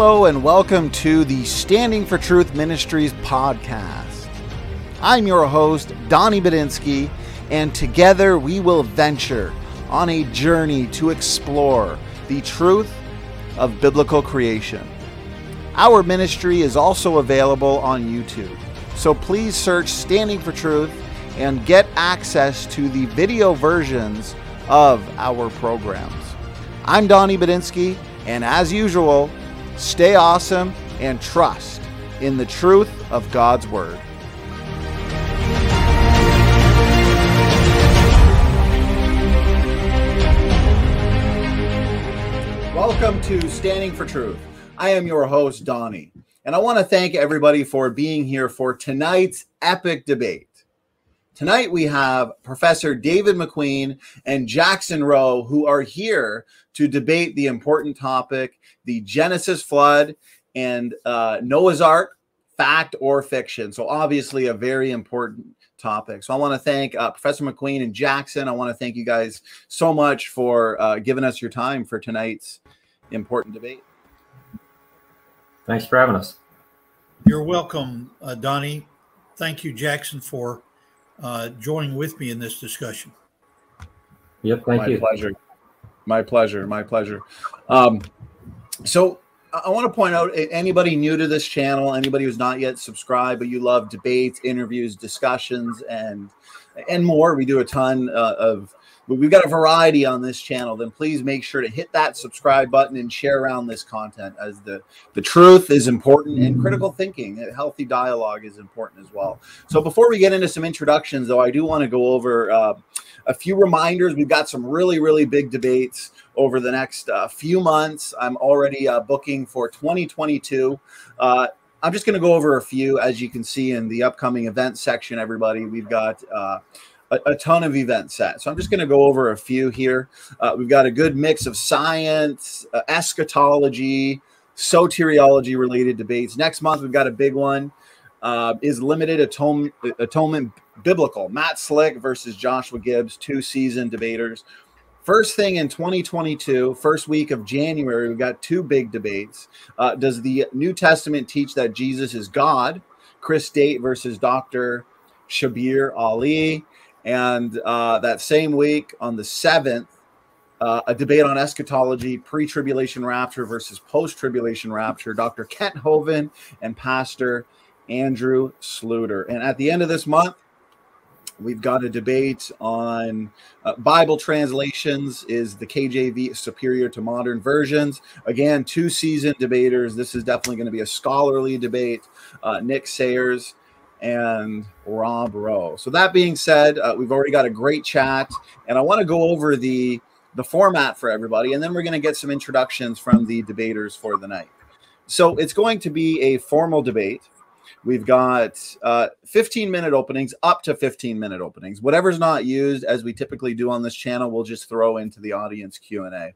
Hello, and welcome to the Standing for Truth Ministries podcast. I'm your host, Donnie Budinsky, and together we will venture on a journey to explore the truth of biblical creation. Our ministry is also available on YouTube, so please search Standing for Truth and get access to the video versions of our programs. I'm Donnie Budinsky, and as usual, stay awesome and trust in the truth of God's Word. Welcome to Standing for Truth. I am your host, Donnie, and I want to thank everybody for being here for tonight's epic debate. Tonight we have Professor David McQueen and Jackson Roe who are here to debate the important topic the Genesis flood and uh, Noah's Ark, fact or fiction. So, obviously, a very important topic. So, I want to thank uh, Professor McQueen and Jackson. I want to thank you guys so much for uh, giving us your time for tonight's important debate. Thanks for having us. You're welcome, uh, Donnie. Thank you, Jackson, for uh, joining with me in this discussion. Yep, thank my you. pleasure. My pleasure. My pleasure. Um, so I want to point out anybody new to this channel, anybody who's not yet subscribed, but you love debates, interviews, discussions, and and more. We do a ton uh, of we've got a variety on this channel, then please make sure to hit that subscribe button and share around this content as the, the truth is important and critical thinking, healthy dialogue is important as well. So before we get into some introductions, though, I do want to go over uh, a few reminders. We've got some really, really big debates over the next uh, few months. I'm already uh, booking for 2022. Uh, I'm just going to go over a few, as you can see in the upcoming event section, everybody. We've got uh, a, a, ton of events set. So I'm just going to go over a few here. Uh, we've got a good mix of science, uh, eschatology, soteriology related debates. Next month, we've got a big one. Uh, is limited atonement, atonement biblical? Matt Slick versus Joshua Gibbs, two seasoned debaters. First thing in 2022, first week of January, we've got two big debates. Uh, does the New Testament teach that Jesus is God? Chris Date versus Dr. Shabir Ally. And uh, that same week, on the 7th, uh, a debate on eschatology, pre tribulation rapture versus post tribulation rapture, Dr. Kent Hovind and Pastor Andrew Sluter. And at the end of this month, we've got a debate on uh, Bible translations. Is the KJV superior to modern versions? Again, two seasoned debaters. This is definitely going to be a scholarly debate. Uh, Nick Sayers and Rob Rowe. So that being said, uh, we've already got a great chat, and I want to go over the the format for everybody, and then we're going to get some introductions from the debaters for the night. So it's going to be a formal debate. We've got uh, 15 minute openings, up to 15 minute openings. Whatever's not used, as we typically do on this channel, we'll just throw into the audience Q and A.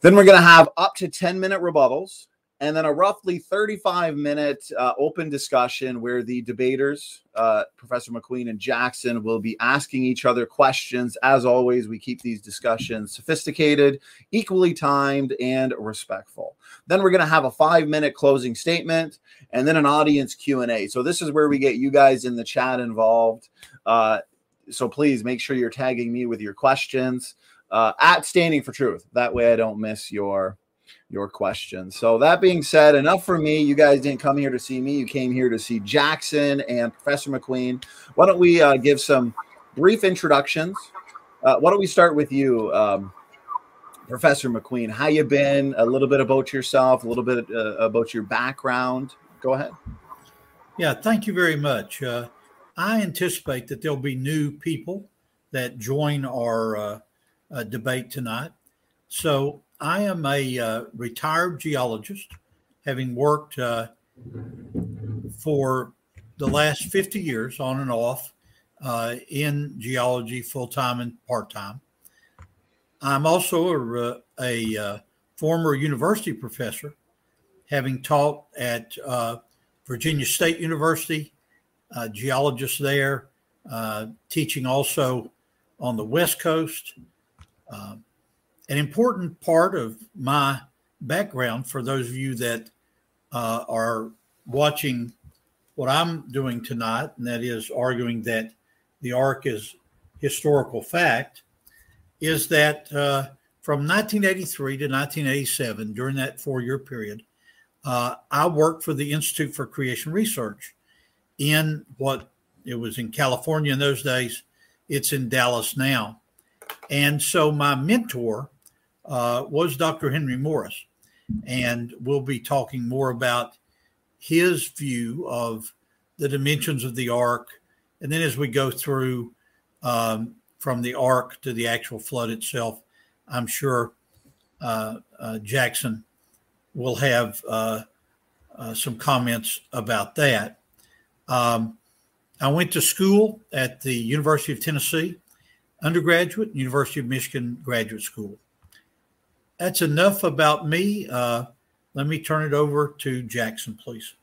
Then we're going to have up to 10 minute rebuttals and then a roughly 35 minute uh, open discussion where the debaters, uh, Professor McQueen and Jackson, will be asking each other questions. As always, we keep these discussions sophisticated, equally timed, and respectful. Then we're going to have a five minute closing statement and then an audience Q&A. So this is where we get you guys in the chat involved. Uh, so please make sure you're tagging me with your questions uh, at Standing for Truth. That way I don't miss your your questions. So that being said, enough for me. You guys didn't come here to see me. You came here to see Jackson and Professor McQueen. Why don't we uh, give some brief introductions? Uh, why don't we start with you, um, Professor McQueen? How you been? A little bit about yourself. A little bit uh, about your background. Go ahead. Yeah, thank you very much. Uh, I anticipate that there'll be new people that join our uh, uh, debate tonight. So I am a uh, retired geologist, having worked uh, for the last 50 years on and off uh, in geology, full time and part time. I'm also a, a, uh, former university professor, having taught at uh, Virginia State University, geologist there, uh, teaching also on the West Coast. Um, an important part of my background for those of you that uh, are watching what I'm doing tonight, and that is arguing that the Ark is historical fact, is that uh, from 1983 to 1987, during that four year period, uh, I worked for the Institute for Creation Research in what it was in California in those days. It's in Dallas now. And so my mentor uh, was Dr. Henry Morris. And we'll be talking more about his view of the dimensions of the ark. And then as we go through um, from the ark to the actual flood itself, I'm sure uh, uh, Jackson will have uh, uh, some comments about that. Um, I went to school at the University of Tennessee, undergraduate, University of Michigan graduate school. That's enough about me. Uh, let me turn it over to Jackson, please.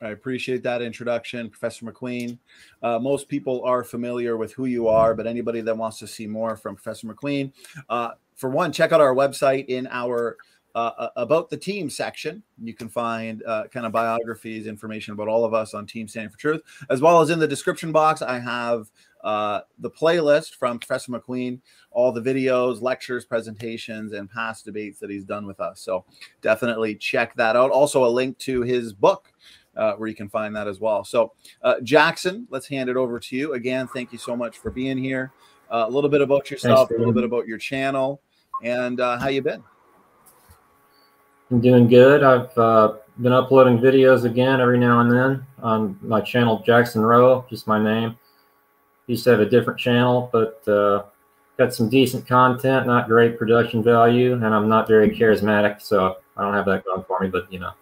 I appreciate that introduction, Professor McQueen. Uh, most people are familiar with who you are, but anybody that wants to see more from Professor McQueen, uh, for one, check out our website in our uh, uh, about the team section. You can find uh, kind of biographies, information about all of us on Team Standing for Truth, as well as in the description box. I have uh, the playlist from Professor McQueen, all the videos, lectures, presentations, and past debates that he's done with us. So definitely check that out. Also, a link to his book. Uh, where you can find that as well. So, uh, Jackson, let's hand it over to you again. Thank you so much for being here. a little bit about yourself, Thanks, a little bit about your channel, and how you been. I'm doing good. I've uh, been uploading videos again every now and then on my channel, Jackson Roe, just my name. Used to have a different channel, but uh, got some decent content, not great production value, and I'm not very charismatic, so I don't have that going for me. But you know,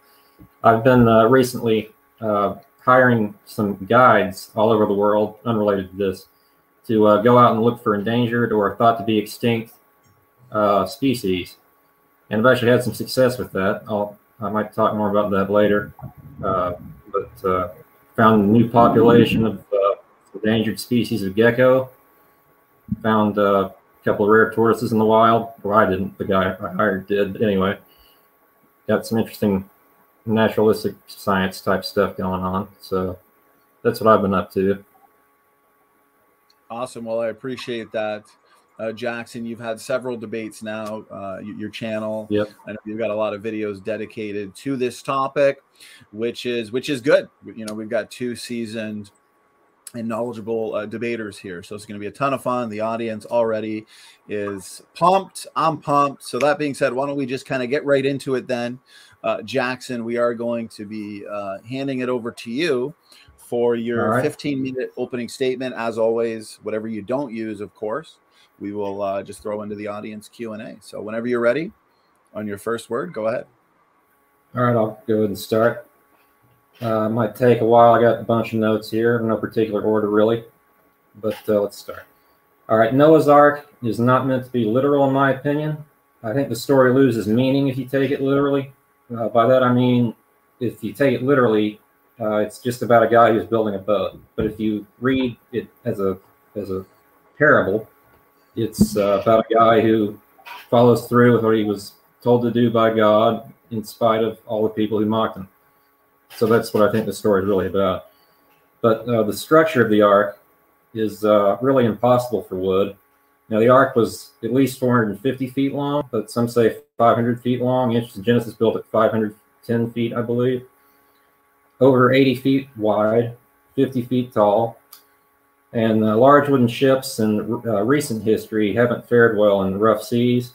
I've been uh, recently uh, hiring some guides all over the world, unrelated to this, to uh, go out and look for endangered or thought to be extinct uh, species and I've actually had some success with that. I'll I might talk more about that later. Uh, but uh, found a new population of endangered species of gecko. Found uh, a couple of rare tortoises in the wild. Well, I didn't. The guy I hired did. But anyway, got some interesting naturalistic science type stuff going on. So that's what I've been up to. Awesome. Well, I appreciate that uh, Jackson. You've had several debates now. Uh, your channel. Yep. I know you've got a lot of videos dedicated to this topic, which is which is good. You know, we've got two seasoned and knowledgeable uh, debaters here, so it's going to be a ton of fun. The audience already is pumped. I'm pumped. So that being said, why don't we just kind of get right into it then? Uh, Jackson, we are going to be uh, handing it over to you for your right. 15 minute opening statement. As always, whatever you don't use, of course we will uh, just throw into the audience Q&A. So whenever you're ready on your first word, go ahead. All right, I'll go ahead and start. Uh, might take a while. I got a bunch of notes here, no particular order really, but uh, let's start. All right, Noah's Ark is not meant to be literal, in my opinion. I think the story loses meaning if you take it literally. Uh, by that I mean, if you take it literally, uh, it's just about a guy who's building a boat. But if you read it as a as a parable, it's uh, about a guy who follows through with what he was told to do by God in spite of all the people who mocked him. So that's what I think the story is really about. But uh, the structure of the ark is uh, really impossible for wood. Now, the ark was at least 450 feet long, but some say 500 feet long. Genesis built it 510 feet, I believe. Over 80 feet wide, 50 feet tall, and uh, large wooden ships in uh, recent history haven't fared well in rough seas.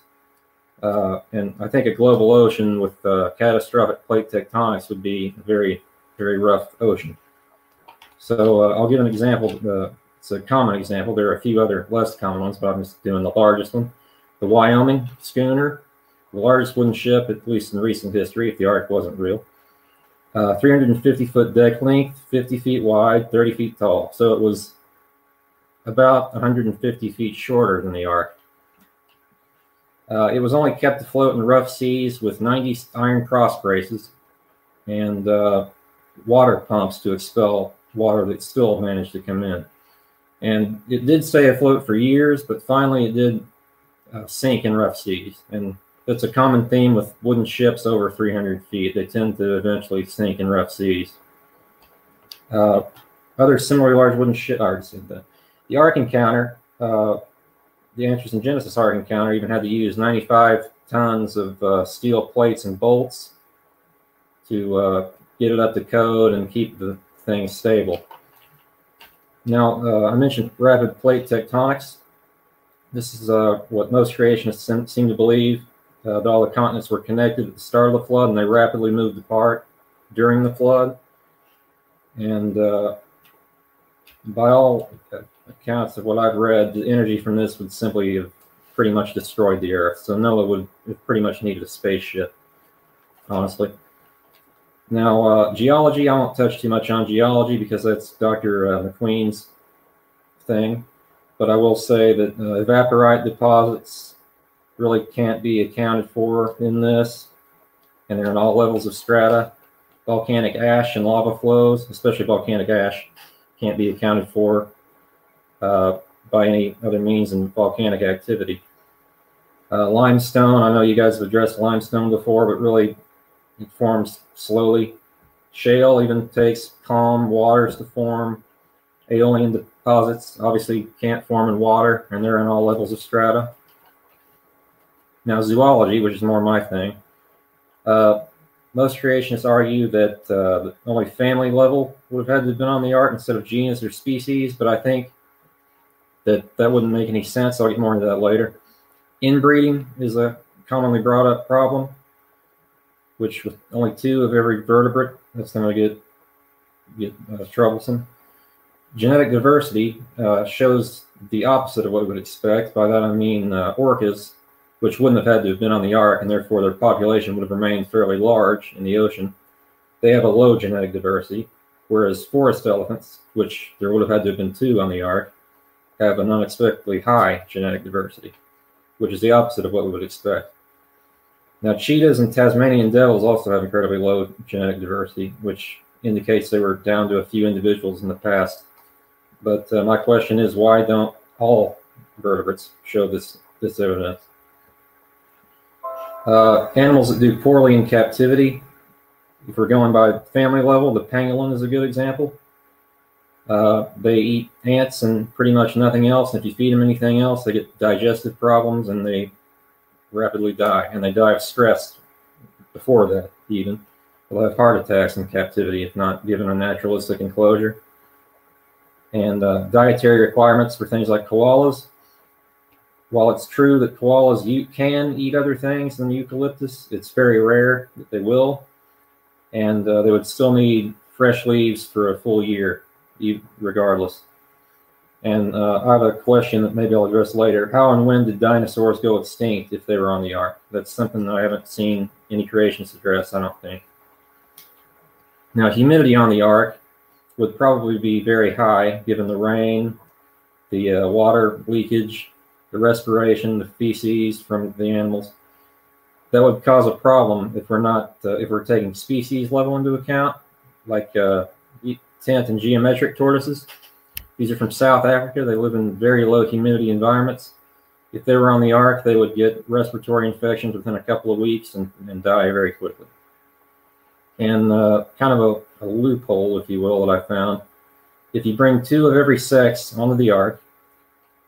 Uh, and I think a global ocean with uh, catastrophic plate tectonics would be a very, very rough ocean. So uh, I'll give an example. Uh, it's a common example. There are a few other less common ones, but I'm just doing the largest one. The Wyoming schooner, the largest wooden ship, at least in recent history, if the ark wasn't real. 350 foot deck length, 50 feet wide, 30 feet tall. So it was about 150 feet shorter than the Ark. Uh, it was only kept afloat in rough seas with 90 iron cross braces and uh, water pumps to expel water that still managed to come in. And it did stay afloat for years, but finally it did uh, sink in rough seas. And It's a common theme with wooden ships over 300 feet. They tend to eventually sink in rough seas. Uh, other similarly large wooden ship, I already. The Ark Encounter, uh, the Answers in Genesis Ark Encounter even had to use 95 tons of uh, steel plates and bolts to uh, get it up to code and keep the thing stable. Now, uh, I mentioned rapid plate tectonics. This is uh, what most creationists seem to believe uh, that all the continents were connected at the start of the flood and they rapidly moved apart during the flood. And uh, by all accounts of what I've read, the energy from this would simply have pretty much destroyed the Earth. So Noah would have pretty much needed a spaceship, honestly. Now, uh, geology, I won't touch too much on geology because that's Dr. Uh, McQueen's thing. But I will say that uh, evaporite deposits really can't be accounted for in this, and they're in all levels of strata. Volcanic ash and lava flows, especially volcanic ash, can't be accounted for uh, by any other means than volcanic activity. Uh, limestone, I know you guys have addressed limestone before, but really it forms slowly. Shale even takes calm waters to form. Aeolian deposits obviously can't form in water, and they're in all levels of strata. Now, zoology, which is more my thing, uh, most creationists argue that uh, only family level would have had to have been on the ark instead of genus or species, but I think that that wouldn't make any sense. I'll get more into that later. Inbreeding is a commonly brought up problem which with only two of every vertebrate, that's going to get get uh, troublesome. Genetic diversity uh, shows the opposite of what we would expect. By that I mean uh, orcas, which wouldn't have had to have been on the ark, and therefore their population would have remained fairly large in the ocean. They have a low genetic diversity, whereas forest elephants, which there would have had to have been two on the ark, have an unexpectedly high genetic diversity, which is the opposite of what we would expect. Now, cheetahs and Tasmanian devils also have incredibly low genetic diversity, which indicates they were down to a few individuals in the past. But uh, my question is, why don't all vertebrates show this this evidence? Uh, animals that do poorly in captivity. If we're going by family level, the pangolin is a good example. Uh, they eat ants and pretty much nothing else. And if you feed them anything else, they get digestive problems and they rapidly die, and they die of stress before that, even. They'll have heart attacks in captivity if not given a naturalistic enclosure. And uh, dietary requirements for things like koalas. While it's true that koalas you can eat other things than eucalyptus, it's very rare that they will. And uh, they would still need fresh leaves for a full year, regardless. And uh, I have a question that maybe I'll address later. How and when did dinosaurs go extinct if they were on the ark? That's something that I haven't seen any creationists address, I don't think. Now, humidity on the ark would probably be very high given the rain, the uh, water leakage, the respiration, the feces from the animals. That would cause a problem if we're not uh, if we're taking species level into account, like uh, tent and geometric tortoises. These are from South Africa. They live in very low humidity environments. If they were on the ark, they would get respiratory infections within a couple of weeks and, and die very quickly. And uh, kind of a, a loophole, if you will, that I found. If you bring two of every sex onto the ark,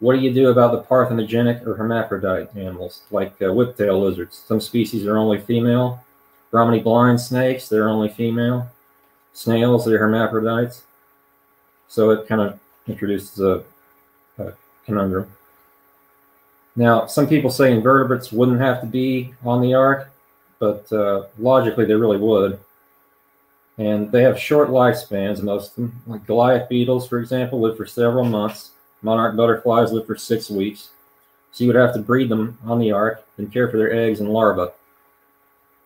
what do you do about the parthenogenic or hermaphrodite animals, like uh, whiptail lizards? Some species are only female. Brahminy blind snakes, they're only female. Snails, they're hermaphrodites. So it kind of introduces a, a conundrum. Now, some people say invertebrates wouldn't have to be on the ark, but uh, logically they really would. And they have short lifespans, most of them. Like Goliath beetles, for example, live for several months. Monarch butterflies live for six weeks. So you would have to breed them on the ark and care for their eggs and larvae.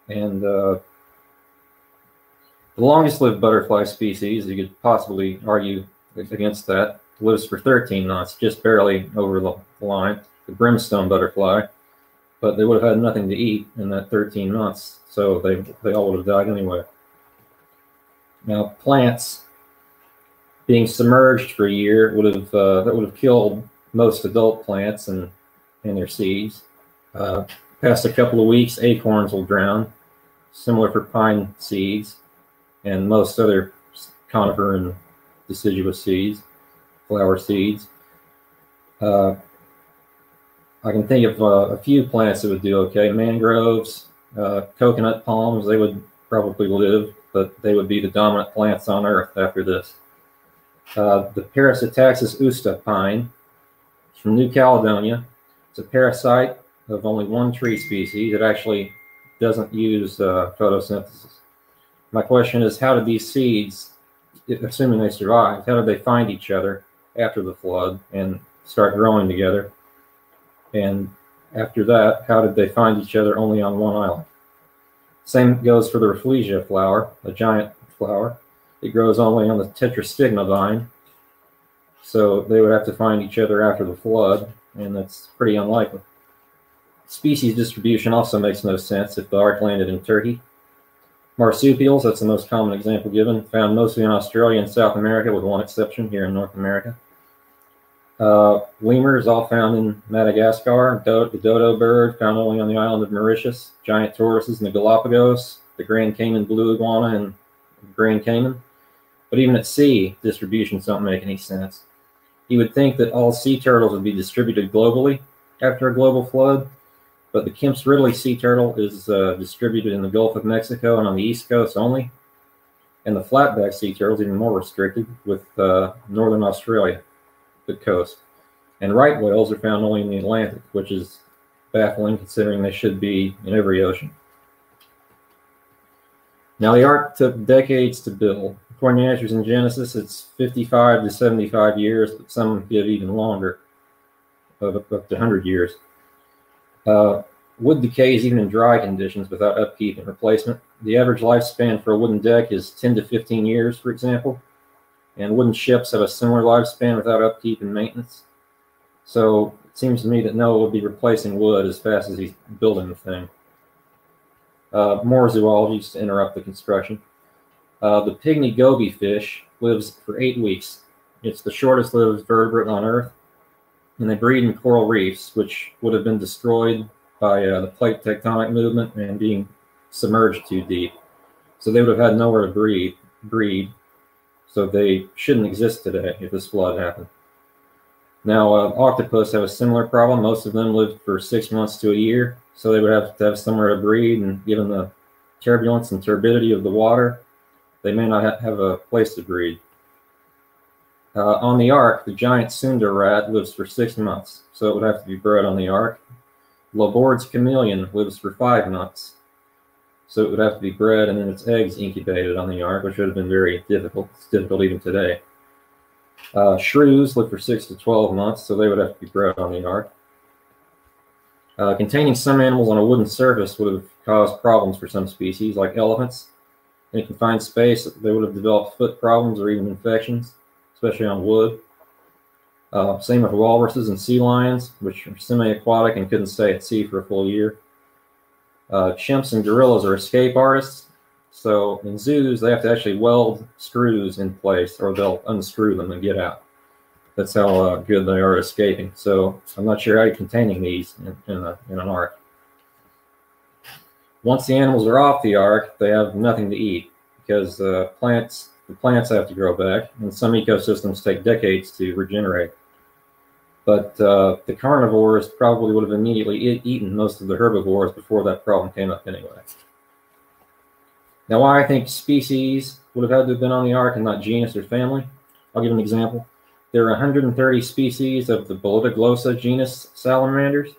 And uh, the longest lived butterfly species, you could possibly argue against that. Lives for 13 knots, just barely over the line. The brimstone butterfly, but they would have had nothing to eat in that 13 months, so they they all would have died anyway. Now plants being submerged for a year would have uh, that would have killed most adult plants and and their seeds. Uh, past a couple of weeks, acorns will drown, similar for pine seeds and most other conifer and deciduous seeds, flower seeds. Uh, I can think of uh, a few plants that would do okay. Mangroves, uh, coconut palms, they would probably live, but they would be the dominant plants on Earth after this. Uh, the Parasitaxus usta pine it's from New Caledonia. It's a parasite of only one tree species. It actually doesn't use uh, photosynthesis. My question is, how did these seeds, assuming they survived, how did they find each other after the flood and start growing together? And after that, how did they find each other only on one island? Same goes for the Rafflesia flower, a giant flower. It grows only on the tetrastigma vine. So they would have to find each other after the flood, and that's pretty unlikely. Species distribution also makes no sense if the ark landed in Turkey. Marsupials, that's the most common example given, found mostly in Australia and South America, with one exception here in North America. Uh, lemurs, all found in Madagascar. Do- the dodo bird, found only on the island of Mauritius. Giant tortoises in the Galapagos. The Grand Cayman blue iguana in Grand Cayman. But even at sea, distributions don't make any sense. You would think that all sea turtles would be distributed globally after a global flood, but the Kemp's Ridley sea turtle is uh, distributed in the Gulf of Mexico and on the East Coast only. And the flatback sea turtle is even more restricted with uh, northern Australia, the coast. And right whales are found only in the Atlantic, which is baffling considering they should be in every ocean. Now, the ark took decades to build. According to Answers in Genesis, it's 55 to 75 years, but some give even longer, up, up to 100 years. Uh, wood decays even in dry conditions without upkeep and replacement. The average lifespan for a wooden deck is 10 to 15 years, for example, and wooden ships have a similar lifespan without upkeep and maintenance. So it seems to me that Noah will be replacing wood as fast as he's building the thing. Uh, more zoology just to interrupt the construction. Uh, the pygmy goby fish lives for eight weeks. It's the shortest lived vertebrate on Earth, and they breed in coral reefs, which would have been destroyed by uh, the plate tectonic movement and being submerged too deep. So they would have had nowhere to breed. Breed, so they shouldn't exist today if this flood happened. Now, uh, octopus have a similar problem. Most of them live for six months to a year, so they would have to have somewhere to breed. And given the turbulence and turbidity of the water, they may not ha- have a place to breed. Uh, on the ark, the giant Sunda rat lives for six months, so it would have to be bred on the ark. Labord's chameleon lives for five months, so it would have to be bred and then its eggs incubated on the ark, which would have been very difficult. It's difficult even today. Uh, shrews live for six to 12 months, so they would have to be bred on the ark. Uh, containing some animals on a wooden surface would have caused problems for some species, like elephants. In confined space, they would have developed foot problems or even infections, especially on wood. Uh, same with walruses and sea lions, which are semi-aquatic and couldn't stay at sea for a full year. Uh, chimps and gorillas are escape artists, so in zoos they have to actually weld screws in place, or they'll unscrew them and get out. That's how uh, good they are at escaping. So I'm not sure how you're containing these in, in, a, in an ark. Once the animals are off the ark, they have nothing to eat because uh, plants the plants have to grow back, and some ecosystems take decades to regenerate. But uh, the carnivores probably would have immediately e- eaten most of the herbivores before that problem came up anyway. Now, why I think species would have had to have been on the ark and not genus or family, I'll give an example. There are 130 species of the Bolitoglossa genus salamanders.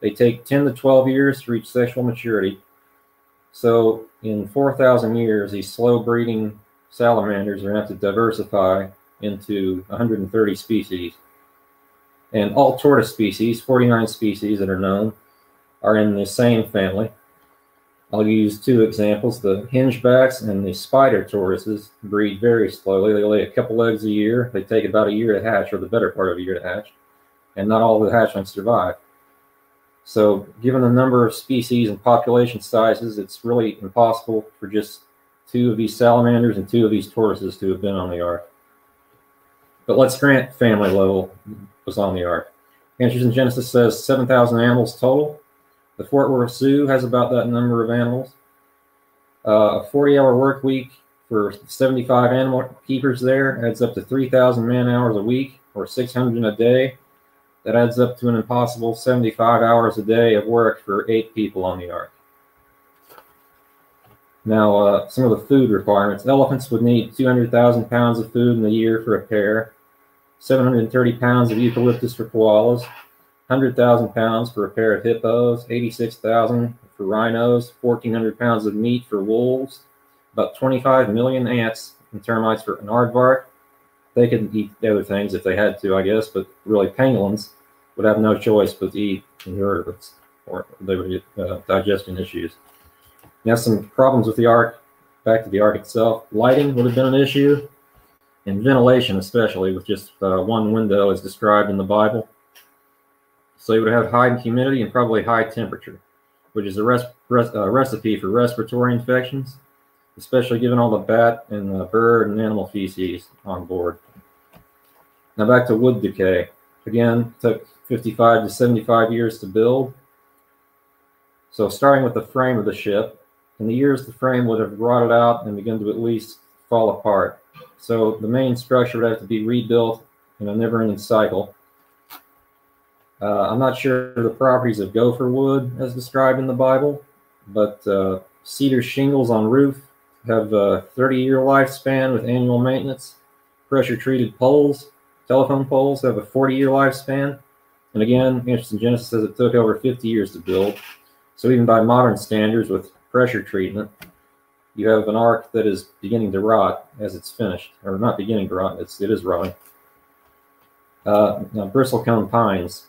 They take 10 to 12 years to reach sexual maturity. So, in 4,000 years, these slow breeding salamanders are going to have to diversify into 130 species. And all tortoise species, 49 species that are known, are in the same family. I'll use two examples. The hingebacks and the spider tortoises breed very slowly. They lay a couple eggs a year. They take about a year to hatch, or the better part of a year to hatch. And not all the hatchlings survive. So, given the number of species and population sizes, it's really impossible for just two of these salamanders and two of these tortoises to have been on the ark. But let's grant family level was on the ark. Answers in Genesis says 7,000 animals total. The Fort Worth Zoo has about that number of animals. Uh, a 40 hour work week for 75 animal keepers there adds up to 3,000 man hours a week or 600 a day. That adds up to an impossible 75 hours a day of work for eight people on the ark. Now, uh, some of the food requirements. Elephants would need 200,000 pounds of food in a year for a pair, 730 pounds of eucalyptus for koalas, 100,000 pounds for a pair of hippos, 86,000 for rhinos, 1,400 pounds of meat for wolves, about 25 million ants and termites for an aardvark. They could eat other things if they had to, I guess, but really pangolins would have no choice but to eat invertebrates or they would get uh, digestion issues. Now, some problems with the ark. Back to the ark itself. Lighting would have been an issue, and ventilation, especially with just uh, one window as described in the Bible. So you would have high humidity and probably high temperature, which is a res- res- uh, recipe for respiratory infections, especially given all the bat and bird and animal feces on board. Now back to wood decay. Again, took 55 to 75 years to build. So starting with the frame of the ship, in the years the frame would have rotted out and begun to at least fall apart. So the main structure would have to be rebuilt in a never-ending cycle. Uh, I'm not sure the properties of gopher wood as described in the Bible, but uh, cedar shingles on roof have a 30-year lifespan with annual maintenance. Pressure-treated poles, telephone poles have a 40-year lifespan. And again, Answers in Genesis says it took over 50 years to build. So even by modern standards, with pressure treatment, you have an ark that is beginning to rot as it's finished, or not beginning to rot, it's, it is rotting. Uh, bristlecone pines,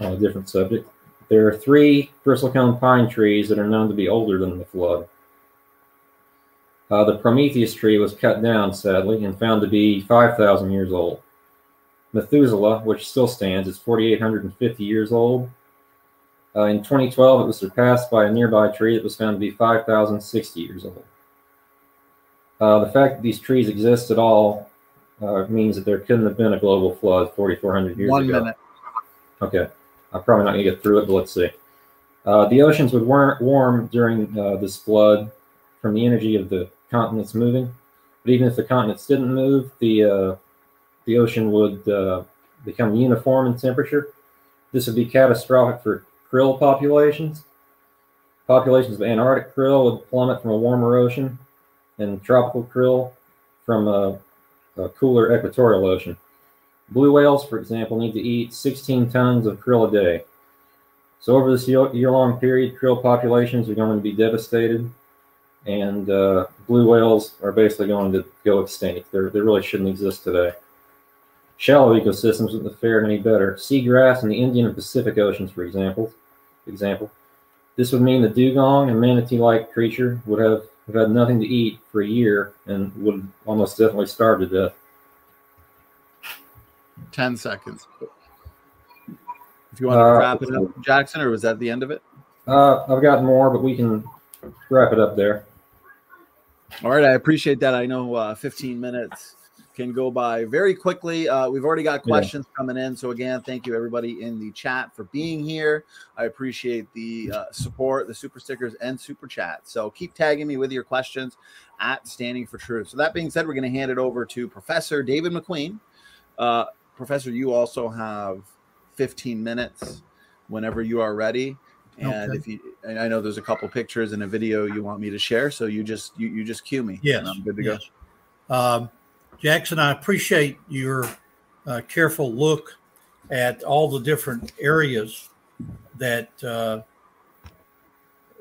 a different subject. There are three bristlecone pine trees that are known to be older than the flood. Uh, the Prometheus tree was cut down, sadly, and found to be 5,000 years old. Methuselah, which still stands, is 4,850 years old. Uh, in 2012, it was surpassed by a nearby tree that was found to be 5,060 years old. Uh, the fact that these trees exist at all uh, means that there couldn't have been a global flood 4,400 years One ago. minute. Okay. I'm probably not going to get through it, but let's see. Uh, the oceans would war- warm during uh, this flood from the energy of the continents moving. But even if the continents didn't move, the uh, the ocean would uh, become uniform in temperature. This would be catastrophic for krill populations. Populations of Antarctic krill would plummet from a warmer ocean, and tropical krill from a, a cooler equatorial ocean. Blue whales, for example, need to eat 16 tons of krill a day. So over this year long period, krill populations are going to be devastated, and uh, blue whales are basically going to go extinct. They're, they really shouldn't exist today. Shallow ecosystems wouldn't fare any better. Seagrass in the Indian and Pacific Oceans, for example, example. This would mean the dugong, a manatee-like creature, would have, have had nothing to eat for a year and would almost definitely starve to death. 10 seconds. If you want to Uh, wrap it up, Jackson, or was that the end of it? Uh, I've got more, but we can wrap it up there. All right. I appreciate that. I know uh, 15 minutes can go by very quickly. Uh, we've already got Yeah. questions coming in. So, again, thank you everybody in the chat for being here. I appreciate the uh, support, the super stickers, and super chat. So, keep tagging me with your questions at Standing for Truth. So, that being said, we're going to hand it over to Professor David McQueen. Uh, Professor, you also have 15 minutes whenever you are ready. And Okay. if you, and I know there's a couple pictures and a video you want me to share, so you just you, you just cue me. Yes, and I'm good to go. Um, Jackson, I appreciate your uh, careful look at all the different areas that uh,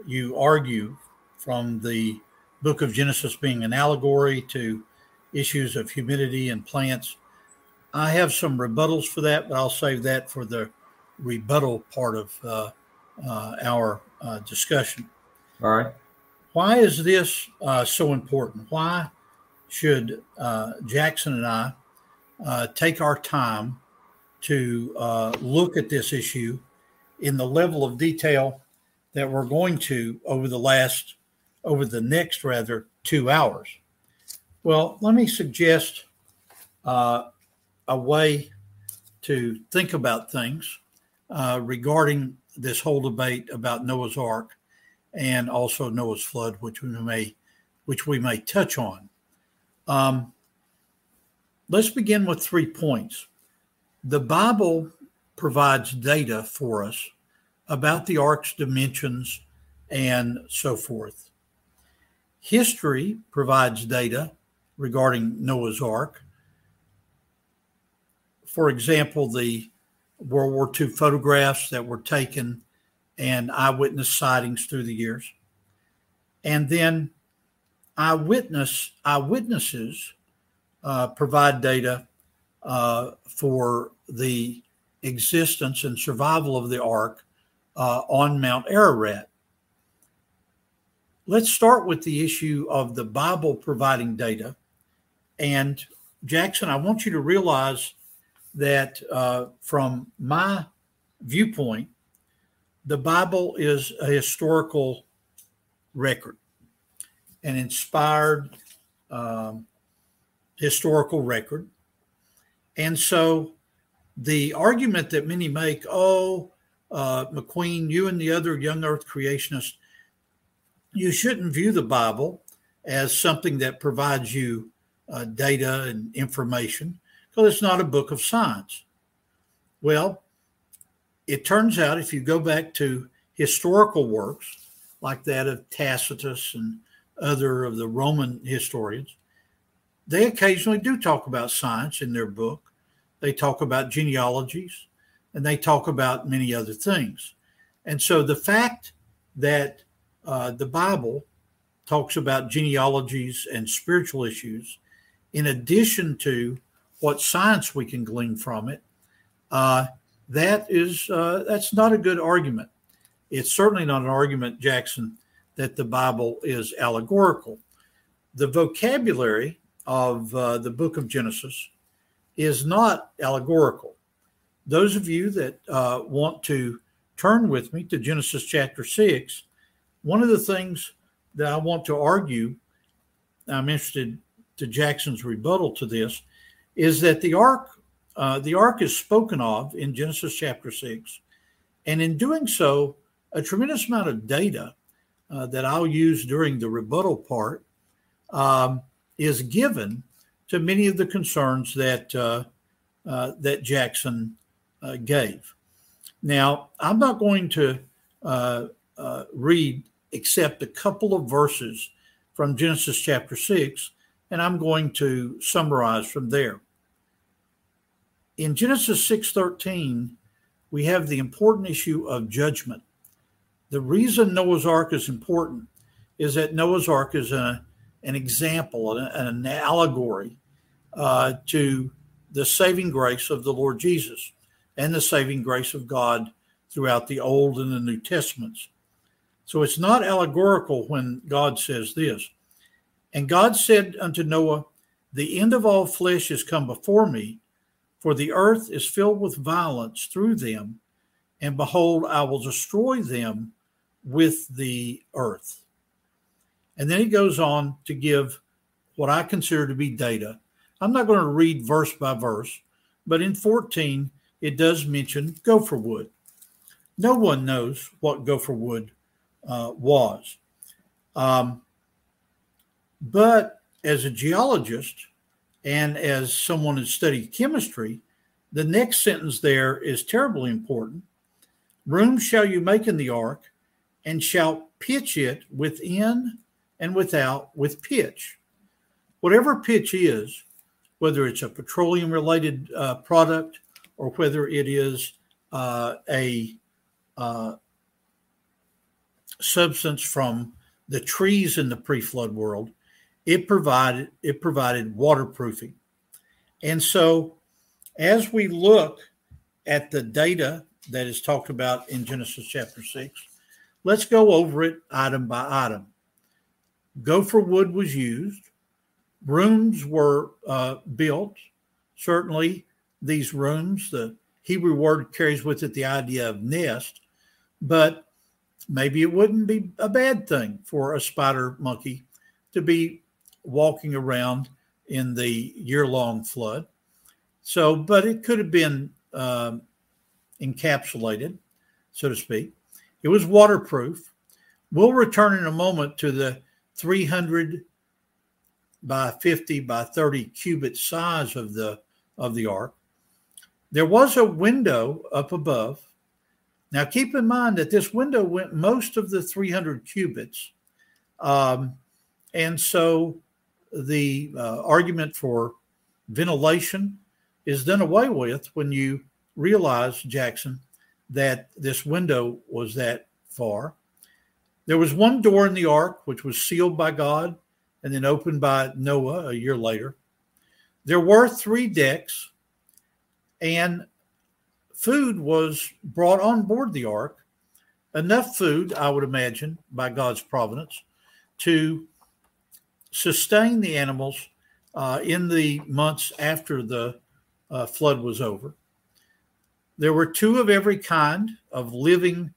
you argue from the book of Genesis being an allegory to issues of humidity and plants. I have some rebuttals for that, but I'll save that for the rebuttal part of uh, uh, our uh, discussion All right. why is this uh, so important? Why should uh, Jackson and I uh, take our time to uh, look at this issue in the level of detail that we're going to over the last, over the next rather, two hours? Well, let me suggest uh, a way to think about things uh, regarding this whole debate about Noah's Ark and also Noah's flood, which we may which we may touch on. Um, let's begin with three points. The Bible provides data for us about the ark's dimensions and so forth. History provides data regarding Noah's Ark. For example, the World War II photographs that were taken and eyewitness sightings through the years. And then eyewitness eyewitnesses uh, provide data uh, for the existence and survival of the ark uh, on Mount Ararat. Let's start with the issue of the Bible providing data. And Jackson, I want you to realize that uh, from my viewpoint, the Bible is a historical record, an inspired um, historical record. And so the argument that many make, oh, uh, McQueen, you and the other young earth creationists, you shouldn't view the Bible as something that provides you uh, data and information because it's not a book of science. Well, it turns out if you go back to historical works like that of Tacitus and other of the Roman historians, they occasionally do talk about science in their book. They talk about genealogies and they talk about many other things. And so the fact that uh, the Bible talks about genealogies and spiritual issues, in addition to what science we can glean from it, uh, that is uh, that's not a good argument. It's certainly not an argument, Jackson, that the Bible is allegorical. The vocabulary of uh, the book of Genesis is not allegorical. Those of you that uh, want to turn with me to Genesis chapter 6, one of the things that I want to argue, I'm interested to Jackson's rebuttal to this, is that the ark, uh, the ark is spoken of in Genesis chapter 6. And in doing so, a tremendous amount of data uh, that I'll use during the rebuttal part um, is given to many of the concerns that uh, uh, that Jackson uh, gave. Now, I'm not going to uh, read except a couple of verses from Genesis chapter six, and I'm going to summarize from there. In Genesis six thirteen, we have the important issue of judgment. The reason Noah's Ark is important is that Noah's Ark is a an example, an, an allegory uh, to the saving grace of the Lord Jesus and the saving grace of God throughout the Old and the New Testaments. So it's not allegorical when God says this. And God said unto Noah, The end of all flesh is come before me, for the earth is filled with violence through them, and behold, I will destroy them with the earth. And then he goes on to give what I consider to be data. I'm not going to read verse by verse, but in 14, it does mention gopher wood. No one knows what gopher wood uh, was. Um, but as a geologist and as someone who studied chemistry, the next sentence there is terribly important. Room shall you make in the ark, and shall pitch it within and without with pitch. Whatever pitch is, whether it's a petroleum related uh, product or whether it is uh, a uh, substance from the trees in the pre-flood world, it provided it provided waterproofing. And so as we look at the data that is talked about in Genesis chapter 6, let's go over it item by item. Gopher wood was used. Rooms were uh, built. Certainly, these rooms, the Hebrew word carries with it the idea of nest, but maybe it wouldn't be a bad thing for a spider monkey to be walking around in the year long flood. So, but it could have been um, encapsulated. so to speak. It was waterproof. We'll return in a moment to the 300 by 50 by 30 cubit size of the of the ark. There was a window up above. Now keep in mind that this window went most of the 300 cubits. Um, and so the uh, argument for ventilation is done away with when you realize, Jackson, that this window was that far. There was one door in the ark which was sealed by God and then opened by Noah a year later. There were three decks, and food was brought on board the ark. Enough food, I would imagine, by God's providence, to sustain the animals uh, in the months after the uh, flood was over. There were two of every kind of living,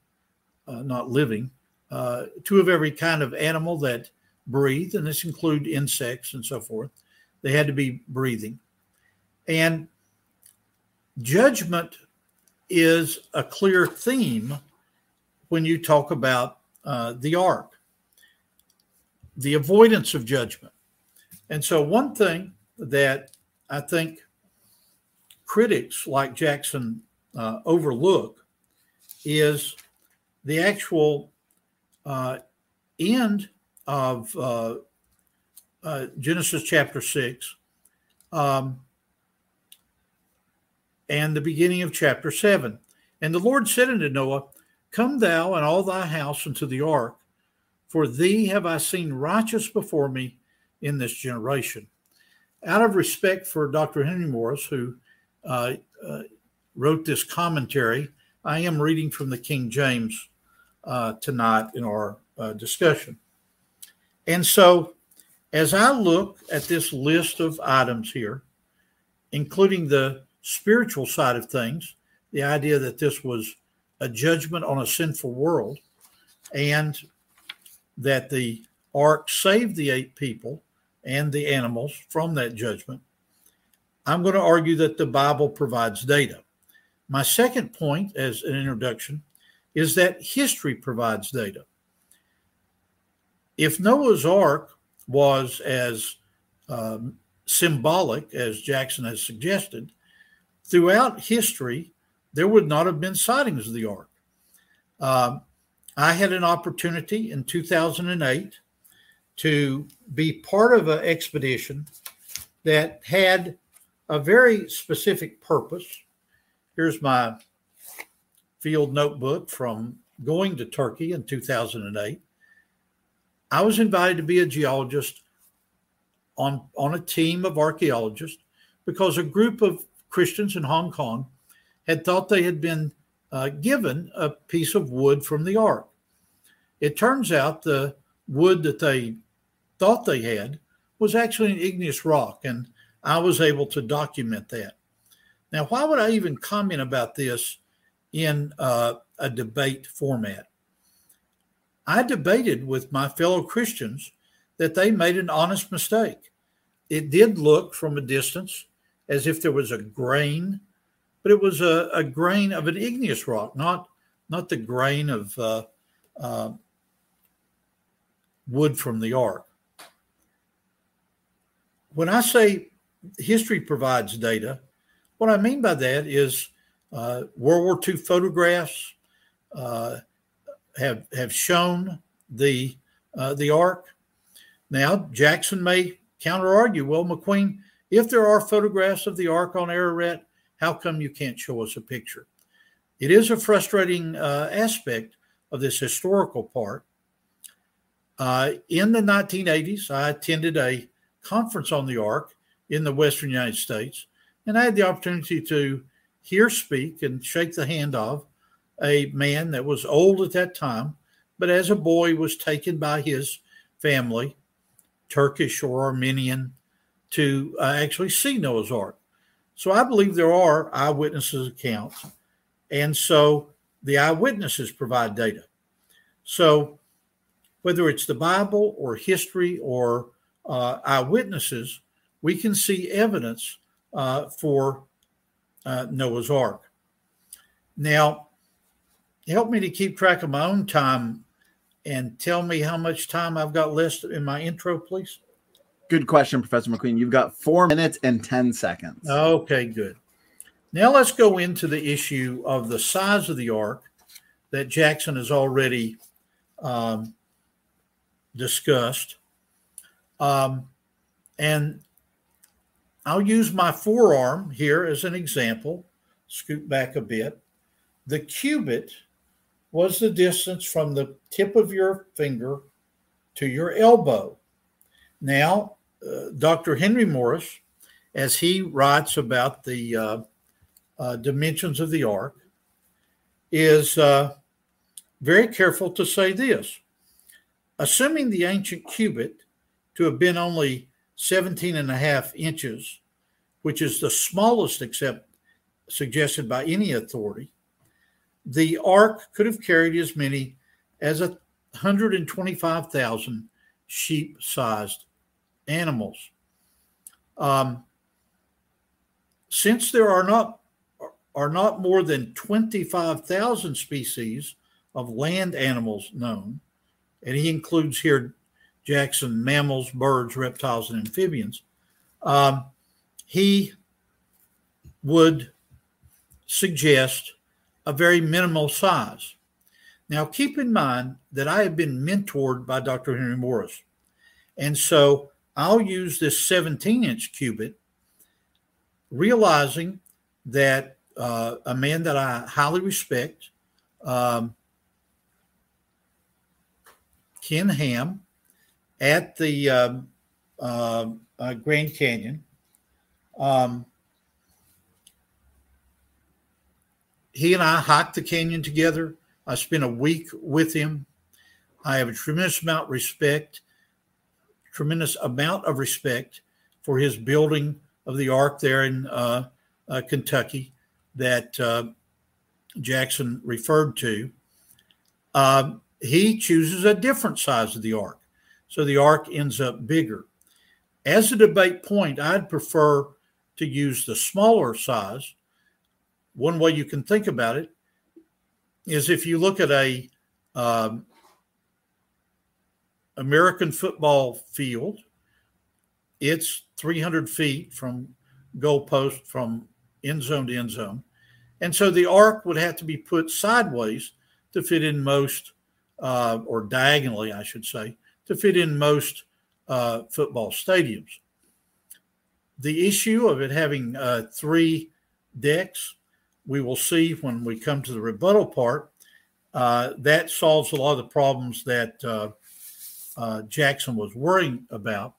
uh, not living, uh, two of every kind of animal that breathe, and this include insects and so forth. They had to be breathing. And judgment is a clear theme when you talk about uh, the ark, the avoidance of judgment. And so, one thing that I think critics like Jackson uh, overlook is the actual uh, end of uh, uh, Genesis chapter 6 um, and the beginning of chapter 7. And the Lord said unto Noah, Come thou and all thy house into the ark, for thee have I seen righteous before me in this generation. Out of respect for Dr. Henry Morris, who uh, uh, wrote this commentary, I am reading from the King James uh, tonight in our uh, discussion. And so, as I look at this list of items here, including the spiritual side of things, the idea that this was a judgment on a sinful world, and that the ark saved the eight people and the animals from that judgment, I'm going to argue that the Bible provides data. My second point, as an introduction, is that history provides data. If Noah's Ark was as um, symbolic as Jackson has suggested, throughout history, there would not have been sightings of the Ark. Um, I had an opportunity in 2008 to be part of an expedition that had a very specific purpose. Here's my field notebook from going to Turkey in 2008. I was invited to be a geologist on, on a team of archaeologists because a group of Christians in Hong Kong had thought they had been uh, given a piece of wood from the ark. It turns out the wood that they thought they had was actually an igneous rock, and I was able to document that. Now, why would I even comment about this in uh, a debate format? I debated with my fellow Christians that they made an honest mistake. It did look from a distance as if there was a grain, but it was a, a grain of an igneous rock, not not the grain of uh, uh, wood from the ark. When I say history provides data, what I mean by that is uh, World War II photographs, uh, have have shown the uh, the ark. Now Jackson may counter argue, well, McQueen, if there are photographs of the ark on Ararat, how come you can't show us a picture? It is a frustrating uh, aspect of this historical part. Uh, in the 1980s, I attended a conference on the ark in the Western United States, and I had the opportunity to hear speak and shake the hand of a man that was old at that time, but as a boy was taken by his family, Turkish or Armenian, to uh, actually see Noah's Ark. So I believe there are eyewitnesses' accounts. And so the eyewitnesses provide data. So whether it's the Bible or history or uh, eyewitnesses, we can see evidence uh, for uh, Noah's Ark. Now, help me to keep track of my own time and tell me how much time I've got left in my intro, please? Good question, Professor McQueen. You've got four minutes and 10 seconds. Okay, good. Now let's go into the issue of the size of the ark that Jackson has already um, discussed. Um, and I'll use my forearm here as an example. Scoot back a bit. The cubit was the distance from the tip of your finger to your elbow. Now, uh, Dr. Henry Morris, as he writes about the uh, uh, dimensions of the ark, is uh, very careful to say this. Assuming the ancient cubit to have been only 17 and a half inches, which is the smallest except suggested by any authority, the ark could have carried as many as 125,000 sheep sized animals. Um, since there are not are not more than 25,000 species of land animals known, and he includes here Jackson mammals, birds, reptiles, and amphibians. Um, he would suggest a very minimal size. Now, keep in mind that I have been mentored by Dr. Henry Morris. And so I'll use this 17 inch cubit, realizing that uh, a man that I highly respect, um, Ken Ham, at the uh, uh, Grand Canyon, um, he and I hiked the canyon together. I spent a week with him. I have a tremendous amount of respect, tremendous amount of respect for his building of the ark there in uh, uh, Kentucky that uh, Jackson referred to. Um, he chooses a different size of the ark, so the ark ends up bigger. As a debate point, I'd prefer to use the smaller size one way you can think about it is if you look at a um, American football field, it's 300 feet from goalpost from end zone to end zone. And so the ark would have to be put sideways to fit in most, uh, or diagonally, I should say, to fit in most uh, football stadiums. The issue of it having uh, three decks we will see when we come to the rebuttal part, uh, that solves a lot of the problems that uh, uh, Jackson was worrying about.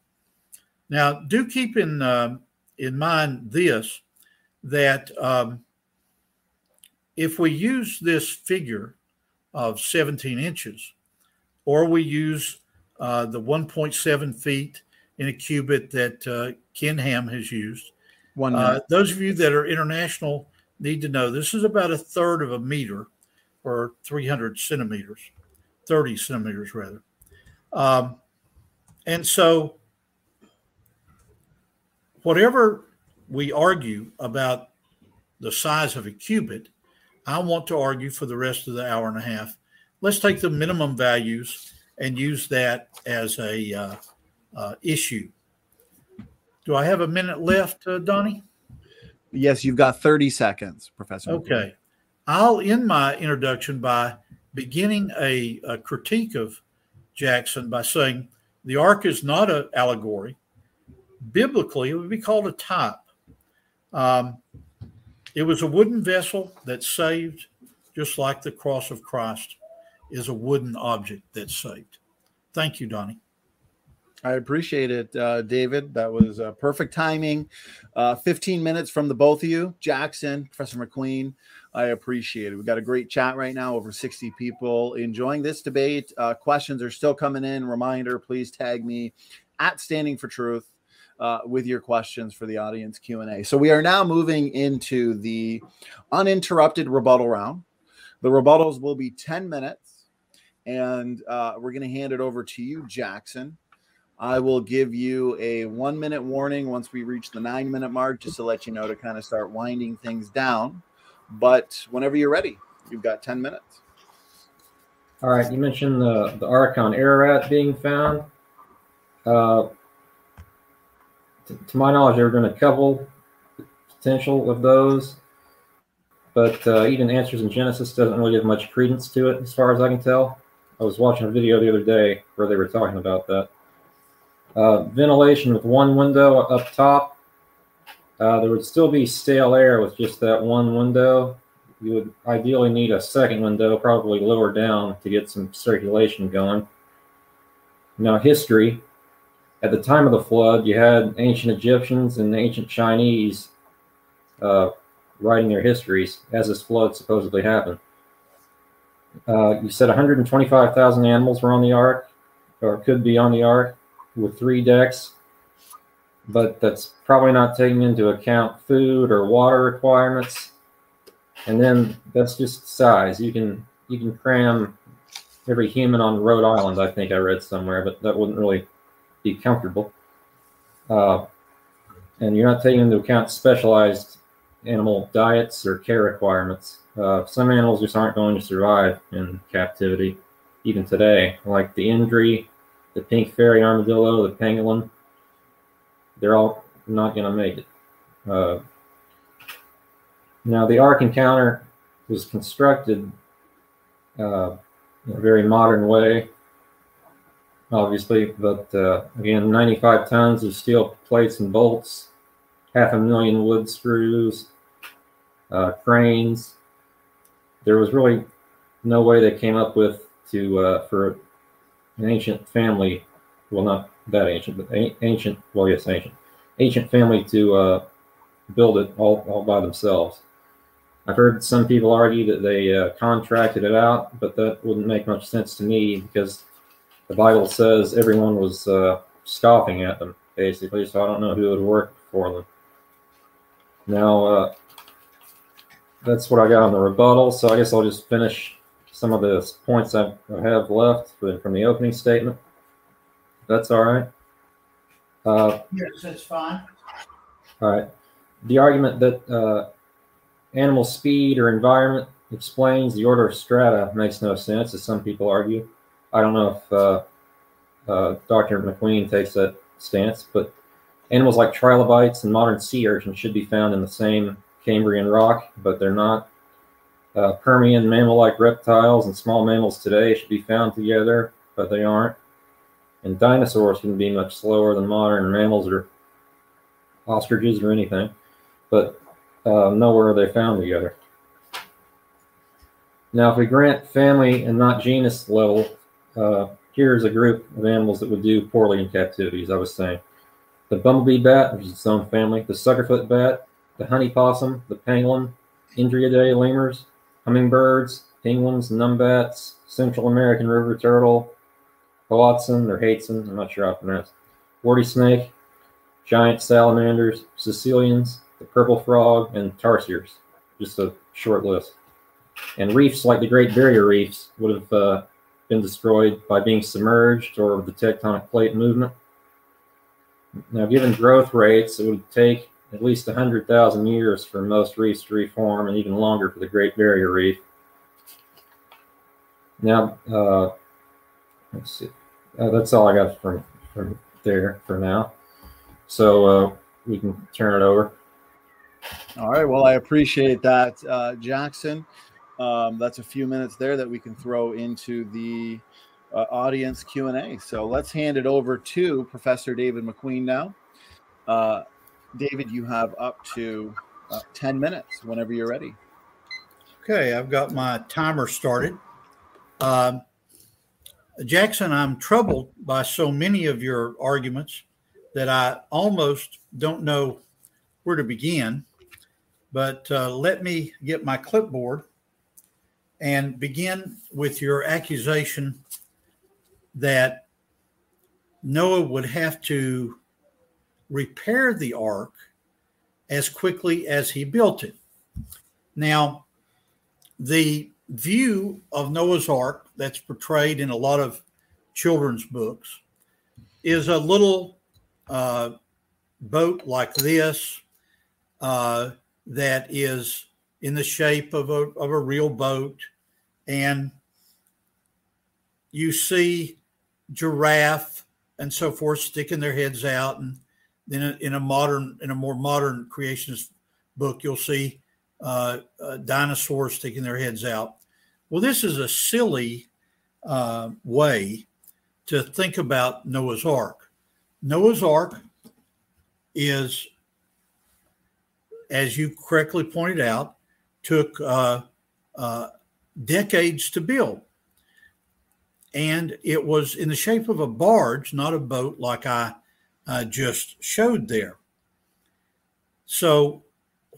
Now, do keep in uh, in mind this that um, if we use this figure of 17 inches, or we use uh, the 1.7 feet in a cubit that uh, Ken Ham has used, One those of you that are international need to know this is about a third of a meter or 300 centimeters, 30 centimeters rather. Um, and so, whatever we argue about the size of a cubit, I want to argue for the rest of the hour and a half. Let's take the minimum values and use that as a uh, uh, issue. Do I have a minute left, uh, Donnie? Yes, you've got 30 seconds, Professor. Okay. I'll end my introduction by beginning a, a critique of Jackson by saying the ark is not an allegory. Biblically, it would be called a type. Um, it was a wooden vessel that saved, just like the cross of Christ is a wooden object that's saved. Thank you, Donnie. I appreciate it, uh, David. That was uh, perfect timing. Uh, 15 minutes from the both of you, Jackson, Professor McQueen. I appreciate it. We've got a great chat right now, over 60 people enjoying this debate. Uh, questions are still coming in. Reminder, please tag me at Standing for Truth uh, with your questions for the audience Q&A. So we are now moving into the uninterrupted rebuttal round. The rebuttals will be 10 minutes, and uh, we're going to hand it over to you, Jackson I will give you a one minute warning once we reach the nine minute mark, just to let you know to kind of start winding things down. But whenever you're ready, you've got 10 minutes. All right, you mentioned the the Ark on Ararat being found. Uh, to, to my knowledge, there have been a couple potential of those, but uh, even Answers in Genesis doesn't really give much credence to it, as far as I can tell. I was watching a video the other day where they were talking about that. Uh, ventilation with one window up top. Uh, there would still be stale air with just that one window. You would ideally need a second window, probably lower down, to get some circulation going. Now, history. At the time of the flood, you had ancient Egyptians and ancient Chinese uh, writing their histories as this flood supposedly happened. Uh, you said 125,000 animals were on the ark, or could be on the ark, with three decks, but that's probably not taking into account food or water requirements. And then that's just size. You can you can cram every human on Rhode Island. I think I read somewhere, but that wouldn't really be comfortable. Uh, and you're not taking into account specialized animal diets or care requirements. Uh, some animals just aren't going to survive in captivity, even today, like the Indri, the pink fairy armadillo, the pangolin. They're all not going to make it. Uh, now, the Ark Encounter was constructed uh, in a very modern way, obviously, but uh, again, 95 tons of steel plates and bolts, half a million wood screws, uh, cranes. There was really no way they came up with to uh, for an ancient family, well, not that ancient, but ancient, well, yes, ancient, ancient family to uh, build it all, all by themselves. I've heard some people argue that they uh, contracted it out, but that wouldn't make much sense to me because the Bible says everyone was uh, scoffing at them, basically, so I don't know who would work for them. Now, uh, that's what I got on the rebuttal. So I guess I'll just finish some of the points I have left from the opening statement. That's all right. Uh, yes, that's fine. All right. The argument that uh, animal speed or environment explains the order of strata makes no sense, as some people argue. I don't know if uh, uh Dr. McQueen takes that stance, but animals like trilobites and modern sea urchins should be found in the same Cambrian rock, but they're not. Uh, Permian mammal-like reptiles and small mammals today should be found together, but they aren't. And dinosaurs can be much slower than modern mammals or ostriches or anything, but uh, nowhere are they found together. Now, if we grant family and not genus level, uh, here's a group of animals that would do poorly in captivity, as I was saying. The bumblebee bat, which is its own family, the suckerfoot bat, the honey possum, the pangolin, Indriidae lemurs, hummingbirds, penguins, numbats, Central American river turtle, Hoatzin or Hateson, I'm not sure how to pronounce, warty snake, giant salamanders, caecilians, the purple frog, and tarsiers. Just a short list. And reefs like the Great Barrier Reefs would have uh, been destroyed by being submerged or the tectonic plate movement. Now, given growth rates, it would take at least 100,000 years for most reefs to reform and even longer for the Great Barrier Reef. Now, uh, let's see. Uh, that's all I got from, from there for now. So uh, we can turn it over. All right. Well, I appreciate that, uh, Jackson. Um, that's a few minutes there that we can throw into the uh, audience Q and A. So let's hand it over to Professor David McQueen now. Uh, David, you have up to uh, 10 minutes whenever you're ready. Okay, I've got my timer started. Uh, Jackson, I'm troubled by so many of your arguments that I almost don't know where to begin. But uh, let me get my clipboard and begin with your accusation that Noah would have to repair the ark as quickly as he built it. Now, the view of Noah's Ark that's portrayed in a lot of children's books is a little uh, boat like this uh, that is in the shape of a, of a real boat. And you see giraffe and so forth sticking their heads out, and then in a modern, in a more modern creationist book, you'll see uh, uh, dinosaurs sticking their heads out. Well, this is a silly uh, way to think about Noah's Ark. Noah's Ark is, as you correctly pointed out, took uh, uh, decades to build. And it was in the shape of a barge, not a boat like I uh, just showed there. So,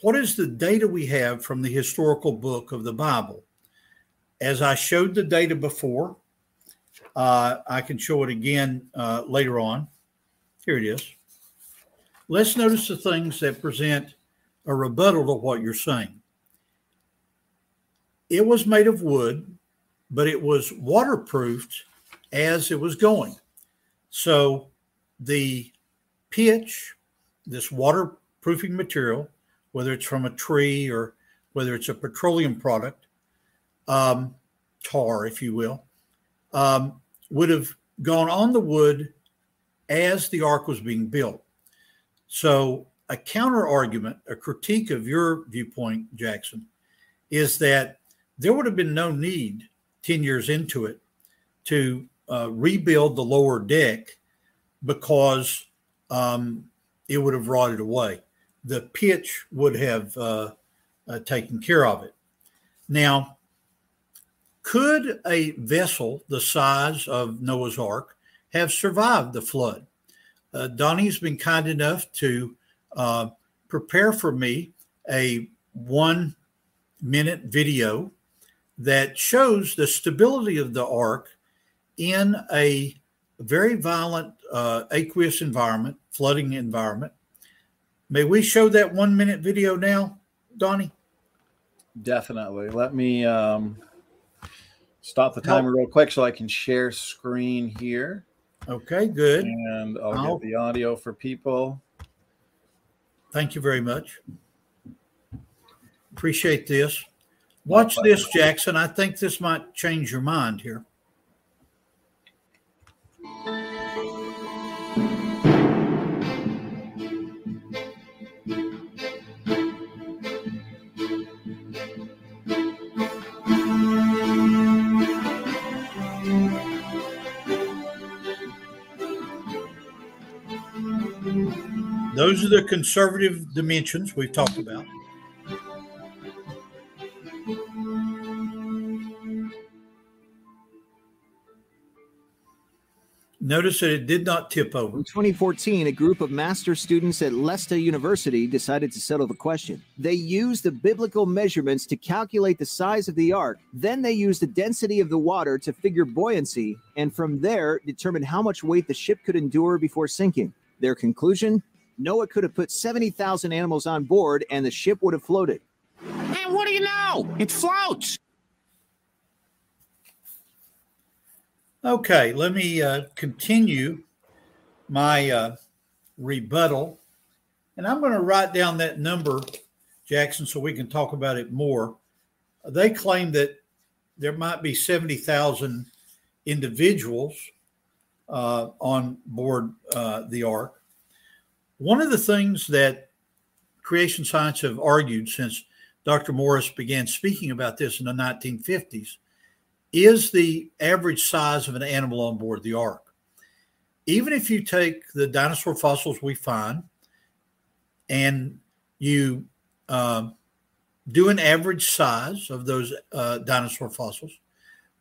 what is the data we have from the historical book of the Bible? As I showed the data before, uh, I can show it again uh, later on. Here it is. Let's notice the things that present a rebuttal to what you're saying. It was made of wood, but it was waterproofed as it was going. So the pitch, this waterproofing material, whether it's from a tree or whether it's a petroleum product, um, tar, if you will, um, would have gone on the wood as the ark was being built. So, a counter argument, a critique of your viewpoint, Jackson, is that there would have been no need 10 years into it to uh, rebuild the lower deck because um, it would have rotted away. The pitch would have uh, uh, taken care of it. Now, could a vessel the size of Noah's Ark have survived the flood? Uh, Donnie's been kind enough to uh, prepare for me a one minute video that shows the stability of the ark in a very violent uh, aqueous environment, flooding environment. May we show that one minute video now, Donnie? Definitely. Let me um, stop the timer real quick so I can share screen here. Okay, good. And I'll, I'll get the audio for people. Thank you very much. Appreciate this. Watch this, Jackson. I think this might change your mind here. Those are the conservative dimensions we've talked about. Notice that it did not tip over. In 2014, a group of master students at Leicester University decided to settle the question. They used the biblical measurements to calculate the size of the ark. Then they used the density of the water to figure buoyancy, and from there, determined how much weight the ship could endure before sinking. Their conclusion Noah could have put 70,000 animals on board and the ship would have floated. And what do you know? It floats. Okay, let me uh, continue my uh, rebuttal. And I'm going to write down that number, Jackson, so we can talk about it more. They claim that there might be 70,000 individuals uh, on board uh, the Ark. One of the things that creation science have argued since Dr. Morris began speaking about this in the 1950s is the average size of an animal on board the ark. Even if you take the dinosaur fossils we find and you uh, do an average size of those uh, dinosaur fossils,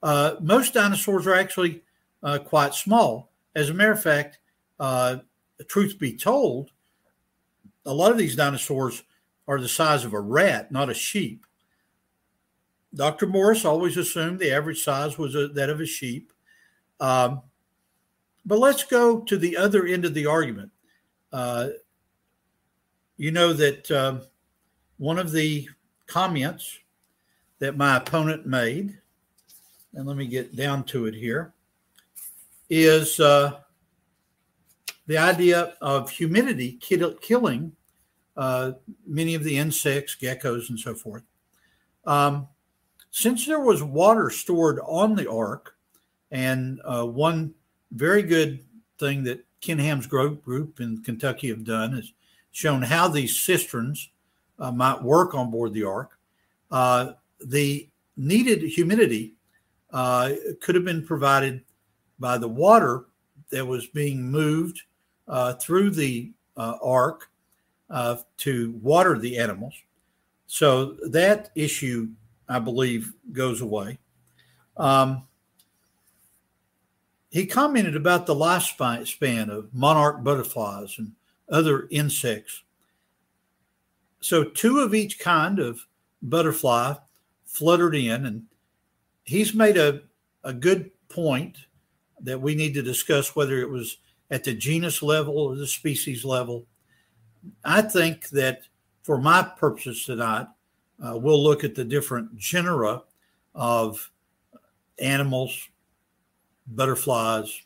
uh, most dinosaurs are actually uh, quite small. As a matter of fact, uh, truth be told, a lot of these dinosaurs are the size of a rat, not a sheep. Dr. Morris always assumed the average size was a, that of a sheep. Um, but let's go to the other end of the argument. Uh, you know that uh, one of the comments that my opponent made, and let me get down to it here, is uh, the idea of humidity kill, killing uh, many of the insects, geckos, and so forth. Um, since there was water stored on the ark, And uh, one very good thing that Ken Ham's group in Kentucky have done is shown how these cisterns uh, might work on board the ark. Uh, the needed humidity uh, could have been provided by the water that was being moved uh, through the uh, ark uh, to water the animals. So that issue, I believe, goes away. Um, he commented about the lifespan of monarch butterflies and other insects. So, two of each kind of butterfly fluttered in, and he's made a, a good point that we need to discuss whether it was at the genus level or the species level. I think that for my purposes tonight, uh, we'll look at the different genera of animals, butterflies,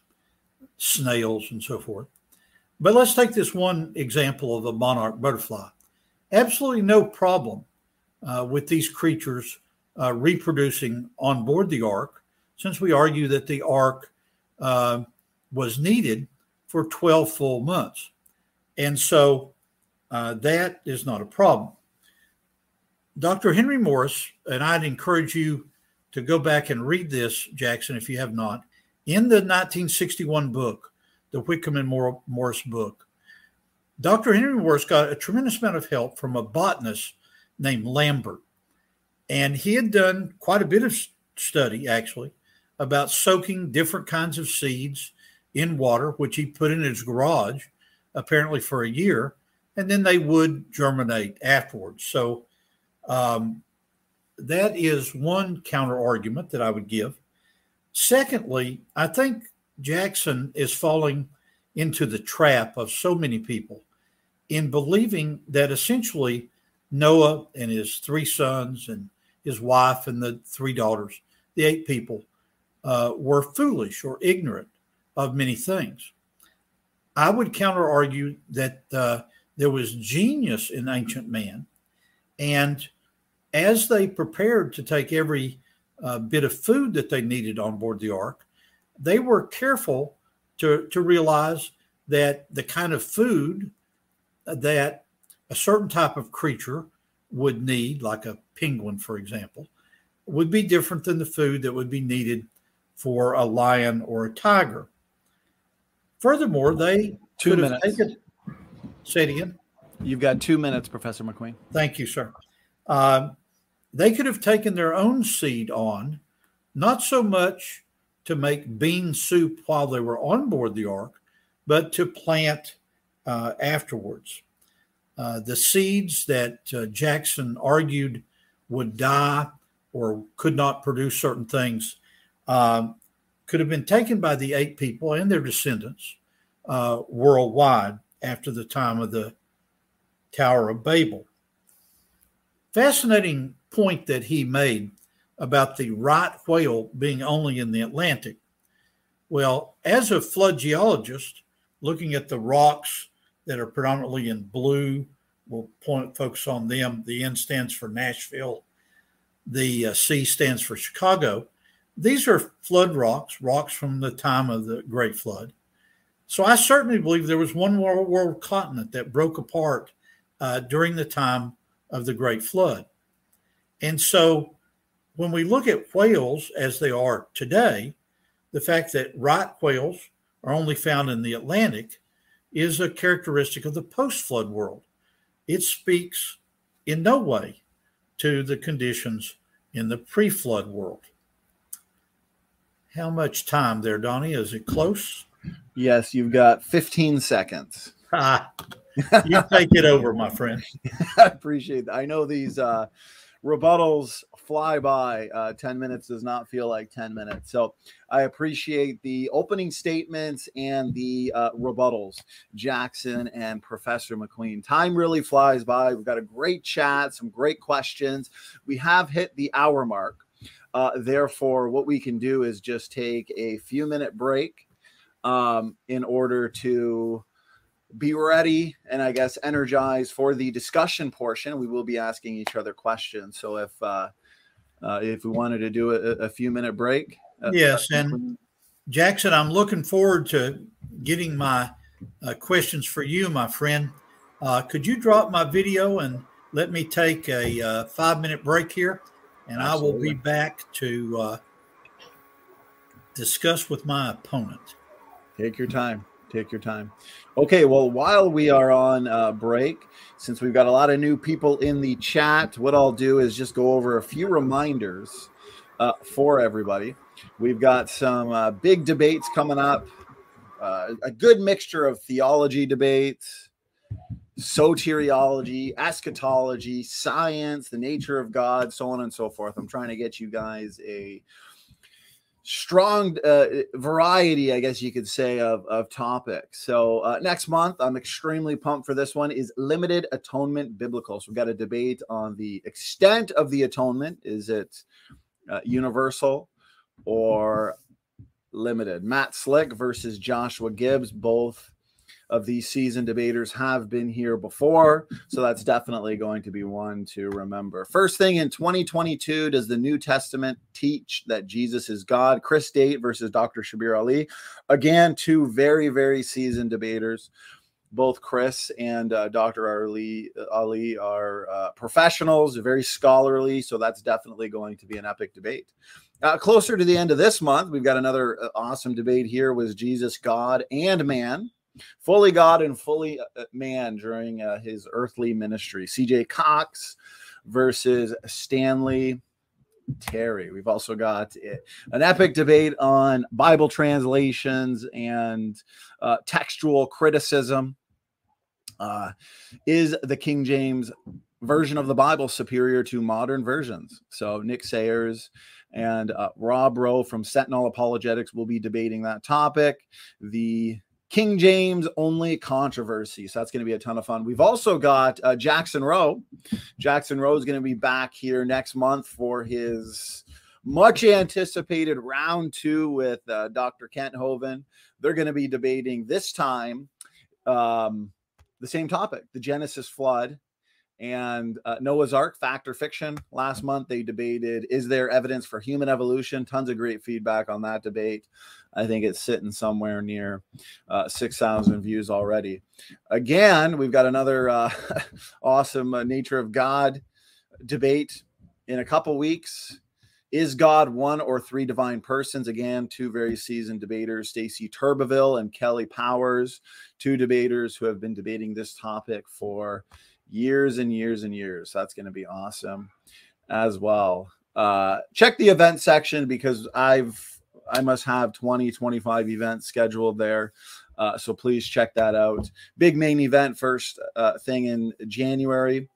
snails, and so forth. But let's take this one example of the monarch butterfly. Absolutely no problem uh, with these creatures uh, reproducing on board the ark, since we argue that the ark uh, was needed for 12 full months. And so uh, that is not a problem. Dr. Henry Morris, and I'd encourage you to go back and read this, Jackson, if you have not, in the 1961 book, the Whitcomb and Morris book. Dr. Henry Morris got a tremendous amount of help from a botanist named Lambert. And he had done quite a bit of study, actually, about soaking different kinds of seeds in water, which he put in his garage, apparently for a year, and then they would germinate afterwards. So um, that is one counter argument that I would give. Secondly, I think Jackson is falling into the trap of so many people in believing that essentially Noah and his three sons and his wife and the three daughters, the eight people, uh, were foolish or ignorant of many things. I would counter argue that uh, there was genius in ancient man. And as they prepared to take every uh, bit of food that they needed on board the ark, they were careful to, to realize that the kind of food that a certain type of creature would need, like a penguin, for example, would be different than the food that would be needed for a lion or a tiger. Furthermore, they two could minutes. Have taken, say it again. You've got two minutes, Professor McQueen. Thank you, sir. Uh, they could have taken their own seed on, not so much to make bean soup while they were on board the ark, but to plant uh, afterwards. Uh, the seeds that uh, Jackson argued would die or could not produce certain things um, could have been taken by the eight people and their descendants uh, worldwide after the time of the Tower of Babel. Fascinating point that he made about the right whale being only in the Atlantic. Well, as a flood geologist, looking at the rocks that are predominantly in blue, we'll point focus on them. The N stands for Nashville, the uh, C stands for Chicago. These are flood rocks, rocks from the time of the Great Flood. So I certainly believe there was one world, world continent that broke apart uh, during the time of the Great Flood. And so when we look at whales as they are today, the fact that right whales are only found in the Atlantic is a characteristic of the post flood world. It speaks in no way to the conditions in the pre flood world. How much time there, Donnie? Is it close? Yes, you've got 15 seconds. Ah, you take it over, my friend. I appreciate that. I know these uh, rebuttals fly by. Uh, 10 minutes does not feel like 10 minutes. So I appreciate the opening statements and the uh, rebuttals, Jackson and Professor McQueen. Time really flies by. We've got a great chat, some great questions. We have hit the hour mark. Uh, therefore, what we can do is just take a few minute break um, in order to be ready and I guess energized for the discussion portion. We will be asking each other questions. So if uh, uh, if we wanted to do a, a few minute break, yes, and Jackson, I'm looking forward to getting my uh, questions for you, my friend. Uh, could you drop my video and let me take a uh, five minute break here? And Absolutely. I will be back to uh, discuss with my opponent. Take your time. Take your time. Okay, well, while we are on uh, break, since we've got a lot of new people in the chat, what I'll do is just go over a few reminders uh, for everybody. We've got some uh, big debates coming up, uh, a good mixture of theology debates, soteriology, eschatology, science, the nature of God, so on and so forth. I'm trying to get you guys a strong uh, variety, I guess you could say, of, of topics. So uh, next month, I'm extremely pumped for this one is limited atonement biblical. So we've got a debate on the extent of the atonement. Is it uh, universal or limited? Matt Slick versus Joshua Gibbs, both of these season debaters have been here before. So that's definitely going to be one to remember. First thing in 2022, does the New Testament teach that Jesus is God? Chris Date versus Dr. Shabir Ally. Again, two very, very seasoned debaters. Both Chris and uh, Dr. Ally, Ally are uh, professionals, very scholarly. So that's definitely going to be an epic debate. Uh, closer to the end of this month, we've got another uh, awesome debate here. Was Jesus God and man? Fully God and fully uh, uh, man during uh, his earthly ministry. CJ Cox versus Stanley Terry. We've also got eh, an epic debate on Bible translations and uh, textual criticism. Uh, is the King James version of the Bible superior to modern versions? So Nick Sayers and uh, Rob Rowe from Sentinel Apologetics will be debating that topic. The King James only controversy. So that's going to be a ton of fun. We've also got uh, Jackson Roe. Jackson Roe is going to be back here next month for his much anticipated round two with uh, Dr. Kent Hovind. They're going to be debating this time um, the same topic the Genesis flood and uh, Noah's Ark, fact or fiction. Last month they debated is there evidence for human evolution? Tons of great feedback on that debate. I think it's sitting somewhere near uh, 6,000 views already. Again, we've got another uh, awesome uh, nature of God debate in a couple weeks. Is God one or three divine persons? Again, two very seasoned debaters, Stacy Turbeville and Kelly Powers, two debaters who have been debating this topic for years and years and years. That's going to be awesome as well. Uh, check the event section because I've I must have 20, 25 events scheduled there. Uh, so please check that out. Big main event first uh, thing in January.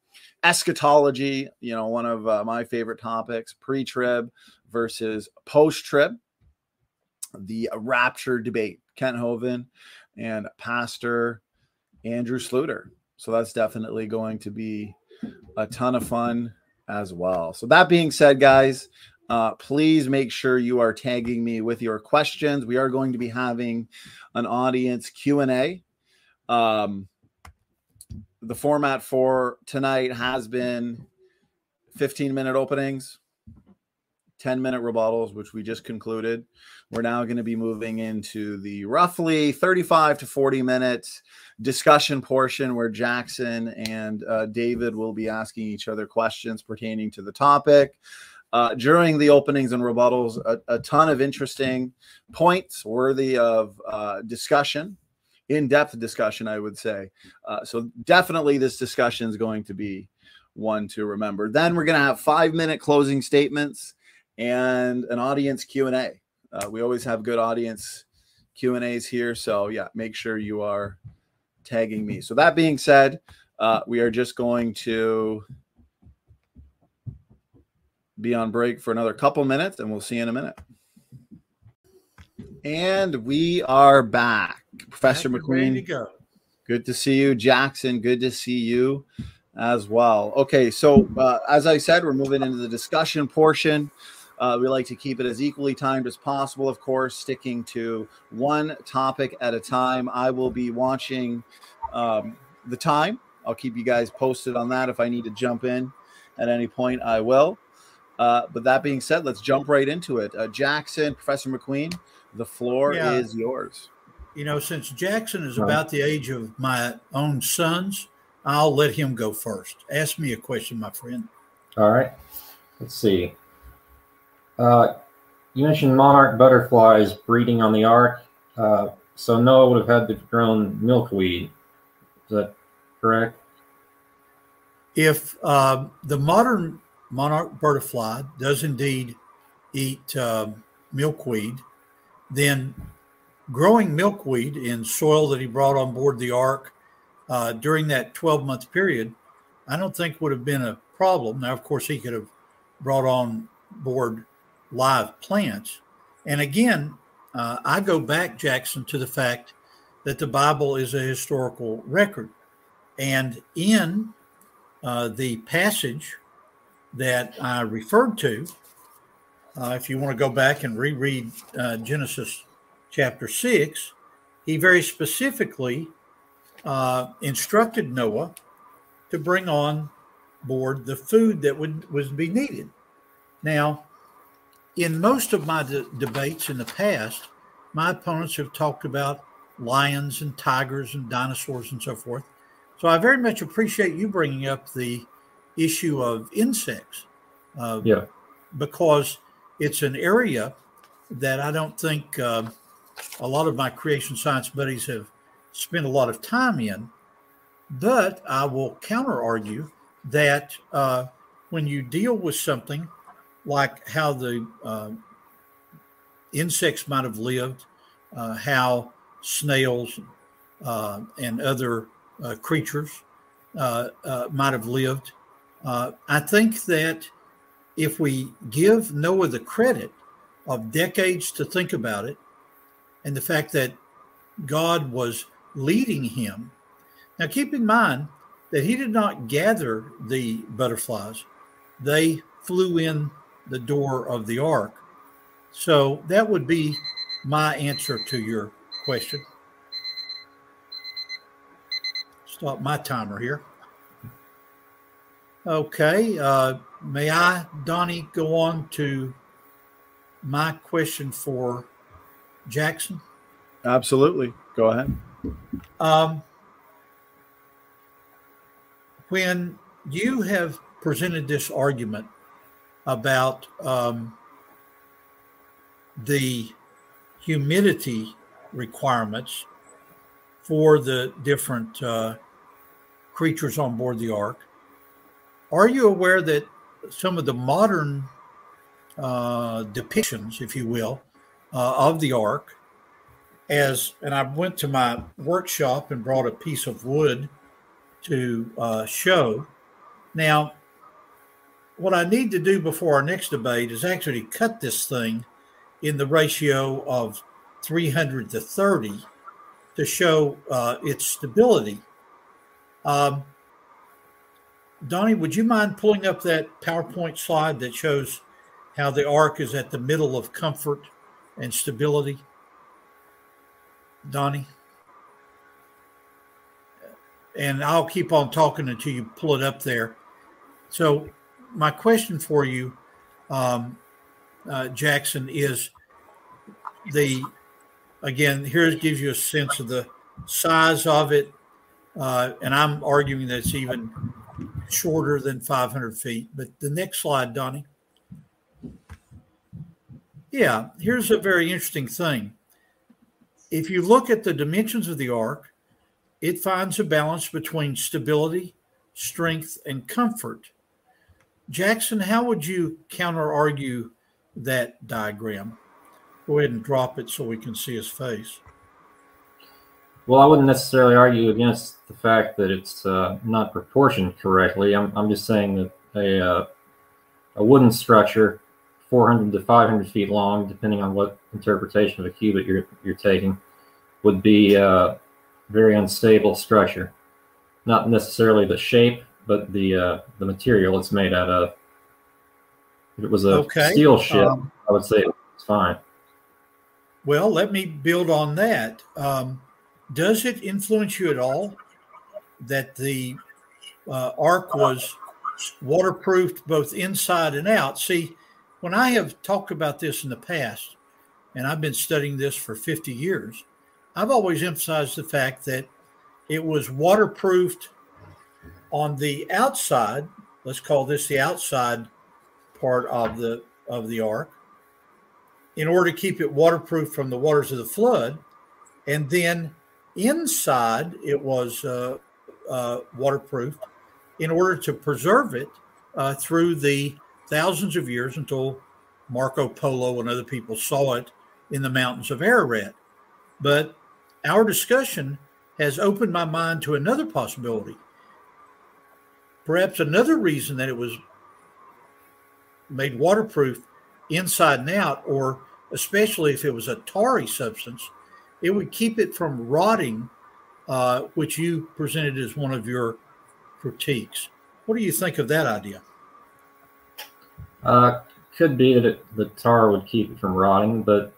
Eschatology, you know, one of uh, my favorite topics, pre trib versus post trib. The rapture debate, Kent Hovind and Pastor Andrew Sluter. So that's definitely going to be a ton of fun as well. So that being said, guys, uh, please make sure you are tagging me with your questions. We are going to be having an audience Q and A. Um, the format for tonight has been 15 minute openings, 10 minute rebuttals, which we just concluded. We're now going to be moving into the roughly 35 to 40 minutes discussion portion where Jackson and uh, David will be asking each other questions pertaining to the topic. Uh, during the openings and rebuttals, a, a, ton of interesting points worthy of uh, discussion, in depth discussion, I would say. Uh, so, definitely, this discussion is going to be one to remember. Then, we're going to have five minute closing statements and an audience Q&A. Uh, we always have good audience Q&As here. So, yeah, make sure you are tagging me. So that being said, uh, we are just going to be on break for another couple minutes, and we'll see you in a minute. And we are back, Professor McQueen. To go. Good to see you, Jackson. Good to see you as well. Okay, so uh, as I said, we're moving into the discussion portion. Uh, we like to keep it as equally timed as possible, of course, sticking to one topic at a time. I will be watching um, the time. I'll keep you guys posted on that. If I need to jump in at any point, I will. Uh, but that being said, let's jump right into it. Uh, Jackson, Professor McQueen, The floor Yeah. is yours. You know, since Jackson is Right. about the age of my own sons, I'll let him go first. Ask me a question, my friend. All right. Let's see. Uh, you mentioned monarch butterflies breeding on the ark. Uh, so Noah would have had to grown milkweed. Is that correct? If uh, the modern monarch butterfly does indeed eat um milkweed, then growing milkweed in soil that he brought on board the ark uh, during that 12 month period, I don't think would have been a problem. Now, of course, he could have brought on board live plants. And again, uh, I go back, Jackson, to the fact that the Bible is a historical record. And in uh, the passage that I referred to, uh, if you want to go back and reread uh, Genesis chapter 6, he very specifically uh, instructed Noah to bring on board the food that would was be needed. Now, in most of my de- debates in the past, my opponents have talked about lions and tigers and dinosaurs and so forth. So I very much appreciate you bringing up the issue of insects uh, Yeah. because it's an area that I don't think uh, a lot of my creation science buddies have spent a lot of time in. But I will counter argue that uh, when you deal with something like how the uh, insects might have lived, uh, how snails uh, and other uh, creatures uh, might have lived, I think that if we give Noah the credit of decades to think about it, and the fact that God was leading him. Now, keep in mind that he did not gather the butterflies, they flew in the door of the ark. So that would be my answer to your question. Stop my timer here. Okay. Uh, may I, Donnie, go on to my question for Jackson? Absolutely. Go ahead. Um, when you have presented this argument about um, the humidity requirements for the different uh, creatures on board the ark, are you aware that some of the modern uh, depictions, if you will, uh, of the ark as and I went to my workshop and brought a piece of wood to uh, show. Now, what I need to do before our next debate is actually cut this thing in the ratio of 300 to 30 to show uh, its stability. Um, Donnie, would you mind pulling up that PowerPoint slide that shows how the ark is at the middle of comfort and stability? Donnie? And I'll keep on talking until you pull it up there. So, my question for you, um, uh, Jackson, is the again here it gives you a sense of the size of it, uh, and I'm arguing that it's even shorter than 500 feet. But the next slide, Donnie. Yeah, here's a very interesting thing if you look at the dimensions of the ark, it finds a balance between stability, strength, and comfort. Jackson, how would you counter argue that diagram? Go ahead and drop it so we can see his face. Well, I wouldn't necessarily argue against the fact that it's uh, not proportioned correctly. I'm, I'm just saying that a, uh, a wooden structure, 400 to 500 feet long, depending on what interpretation of a cubit you're, you're taking, would be a very unstable structure. Not necessarily the shape, but the uh, the material it's made out of. If it was a Okay, steel ship, um, I would say it's fine. Well, let me build on that. Um, does it influence you at all that the uh, ark was waterproofed both inside and out? See, when I have talked about this in the past, and I've been studying this for 50 years, I've always emphasized the fact that it was waterproofed on the outside. Let's call this the outside part of the of the ark in order to keep it waterproof from the waters of the flood. And then inside it was uh, uh, waterproof in order to preserve it uh, through the thousands of years until Marco Polo and other people saw it in the mountains of Ararat. But our discussion has opened my mind to another possibility. Perhaps another reason that it was made waterproof inside and out, or especially if it was a tarry substance, it would keep it from rotting, uh, which you presented as one of your critiques. What do you think of that idea? Uh, could be that it, the tar would keep it from rotting, but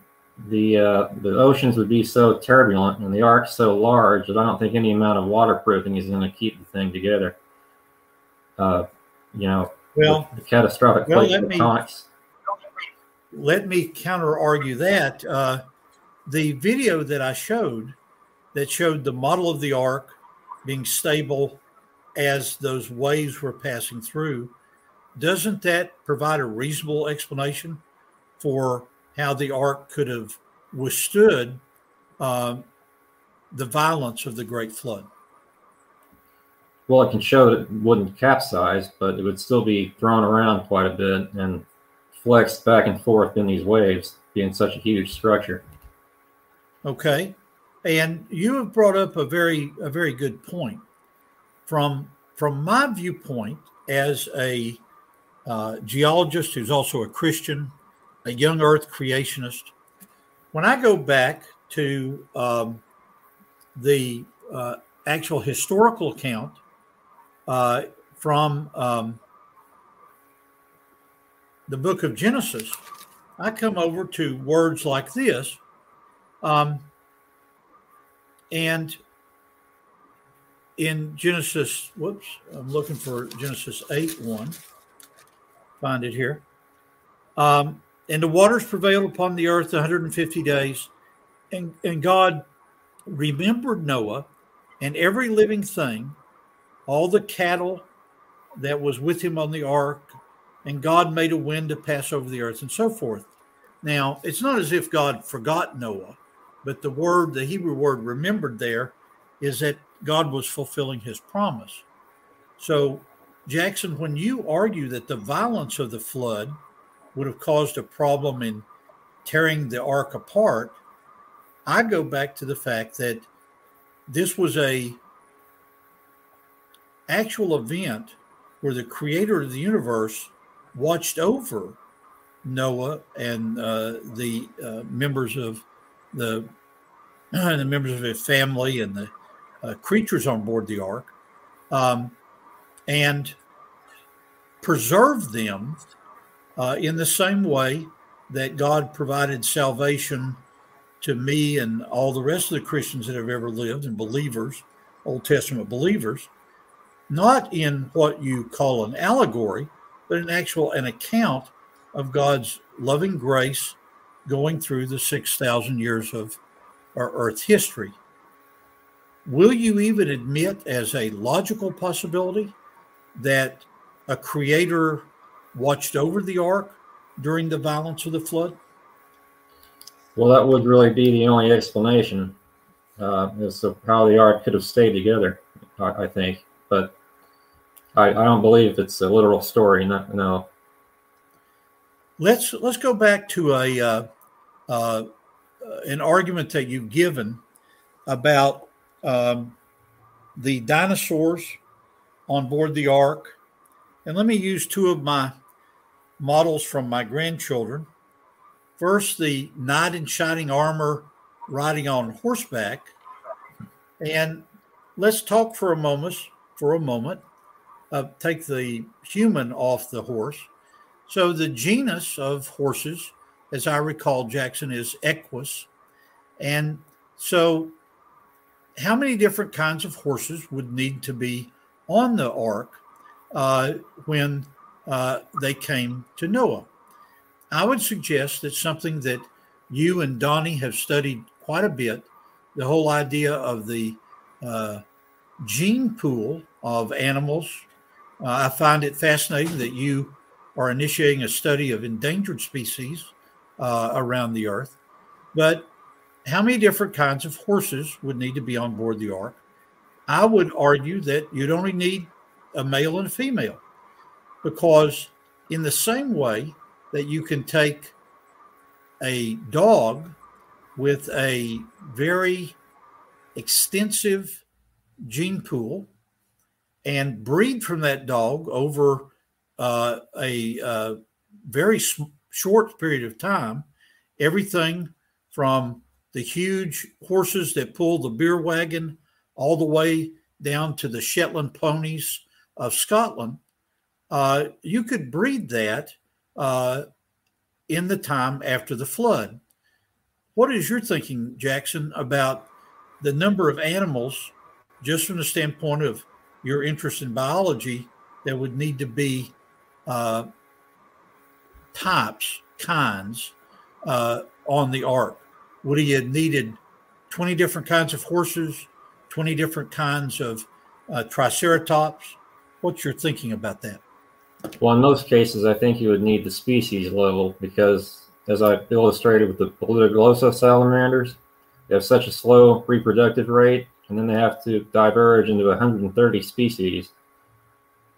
the uh, the oceans would be so turbulent and the ark so large that I don't think any amount of waterproofing is going to keep the thing together. Uh, you know, well, the, catastrophic well, plate let me, tectonics. let me counter argue that. Uh, the video that I showed that showed the model of the ark being stable as those waves were passing through, doesn't that provide a reasonable explanation for how the ark could have withstood uh, the violence of the great flood? Well, it can show that it wouldn't capsize, but it would still be thrown around quite a bit and flexed back and forth in these waves, being such a huge structure. Okay. And you have brought up a very a very good point. From from my viewpoint as a uh, geologist who's also a Christian, a young Earth creationist, when I go back to um, the uh, actual historical account uh, from um, the book of Genesis, I come over to words like this. Um, and in Genesis, whoops, I'm looking for Genesis 8 1. Find it here. Um, and the waters prevailed upon the earth 150 days. And, and God remembered Noah and every living thing, all the cattle that was with him on the ark, and God made a wind to pass over the earth and so forth. Now, it's not as if God forgot Noah, but the word, the Hebrew word remembered there, is that God was fulfilling his promise. So, Jackson, when you argue that the violence of the flood would have caused a problem in tearing the ark apart, I go back to the fact that this was a actual event where the creator of the universe watched over Noah and uh, the uh, members of the the members of his family and the uh, creatures on board the ark, um, and preserve them uh, in the same way that God provided salvation to me and all the rest of the Christians that have ever lived and believers, Old Testament believers, not in what you call an allegory, but an actual an account of God's loving grace going through the 6,000 years of our Earth history. Will you even admit as a logical possibility that a creator watched over the ark during the violence of the flood? Well, that would really be the only explanation uh, as to how the ark could have stayed together, I, I think. But I, I, don't believe it's a literal story. No. no. Let's let's go back to a uh, uh, an argument that you've given about um, the dinosaurs on board the ark. And let me use two of my models from my grandchildren. First, the knight in shining armor riding on horseback. And let's talk for a moment, for a moment, uh, take the human off the horse. So the genus of horses, as I recall, Jackson, is Equus. And so how many different kinds of horses would need to be on the ark uh, when uh, they came to Noah? I would suggest that something that you and Donnie have studied quite a bit the whole idea of the uh, gene pool of animals. Uh, I find it fascinating that you are initiating a study of endangered species uh, around the earth. But how many different kinds of horses would need to be on board the ark? I would argue that you'd only need a male and a female because, in the same way that you can take a dog with a very extensive gene pool and breed from that dog over uh, a uh, very sm- short period of time everything from the huge horses that pull the beer wagon all the way down to the Shetland ponies of Scotland. Uh, you could breed that uh, in the time after the flood. What is your thinking, Jackson, about the number of animals, just from the standpoint of your interest in biology, there would need to be uh, types, kinds uh, on the ark? Would he have needed 20 different kinds of horses, 20 different kinds of uh, triceratops? What's your thinking about that? Well, in most cases, I think you would need the species level because, as I illustrated with the Bolitoglossa salamanders, they have such a slow reproductive rate, and then they have to diverge into 130 species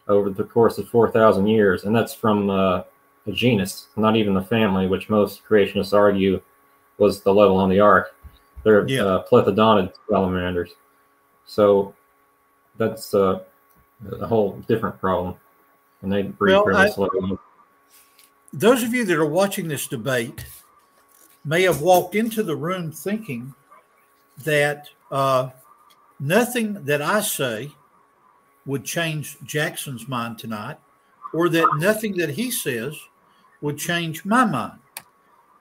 over the course of 4,000 years, and that's from uh, a genus, not even the family, which most creationists argue was the level on the ark. They're Yeah. uh, plethodontid salamanders, so that's uh, a whole different problem, and they breed Well, I- slowly. Those of you that are watching this debate may have walked into the room thinking that uh, nothing that I say would change Jackson's mind tonight, or that nothing that he says would change my mind.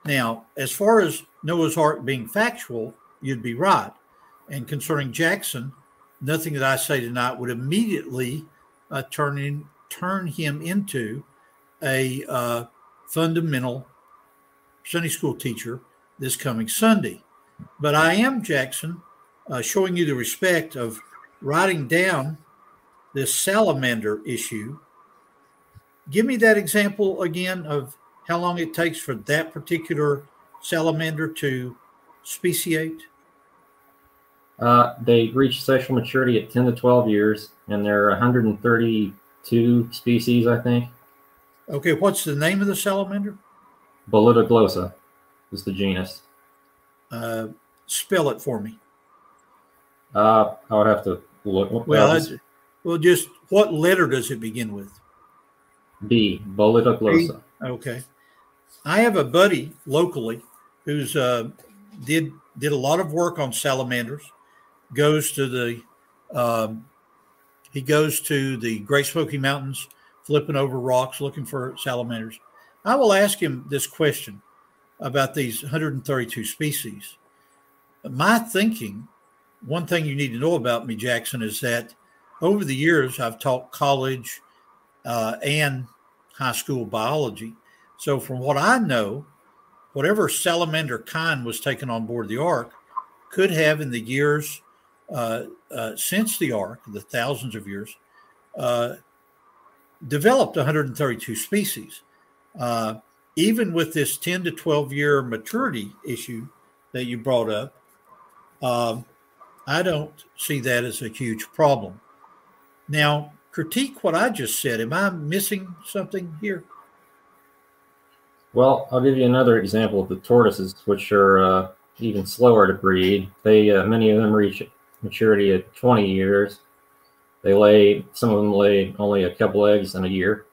Now, as far as Noah's Ark being factual, you'd be right. And concerning Jackson, nothing that I say tonight would immediately uh, turn in, turn him into a uh, fundamental Sunday school teacher this coming Sunday. But I am, Jackson, uh, showing you the respect of writing down this salamander issue. Give me that example again of how long it takes for that particular salamander to speciate. Uh, they reach sexual maturity at 10 to 12 years, and there are 132 species, I think. Okay, what's the name of the salamander? Bolitoglossa is the genus. Uh, spell it for me. Uh, I would have to look. Well, well, just what letter does it begin with? B, Bolitoglossa. Okay. I have a buddy locally who's uh, did did a lot of work on salamanders. Goes to the um, he goes to the Great Smoky Mountains, flipping over rocks looking for salamanders. I will ask him this question about these 132 species. My thinking, one thing you need to know about me, Jackson, is that over the years I've taught college uh, and high school biology. So, from what I know, whatever salamander kind was taken on board the ark could have, in the years uh, uh, since the ark, the thousands of years, uh, developed 132 species. Uh, even with this 10 to 12 year maturity issue that you brought up, um, I don't see that as a huge problem. Now, critique what I just said. Am I missing something here? Well, I'll give you another example of the tortoises, which are uh, even slower to breed. They uh, many of them reach maturity at 20 years. They lay some of them lay only a couple eggs in a year,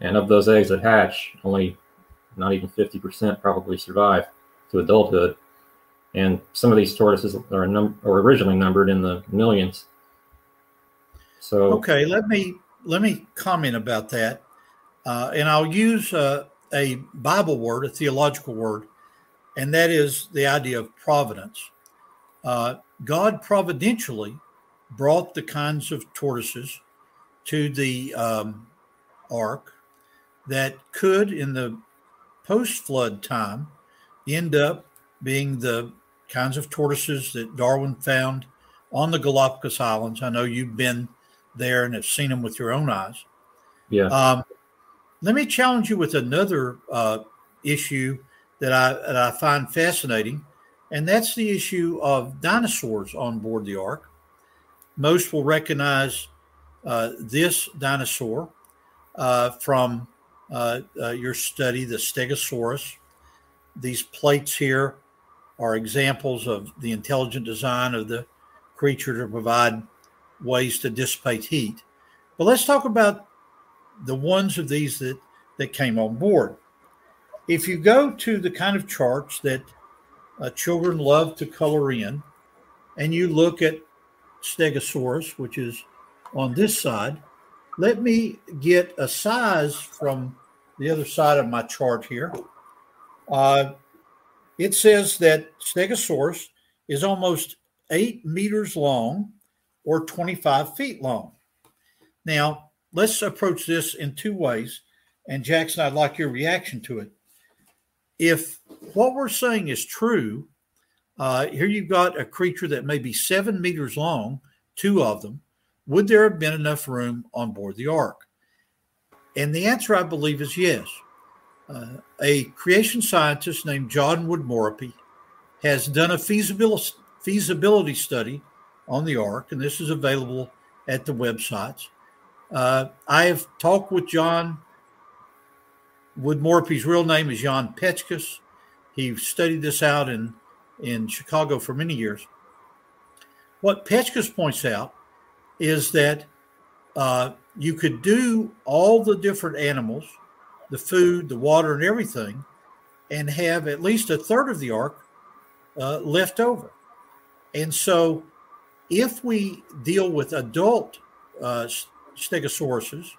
and of those eggs that hatch, only not even 50% probably survive to adulthood. And some of these tortoises are num- are originally numbered in the millions. So Okay, let me let me comment about that, uh, and I'll use uh, a Bible word, a theological word, and that is the idea of providence. Uh, God providentially brought the kinds of tortoises to the um, ark that could, in the post-flood time, end up being the kinds of tortoises that Darwin found on the Galapagos Islands. I know you've been there and have seen them with your own eyes. Yeah. Um, let me challenge you with another uh, issue that I that I find fascinating, and that's the issue of dinosaurs on board the Ark. Most will recognize uh, this dinosaur uh, from uh, uh, your study, the Stegosaurus. These plates here are examples of the intelligent design of the creature to provide ways to dissipate heat. But let's talk about the ones of these that, that came on board. If you go to the kind of charts that uh, children love to color in, and you look at Stegosaurus, which is on this side, let me get a size from the other side of my chart here. Uh, it says that Stegosaurus is almost eight meters long or 25 feet long. Now, let's approach this in two ways. And Jackson, I'd like your reaction to it. If what we're saying is true, uh, here you've got a creature that may be seven meters long, two of them. Would there have been enough room on board the ark? And the answer, I believe, is yes. Uh, a creation scientist named John Woodmorappe has done a feasibility, feasibility study on the ark, and this is available at the websites. Uh, I have talked with John Woodmorappe's real name is John Peczkis. He studied this out in, in Chicago for many years. What Peczkis points out is that uh, you could do all the different animals, the food, the water, and everything, and have at least a third of the ark uh, left over. And so, if we deal with adult uh, stegosauruses,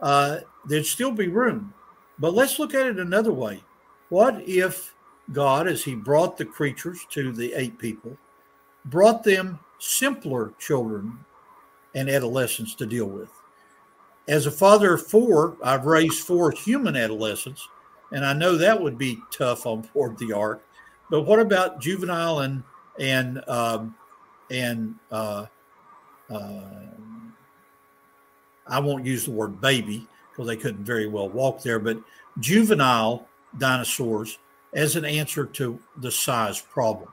uh, there'd still be room. But let's look at it another way. What if God, as He brought the creatures to the eight people, brought them simpler children and adolescents to deal with? As a father of four, I've raised four human adolescents, and I know that would be tough on board the ark. But what about juvenile and and um, and uh, uh, I won't use the word baby because they couldn't very well walk there, but juvenile dinosaurs as an answer to the size problem.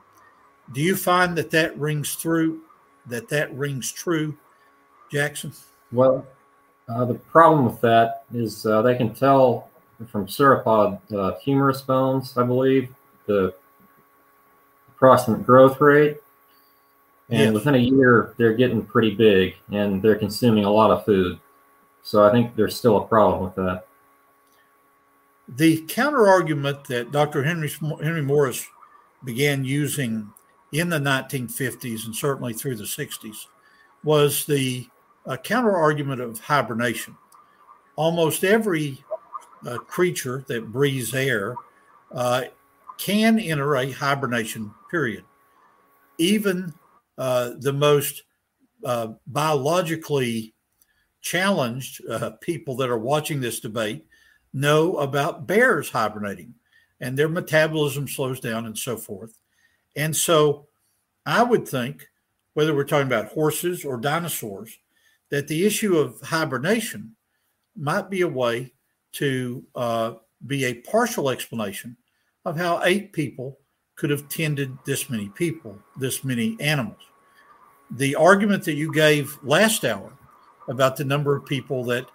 Do you find that that rings through? That that rings true, Jackson? Well, uh, the problem with that is uh, they can tell from sauropod uh, humerus bones, I believe, the approximate growth rate. And yes. within a year, they're getting pretty big and they're consuming a lot of food. So I think there's still a problem with that. The counter argument that Dr. Henry, Henry Morris began using in the 1950s and certainly through the 60s was the uh, counter argument of hibernation. Almost every uh, creature that breathes air uh, can enter a hibernation period. Even uh, the most uh, biologically challenged uh, people that are watching this debate know about bears hibernating and their metabolism slows down and so forth. And so I would think, whether we're talking about horses or dinosaurs, that the issue of hibernation might be a way to uh, be a partial explanation of how eight people could have tended this many people, this many animals. The argument that you gave last hour about the number of people that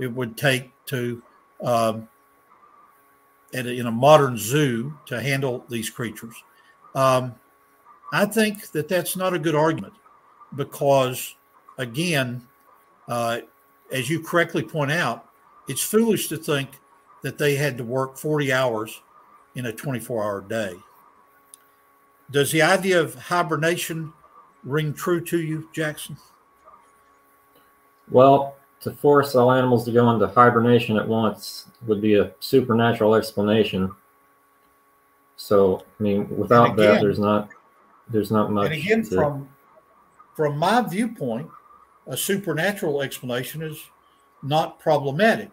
it would take to um, a, in a modern zoo to handle these creatures. Um, I think that that's not a good argument because, again, uh, as you correctly point out, it's foolish to think that they had to work 40 hours in a 24 hour day. Does the idea of hibernation ring true to you, Jackson? Well, to force all animals to go into hibernation at once would be a supernatural explanation. So, I mean, without again, that, there's not there's not much. And again, to... from from my viewpoint, a supernatural explanation is not problematic.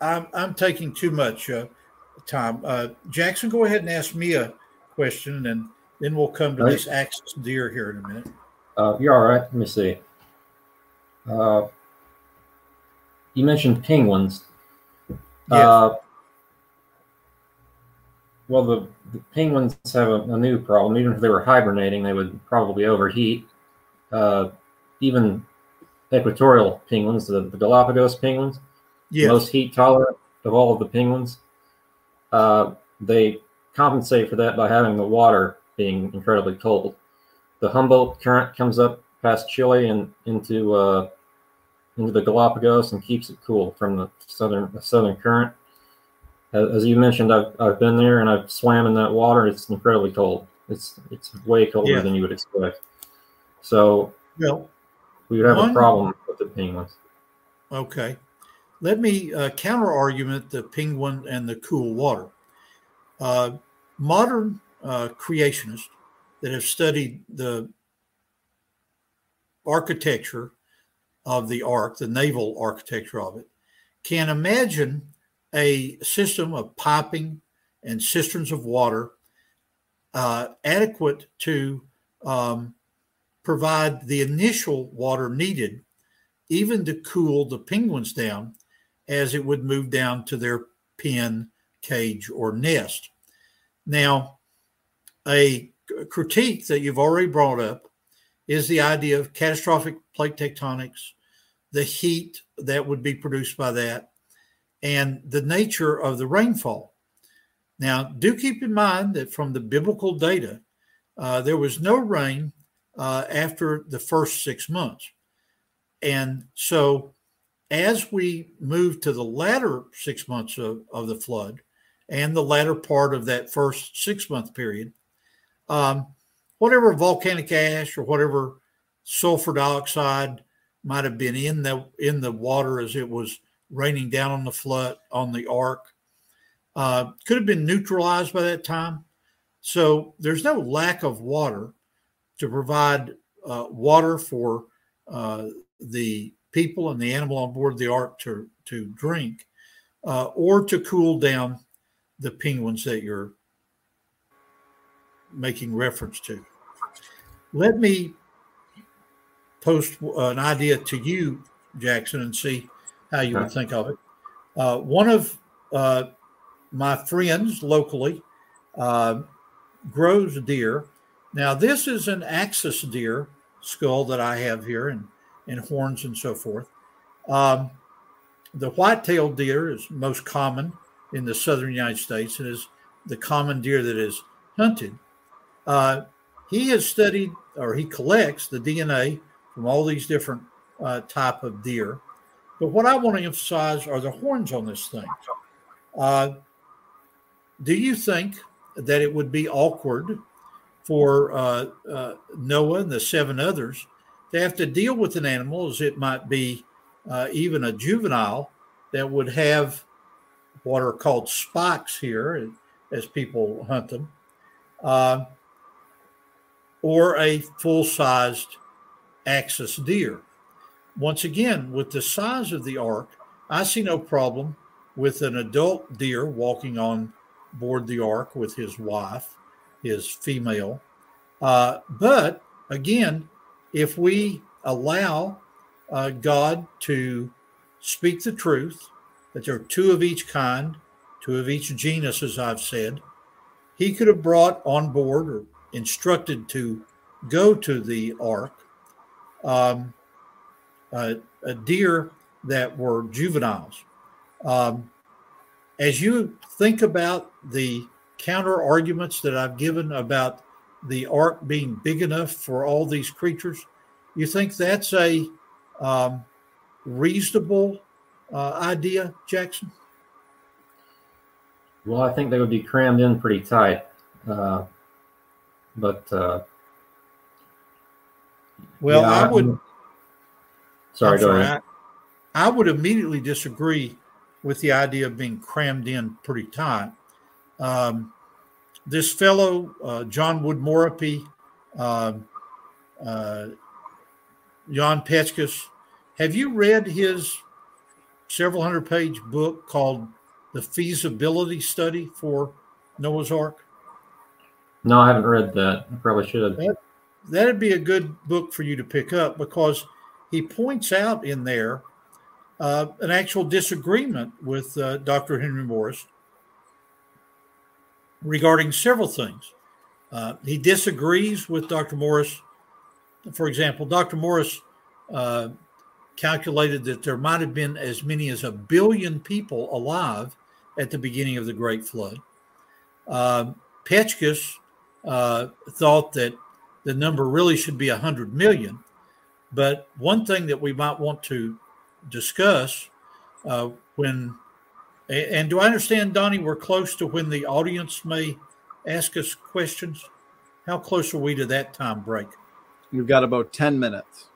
I'm, I'm taking too much. Uh, time. Uh, Jackson, go ahead and ask me a question, and then we'll come to Right. this axis deer here in a minute. Uh, you're all right. Let me see. Uh, you mentioned penguins. Yes. Uh, well, the, the penguins have a, a new problem. Even if they were hibernating, they would probably overheat. Uh, even equatorial penguins, the, the Galapagos penguins, Yes. most heat tolerant of all of the penguins. Uh, they compensate for that by having the water being incredibly cold. The Humboldt current comes up past Chile and into uh, into the Galapagos and keeps it cool from the southern the southern current. As, you mentioned, I've, I've been there and I've swam in that water. It's incredibly cold. It's it's way colder Yeah. than you would expect. So well, we would have One- a problem with the penguins. Okay. Let me uh, counter argument the penguin and the cool water. Uh, modern uh, creationists that have studied the architecture of the ark, the naval architecture of it, can imagine a system of piping and cisterns of water uh, adequate to um, provide the initial water needed even to cool the penguins down as it would move down to their pen, cage, or nest. Now, a critique that you've already brought up is the idea of catastrophic plate tectonics, the heat that would be produced by that, and the nature of the rainfall. Now, do keep in mind that from the biblical data, uh, there was no rain uh, after the first six months. And so, as we move to the latter six months of, of the flood and the latter part of that first six month period, um, whatever volcanic ash or whatever sulfur dioxide might have been in the in the water as it was raining down on the flood on the ark uh, could have been neutralized by that time. So there's no lack of water to provide uh, water for uh, the people and the animal on board the ark to to drink, uh, or to cool down the penguins that you're making reference to. Let me post an idea to you, Jackson, and see how you would think of it. Uh, one of uh, my friends locally uh, grows deer. Now, this is an axis deer skull that I have here and, and horns and so forth. Um, the white-tailed deer is most common in the southern United States and is the common deer that is hunted. Uh, he has studied or he collects the DNA from all these different uh, type of deer. But what I want to emphasize are the horns on this thing. Uh, do you think that it would be awkward for uh, uh, Noah and the seven others to have to deal with an animal as it might be uh, even a juvenile that would have what are called spikes here as people hunt them, uh, or a full sized axis deer? Once again, with the size of the ark, I see no problem with an adult deer walking on board the ark with his wife, his female. Uh, but again, if we allow uh, God to speak the truth, that there are two of each kind, two of each genus, as I've said, he could have brought on board or instructed to go to the ark um, uh, a deer that were juveniles. Um, as you think about the counter arguments that I've given about the ark being big enough for all these creatures, you think that's a um, reasonable uh, idea, Jackson? Well, I think they would be crammed in pretty tight. Uh, but uh, Well, yeah, I would. I'm- Sorry, I'm go sorry, ahead. I, I would immediately disagree with the idea of being crammed in pretty tight. Um, this fellow, uh, John Woodmorappe, um uh, Jan have you read his several hundred page book called the feasibility study for Noah's Ark? No, I haven't read that. I probably should have. That'd be a good book for you to pick up because he points out in there uh, an actual disagreement with uh, Dr. Henry Morris regarding several things. Uh, he disagrees with Dr. Morris. For example, Dr. Morris uh, calculated that there might have been as many as a billion people alive at the beginning of the Great Flood. Peczkis uh, thought that the number really should be 100 million. But one thing that we might want to discuss uh, when, and do I understand, Donnie, we're close to when the audience may ask us questions? How close are we to that time break? We've got about 10 minutes.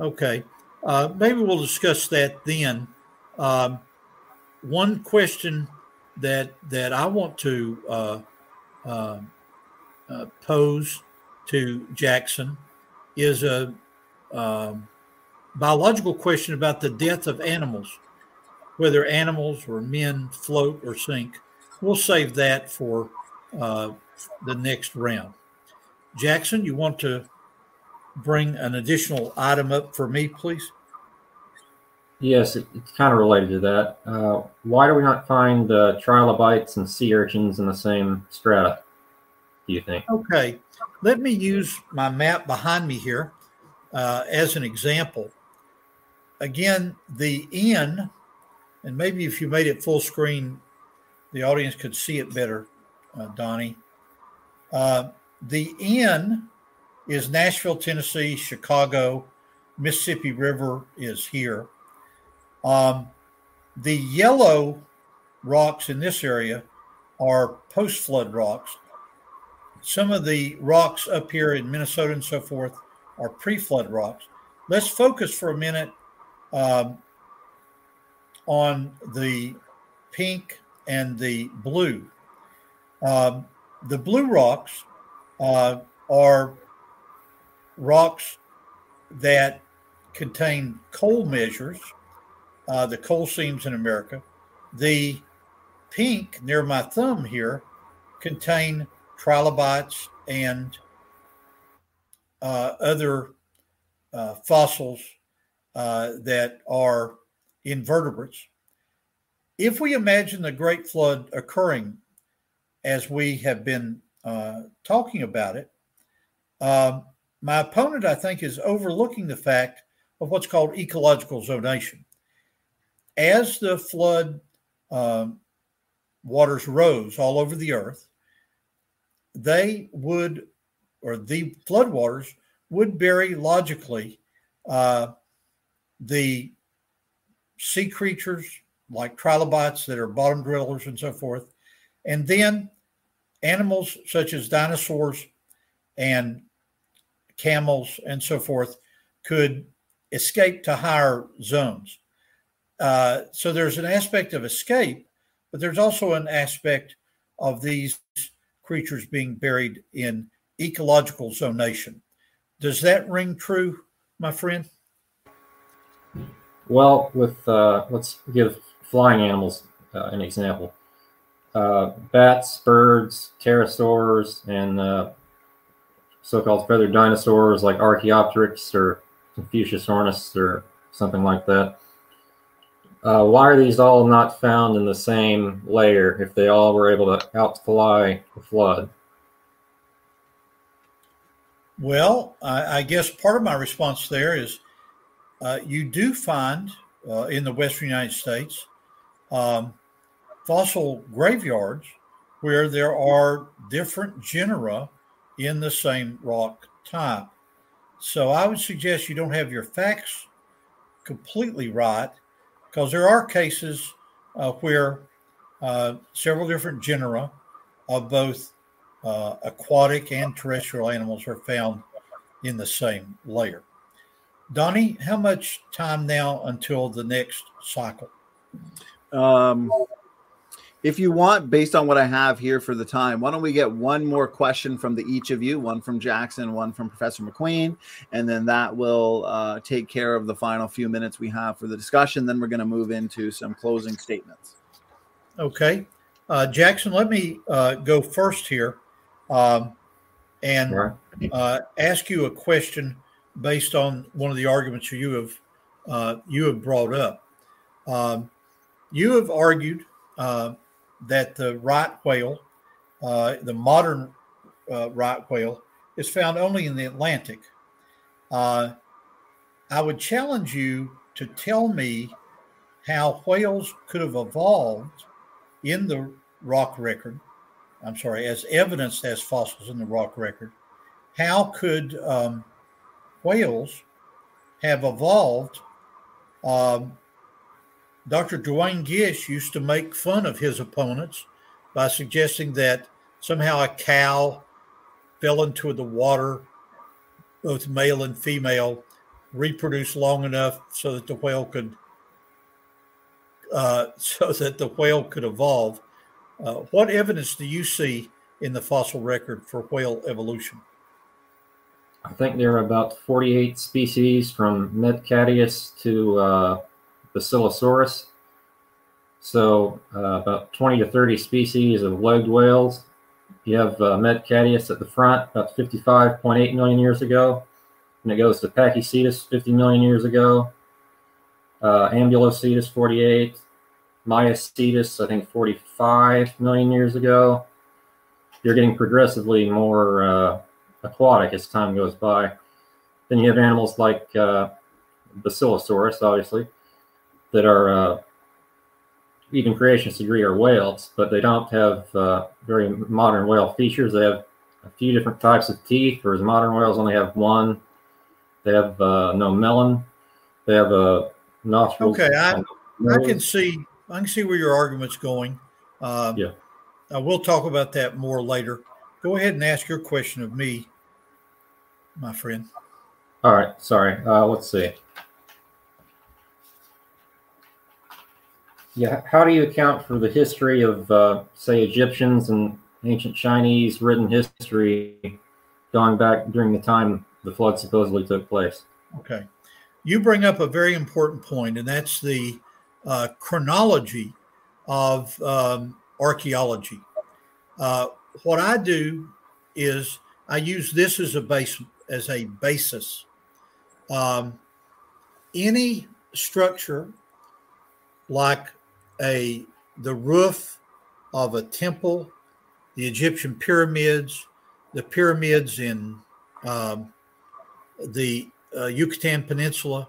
Okay. Uh, maybe we'll discuss that then. Um, one question that that I want to uh, uh, uh pose to Jackson is a um, biological question about the death of animals, whether animals or men float or sink. We'll save that for uh, the next round. Jackson, you want to bring an additional item up for me, please? Yes, it, it's kind of related to that. Uh, why do we not find uh, trilobites and sea urchins in the same strata? Do you think? Okay, let me use my map behind me here uh, as an example. Again, the N, and maybe if you made it full screen, the audience could see it better, uh, Donnie. Uh, the N is Nashville, Tennessee, Chicago, Mississippi River is here. Um, the yellow rocks in this area are post flood rocks. Some of the rocks up here in Minnesota and so forth are pre flood rocks. Let's focus for a minute um, on the pink and the blue. Um, the blue rocks uh, are rocks that contain coal measures uh, the coal seams in America. The pink near my thumb here contain trilobites and uh, other uh, fossils uh, that are invertebrates. If we imagine the Great Flood occurring as we have been uh, talking about it, um, my opponent, I think, is overlooking the fact of what's called ecological zonation as the flood um, waters rose all over the earth, they would, or the flood waters would bury logically uh, the sea creatures like trilobites that are bottom dwellers and so forth, and then animals such as dinosaurs and camels and so forth could escape to higher zones. Uh, so there's an aspect of escape, but there's also an aspect of these creatures being buried in ecological zonation. Does that ring true, my friend? Well, with uh, let's give flying animals uh, an example. Uh, bats, birds, pterosaurs, and uh, so-called feathered dinosaurs like Archaeopteryx or Confuciusornis or something like that. Uh, why are these all not found in the same layer if they all were able to outfly the flood? Well, I, I guess part of my response there is uh, you do find uh, in the Western United States um, fossil graveyards where there are different genera in the same rock type. So I would suggest you don't have your facts completely right because there are cases uh, where uh, several different genera of both uh, aquatic and terrestrial animals are found in the same layer. Donnie, how much time now until the next cycle? Um, if you want, based on what I have here for the time, why don't we get one more question from the each of you, one from Jackson, one from Professor McQueen, and then that will uh, take care of the final few minutes we have for the discussion. Then we're going to move into some closing statements. Okay. Uh, Jackson, let me uh, go first here um, and Right. uh, ask you a question based on one of the arguments you have uh, you have brought up. Um, you have argued uh, that the right whale, uh, the modern uh, right whale, is found only in the Atlantic. Uh, I would challenge you to tell me how whales could have evolved in the rock record. I'm sorry, as evidenced as fossils in the rock record. How could um, whales have evolved? Um, Dr. Duane Gish used to make fun of his opponents by suggesting that somehow a cow fell into the water, both male and female, reproduced long enough so that the whale could uh, so that the whale could evolve. Uh, what evidence do you see in the fossil record for whale evolution? I think there are about 48 species from Metcadius to uh, Basilosaurus. So uh, about 20 to 30 species of legged whales. You have uh, at the front, about 55.8 million years ago. And it goes to Pakicetus, 50 million years ago. Uh, Ambulocetus, 48. Maiacetus, I think 45 million years ago. You're getting progressively more uh, aquatic as time goes by. Then you have animals like uh, Basilosaurus, obviously, that are uh, even creationist degree are whales, but they don't have uh, very modern whale features. They have a few different types of teeth, whereas modern whales only have one. They have uh, no melon. They have a nostril. Okay, I, I can see I can see where your argument's going. Um, Yeah. uh, we'll talk about that more later. Go ahead and ask your question of me, my friend. All right, sorry. Uh, let's see. Yeah, how do you account for the history of, uh, say, Egyptians and ancient Chinese written history going back during the time the flood supposedly took place? Okay. You bring up a very important point, and that's the uh, chronology of um, archaeology. Uh, what I do is I use this as a base as a basis. Um, any structure like a the roof of a temple, the Egyptian pyramids, the pyramids in um, the uh, Yucatan Peninsula,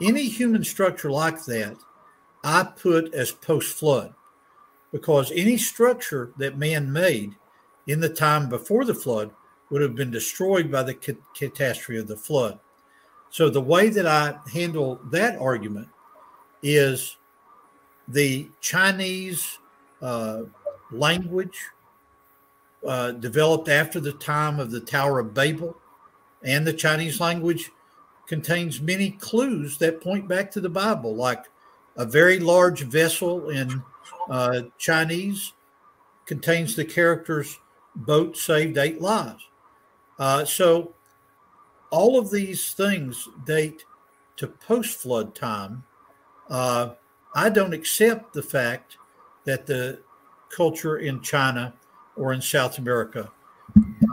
any human structure like that, I put as post flood because any structure that man made in the time before the flood would have been destroyed by the ca- catastrophe of the flood. So the way that I handle that argument is the Chinese uh, language uh, developed after the time of the Tower of Babel and the Chinese language contains many clues that point back to the Bible, like a very large vessel in uh, Chinese contains the characters boat saved eight lives. Uh, so all of these things date to post flood time. Uh, I don't accept the fact that the culture in China or in South America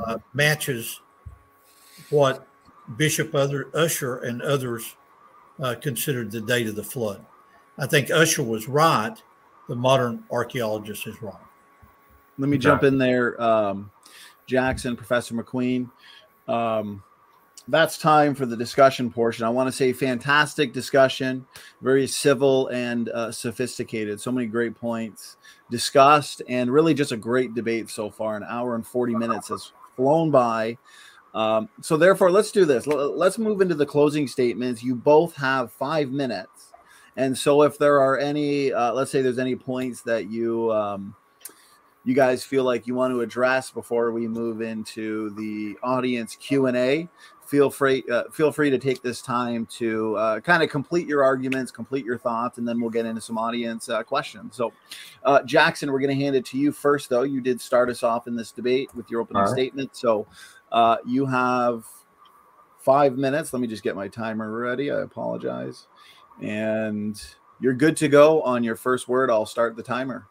uh, matches what Bishop other, Ussher and others uh, considered the date of the flood. I think Ussher was right. The modern archaeologist is wrong. Let me Okay. jump in there, um, Jackson, Professor McQueen. Um, that's time for the discussion portion. I want to say fantastic discussion, very civil and uh, sophisticated. So many great points discussed, and really just a great debate so far. An hour and 40 minutes has flown by. Um, so, therefore, let's do this. Let's move into the closing statements. You both have five minutes. And so, if there are any, uh, let's say there's any points that you, um, you guys feel like you want to address before we move into the audience q&a feel free uh, feel free to take this time to uh, kind of complete your arguments complete your thoughts and then we'll get into some audience uh, questions. So uh, jackson we're going to hand it to you first though. You did start us off in this debate with your opening right. statement. So uh, you have five minutes. Let me just get my timer ready. I apologize. And you're good to go on your first word. I'll start the timer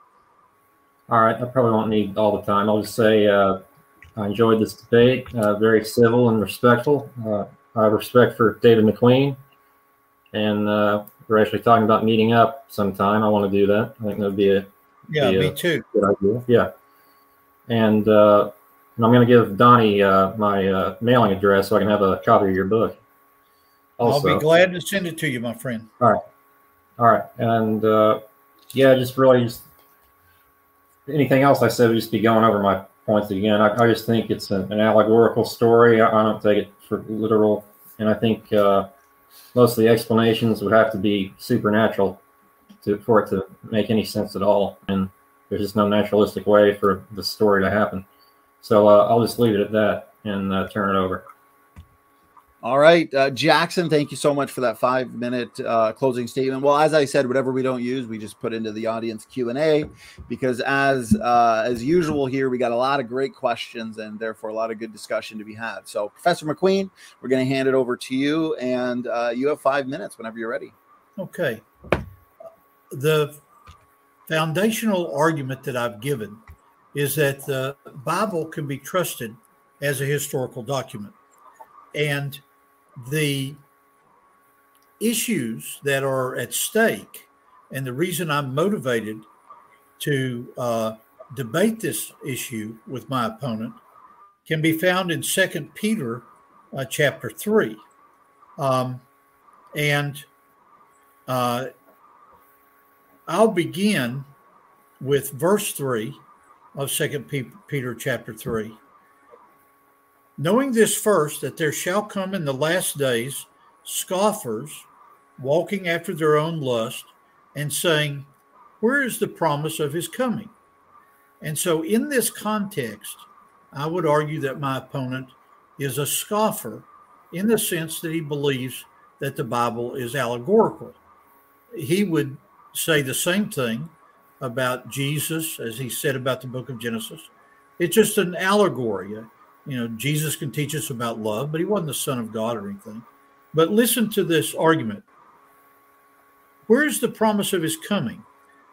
All right, I probably won't need all the time. I'll just say uh, I enjoyed this debate. Uh, very civil and respectful. Uh, I have respect for David McQueen, and uh, we're actually talking about meeting up sometime. I want to do that. I think that would be a Yeah, Yeah. me too. good idea. Yeah, and uh, and I'm going to give Donnie uh, my uh, mailing address so I can have a copy of your book. Also, I'll be glad to send it to you, my friend. All right, all right, and uh, yeah, just really just anything else I said would just be going over my points again. I, I just think it's an, an allegorical story. I, I don't take it for literal, and I think uh, most of the explanations would have to be supernatural to for it to make any sense at all. And there's just no naturalistic way for the story to happen. So uh, I'll just leave it at that and uh, turn it over. All right, uh, Jackson, thank you so much for that five minute uh, closing statement. Well, as I said, whatever we don't use, we just put into the audience Q and A because, as uh, as usual here, we got a lot of great questions and therefore a lot of good discussion to be had. So, Professor McQueen, we're going to hand it over to you, and uh, you have five minutes whenever you're ready. Okay. The foundational argument that I've given is that the Bible can be trusted as a historical document. And the issues that are at stake, and the reason I'm motivated to uh, debate this issue with my opponent, can be found in Second Peter uh, chapter 3. Um, and uh, I'll begin with verse 3 of Second Peter chapter 3. Knowing this first, that there shall come in the last days scoffers, walking after their own lust, and saying, Where is the promise of his coming? And so, in this context, I would argue that my opponent is a scoffer in the sense that he believes that the Bible is allegorical. He would say the same thing about Jesus as he said about the book of Genesis. It's just an allegory. You know, Jesus can teach us about love, but he wasn't the Son of God or anything. But listen to this argument. Where is the promise of his coming?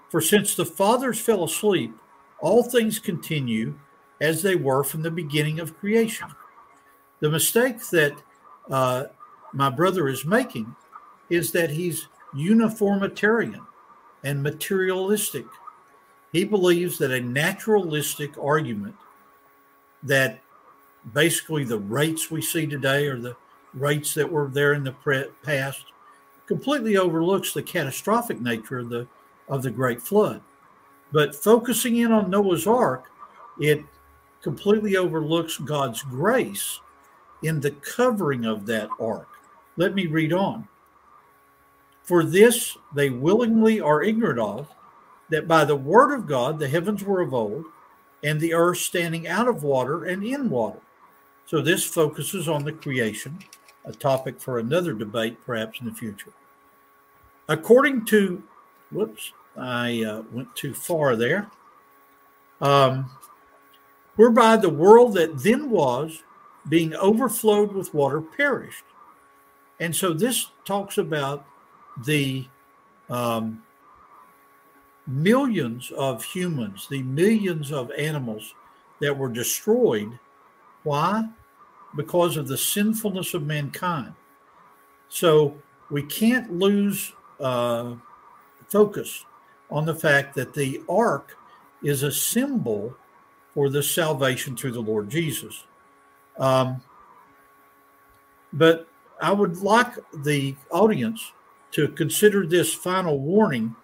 For since the fathers fell asleep, all things continue as they were from the beginning of creation. The mistake that uh, my brother is making is that he's uniformitarian and materialistic. He believes that a naturalistic argument that basically the rates we see today are the rates that were there in the pre- past completely overlooks the catastrophic nature of the of the great flood. But focusing in on noah's ark it completely overlooks god's grace in the covering of that ark. Let me read on. For this they willingly are ignorant of that by the word of god the heavens were of old and the earth standing out of water and in water so this focuses on the creation, a topic for another debate perhaps in the future. According to, whoops, I uh, went too far there. Um, whereby the world that then was, being overflowed with water, perished. And so this talks about the um, millions of humans, the millions of animals that were destroyed why? Because of the sinfulness of mankind. So we can't lose uh, focus on the fact that the ark is a symbol for the salvation through the Lord Jesus. Um, but I would like the audience to consider this final warning,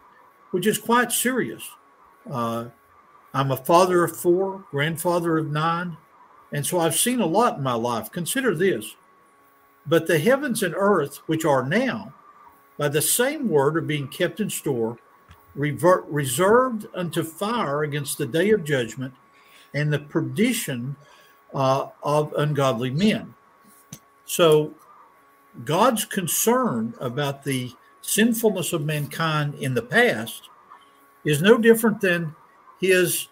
which is quite serious. Uh, I'm a father of four, grandfather of nine. And so I've seen a lot in my life. Consider this. But the heavens and earth, which are now, by the same word, are being kept in store, revert, reserved unto fire against the day of judgment and the perdition uh, of ungodly men. So God's concern about the sinfulness of mankind in the past is no different than his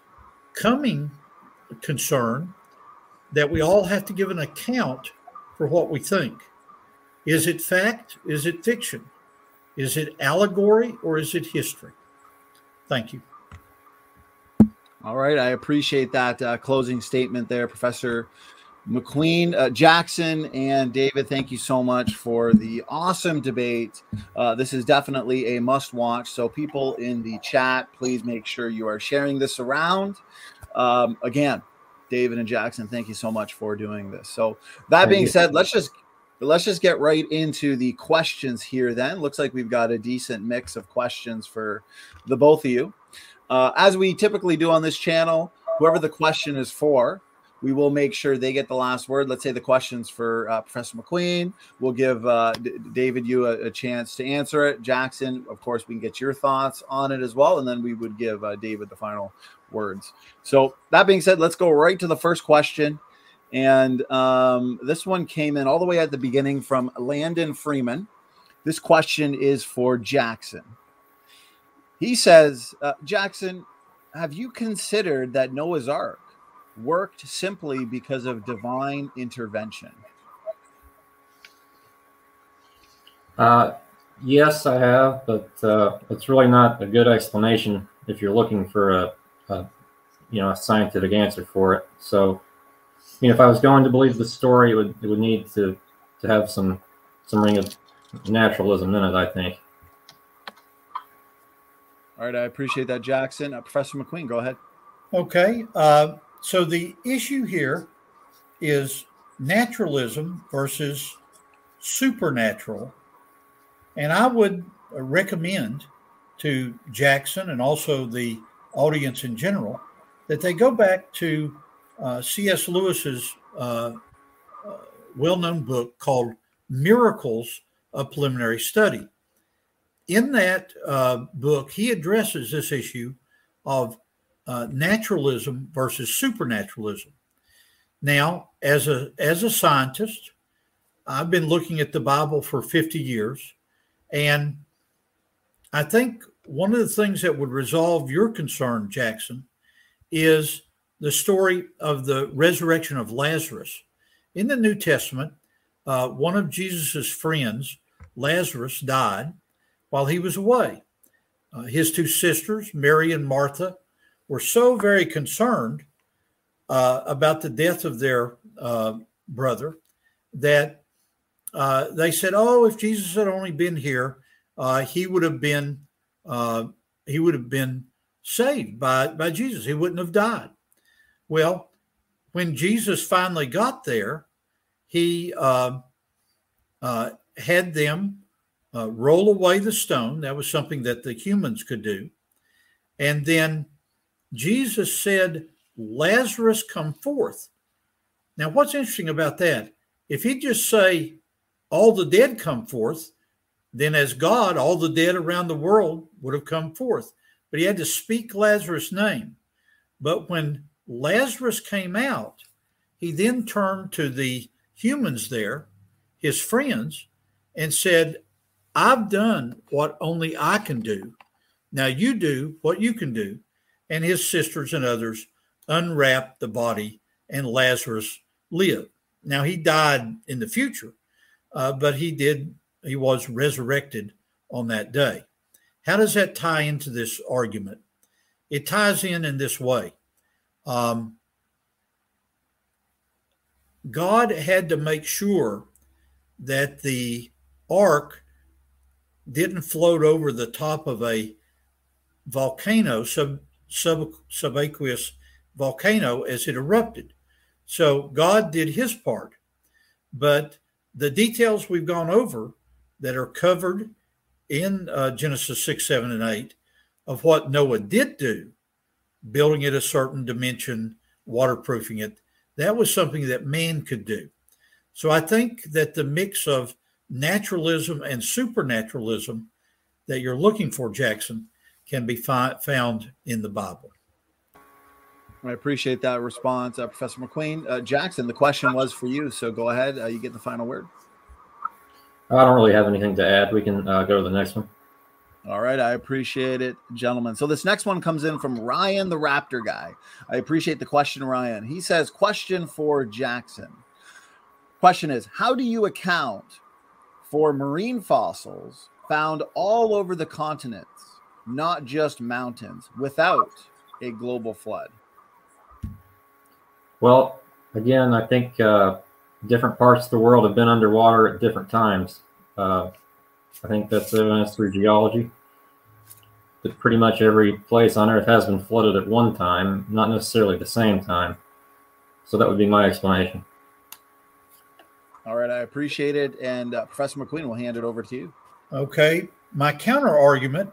coming concern that we all have to give an account for what we think. Is it fact? Is it fiction? Is it allegory or is it history? Thank you. All right, I appreciate that uh, closing statement there, Professor McQueen, uh, Jackson, and David. Thank you so much for the awesome debate. Uh, this is definitely a must watch. So, people in the chat, please make sure you are sharing this around. Um, again, David and Jackson, thank you so much for doing this. So, that Thank being you. said, let's just let's just get right into the questions here. Then looks like we've got a decent mix of questions for the both of you. Uh, as we typically do on this channel, whoever the question is for, we will make sure they get the last word. Let's say the questions for uh, Professor McQueen. We'll give uh, D- David you a, a chance to answer it. Jackson, of course, we can get your thoughts on it as well, and then we would give uh, David the final words. So that being said, let's go right to the first question. And um, this one came in all the way at the beginning from Landon Freeman. This question is for Jackson. He says, uh, Jackson, have you considered that Noah's Ark worked simply because of divine intervention? Uh, yes, I have, but uh, it's really not a good explanation if you're looking for a, a, you know, a scientific answer for it. So, I mean, if I was going to believe the story, it would it would need to to have some some ring of naturalism in it. I think. All right, I appreciate that, Jackson. Uh, Professor McQueen, go ahead. Okay. Uh, so the issue here is naturalism versus supernatural. And I would uh, recommend to Jackson and also the audience in general that they go back to uh, C.S. Lewis's uh, uh, well known book called Miracles of Preliminary Study. In that uh, book, he addresses this issue of uh, naturalism versus supernaturalism. Now, as a as a scientist, I've been looking at the Bible for 50 years, and I think one of the things that would resolve your concern, Jackson, is the story of the resurrection of Lazarus. In the New Testament, uh, one of Jesus's friends, Lazarus, died while he was away. Uh, his two sisters, Mary and Martha, were so very concerned uh, about the death of their uh, brother that uh, they said, "Oh, if Jesus had only been here, uh, he would have been uh, he would have been saved by by Jesus. He wouldn't have died." Well, when Jesus finally got there, he uh, uh, had them uh, roll away the stone. That was something that the humans could do, and then Jesus said, Lazarus, come forth. Now, what's interesting about that? If he'd just say, all the dead come forth, then as God, all the dead around the world would have come forth. But he had to speak Lazarus' name. But when Lazarus came out, he then turned to the humans there, his friends, and said, I've done what only I can do. Now you do what you can do and his sisters and others unwrapped the body, and Lazarus lived. Now he died in the future, uh, but he did, he was resurrected on that day. How does that tie into this argument? It ties in in this way. Um, God had to make sure that the ark didn't float over the top of a volcano, sub, sub, subaqueous volcano as it erupted. So God did his part. But the details we've gone over that are covered in uh, Genesis 6, 7, and 8 of what Noah did do, building it a certain dimension, waterproofing it, that was something that man could do. So I think that the mix of naturalism and supernaturalism that you're looking for, Jackson, can be fi- found in the Bible. I appreciate that response, uh, Professor McQueen. Uh, Jackson, the question was for you, so go ahead. Uh, you get the final word. I don't really have anything to add. We can uh, go to the next one. All right, I appreciate it, gentlemen. So this next one comes in from Ryan, the Raptor guy. I appreciate the question, Ryan. He says, "Question for Jackson. Question is, how do you account for marine fossils found all over the continents, not just mountains, without a global flood? Well, again, I think uh, different parts of the world have been underwater at different times. Uh, I think that's evidence through geology that pretty much every place on Earth has been flooded at one time, not necessarily the same time. So that would be my explanation. All right, I appreciate it. And uh, Professor McQueen, we'll hand it over to you. Okay. My counter argument,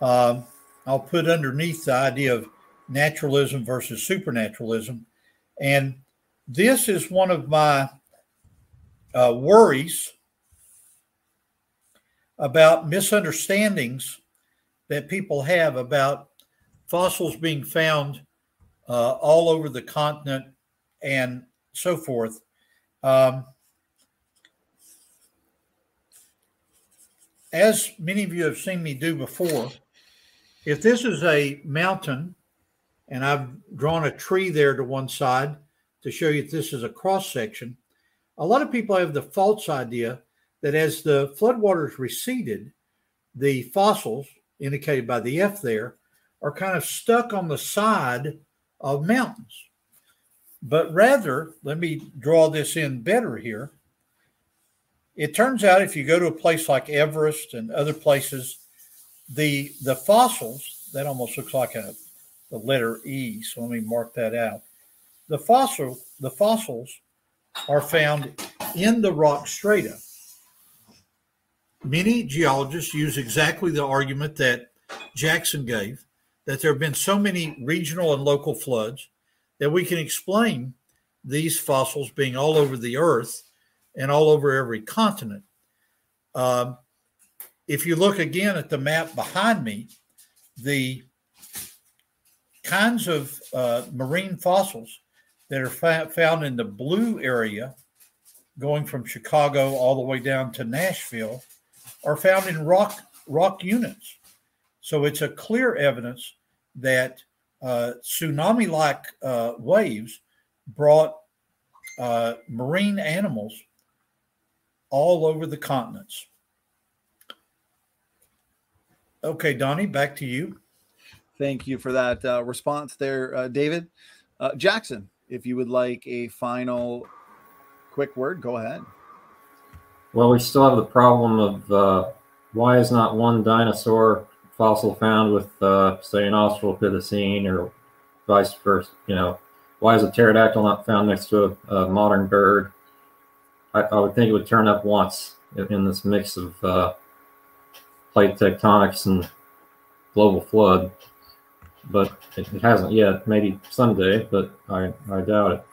um, I'll put underneath the idea of naturalism versus supernaturalism. And this is one of my uh, worries about misunderstandings that people have about fossils being found uh, all over the continent and so forth. Um, as many of you have seen me do before, if this is a mountain and I've drawn a tree there to one side to show you this is a cross section, a lot of people have the false idea that as the floodwaters receded, the fossils, indicated by the F there, are kind of stuck on the side of mountains. But rather, let me draw this in better here. It turns out if you go to a place like Everest and other places, the the fossils that almost looks like a the letter E. So let me mark that out. The fossil the fossils are found in the rock strata. Many geologists use exactly the argument that Jackson gave that there have been so many regional and local floods that we can explain these fossils being all over the earth and all over every continent. Um, if you look again at the map behind me, the kinds of uh, marine fossils that are found in the blue area, going from Chicago all the way down to Nashville, are found in rock rock units. So it's a clear evidence that uh, tsunami-like uh, waves brought uh, marine animals all over the continents. Okay, Donnie, back to you. Thank you for that uh, response there, uh, David. Uh, Jackson, if you would like a final quick word, go ahead. Well, we still have the problem of uh, why is not one dinosaur fossil found with, uh, say, an Australopithecine or vice versa? You know, why is a pterodactyl not found next to a, a modern bird? I, I, would think it would turn up once in this mix of uh, plate tectonics and global flood, but it, hasn't yet. Maybe someday, but I, I doubt it.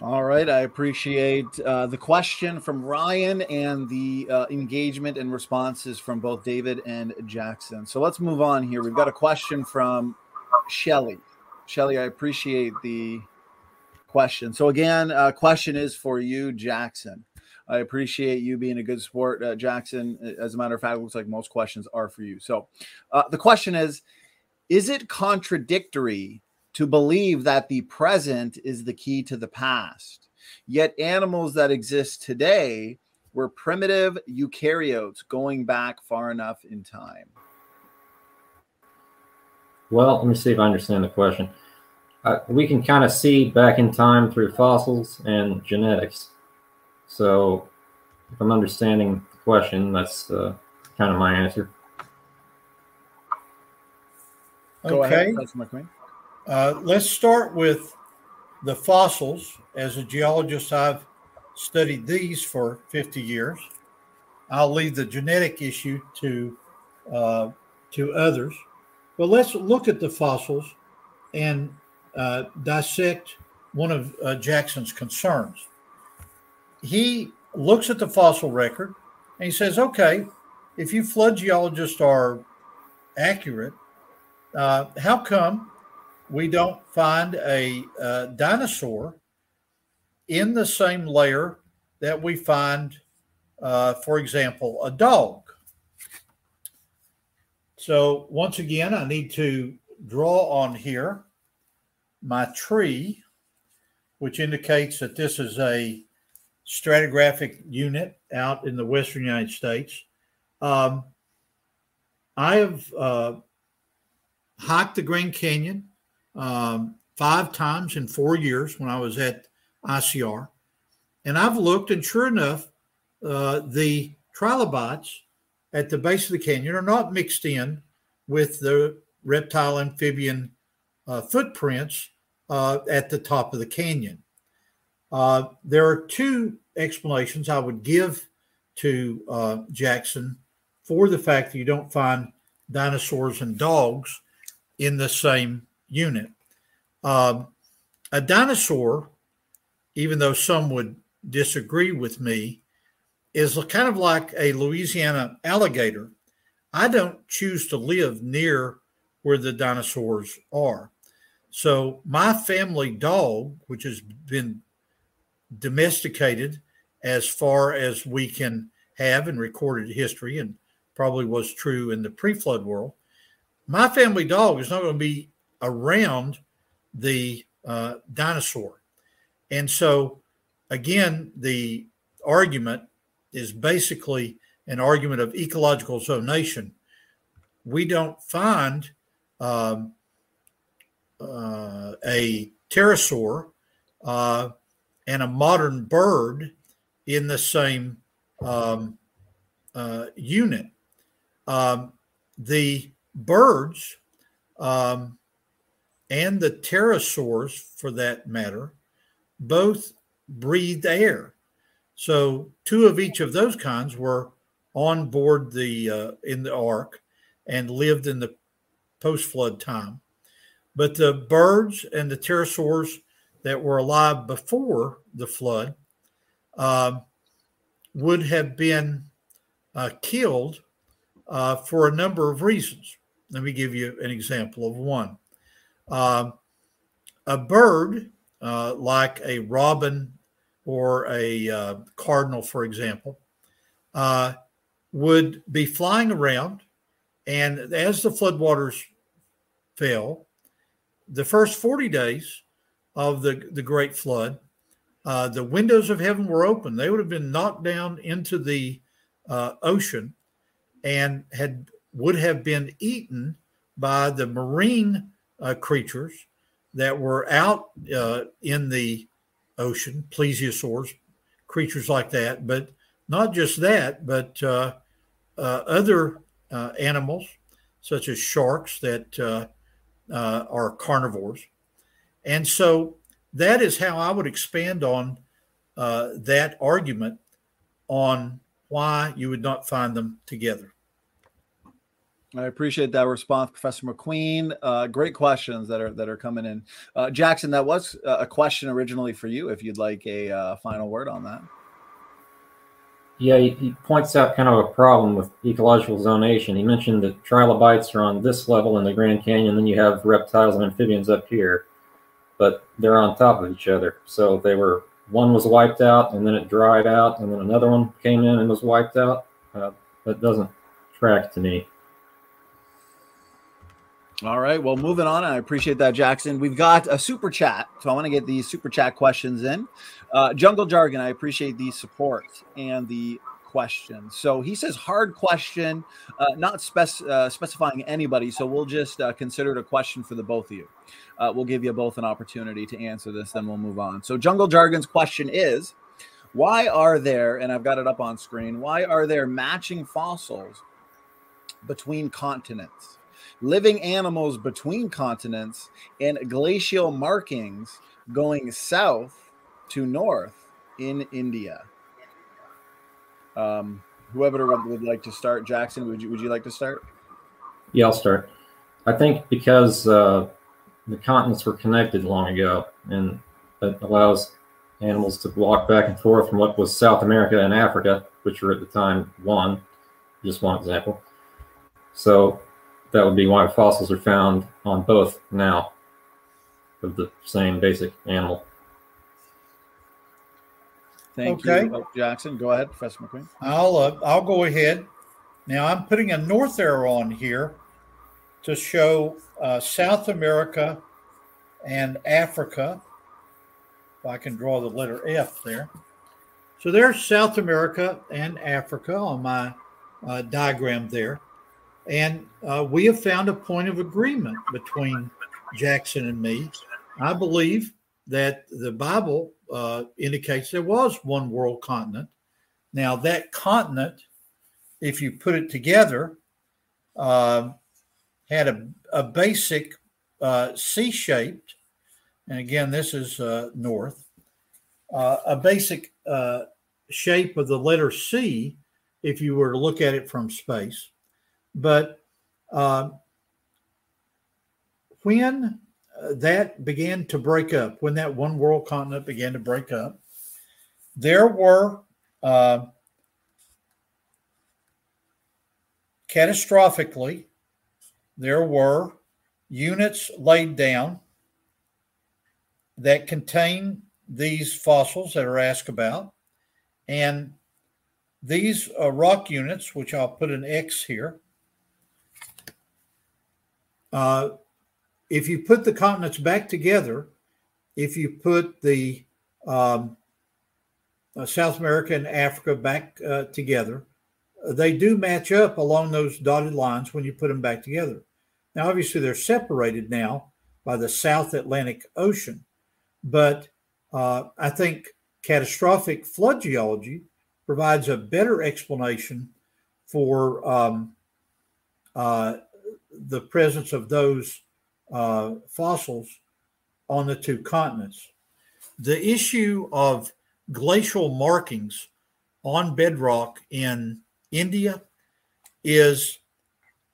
All right. I appreciate uh, the question from Ryan and the uh, engagement and responses from both David and Jackson. So let's move on here. We've got a question from Shelly. Shelly, I appreciate the question. So, again, uh, question is for you, Jackson. I appreciate you being a good sport, uh, Jackson. As a matter of fact, it looks like most questions are for you. So, uh, the question is Is it contradictory to believe that the present is the key to the past. Yet animals that exist today were primitive eukaryotes going back far enough in time. Well, let me see if I understand the question. Uh, we can kind of see back in time through fossils and genetics. So, if I'm understanding the question, that's uh, kind of my answer. Go okay. ahead, Uh, let's start with the fossils. As a geologist, I've studied these for 50 years. I'll leave the genetic issue to uh, to others. But let's look at the fossils and uh, dissect one of uh, Jackson's concerns. He looks at the fossil record and he says, "Okay, if you flood geologists are accurate, uh, how come we don't find a, a dinosaur in the same layer that we find, uh, for example, a dog. So once again, I need to draw on here my tree, which indicates that this is a stratigraphic unit out in the western United States. Um, I have uh, hiked the Grand Canyon um, five times in four years when I was at ICR. And I've looked, and sure enough, uh, the trilobites at the base of the canyon are not mixed in with the reptile amphibian uh, footprints uh, at the top of the canyon. Uh, there are two explanations I would give to uh, Jackson for the fact that you don't find dinosaurs and dogs in the same unit. Um, a dinosaur, even though some would disagree with me, is kind of like a Louisiana alligator. I don't choose to live near where the dinosaurs are. So my family dog, which has been domesticated as far as we can have in recorded history and probably was true in the pre-flood world, my family dog is not going to be around the uh, dinosaur. And so, again, the argument is basically an argument of ecological zonation. We don't find um, uh, a pterosaur uh, and a modern bird in the same um, uh, unit. Um, the birds um, and the pterosaurs, for that matter, both breathed air. So two of each of those kinds were on board the uh, in the ark and lived in the post-flood time. But the birds and the pterosaurs that were alive before the flood uh, would have been uh, killed uh, for a number of reasons. Let me give you an example of one. Um, a bird, uh, like a robin or a uh, cardinal, for example, uh, would be flying around. And as the floodwaters fell, the first 40 days of the, the Great Flood, uh, the windows of heaven were open. They would have been knocked down into the uh, ocean and had would have been eaten by the marine uh, creatures that were out uh, in the ocean, plesiosaurs, creatures like that. But not just that, but uh, uh, other animals such as sharks that are carnivores. And so that is how I would expand on uh, that argument on why you would not find them together. I appreciate that response, Professor McQueen. Uh, great questions that are that are coming in. Uh, Jackson, that was a question originally for you. If you'd like a uh, final word on that. Yeah, he, he, points out kind of a problem with ecological zonation. He mentioned that trilobites are on this level in the Grand Canyon, then you have reptiles and amphibians up here, but they're on top of each other. So they were one was wiped out, and then it dried out, and then another one came in and was wiped out. Uh, that doesn't track to me. All right. Well, moving on. I appreciate that, Jackson. We've got a super chat. So I want to get these super chat questions in. Uh, Jungle Jargon, I appreciate the support and the question. So he says hard question, uh, not spec- uh, specifying anybody. So we'll just uh, consider it a question for the both of you. Uh, we'll give you both an opportunity to answer this, then we'll move on. So Jungle Jargon's question is why are there, and I've got it up on screen, why are there matching fossils between continents? living animals between continents, and glacial markings going south to north in India. Um, whoever would, like to start, Jackson, would you would you like to start? Yeah, I'll start. I think because uh, the continents were connected long ago, and it allows animals to walk back and forth from what was South America and Africa, which were at the time one, just one example. So that would be why fossils are found on both now of the same basic animal. Thank okay. you, Jackson. Go ahead, Professor McQueen. I'll uh, I'll go ahead. Now I'm putting a north arrow on here to show uh, South America and Africa. If I can draw the letter F there. So there's South America and Africa on my uh, diagram there. And uh, we have found a point of agreement between Jackson and me. I believe that the Bible uh, indicates there was one world continent. Now, that continent, if you put it together, uh, had a, a basic uh, C shaped, and again, this is uh, north, uh, a basic uh, shape of the letter C if you were to look at it from space. But when that began to break up, when that one world continent began to break up, there were uh, catastrophically, there were units laid down that contain these fossils that are asked about. And these uh, rock units, which I'll put an X here, uh, if you put the continents back together, if you put the um, uh, South America and Africa back uh, together, they do match up along those dotted lines when you put them back together. Now, obviously, they're separated now by the South Atlantic Ocean, but uh, I think catastrophic flood geology provides a better explanation for um, uh, the presence of those uh, fossils on the two continents. The issue of glacial markings on bedrock in India is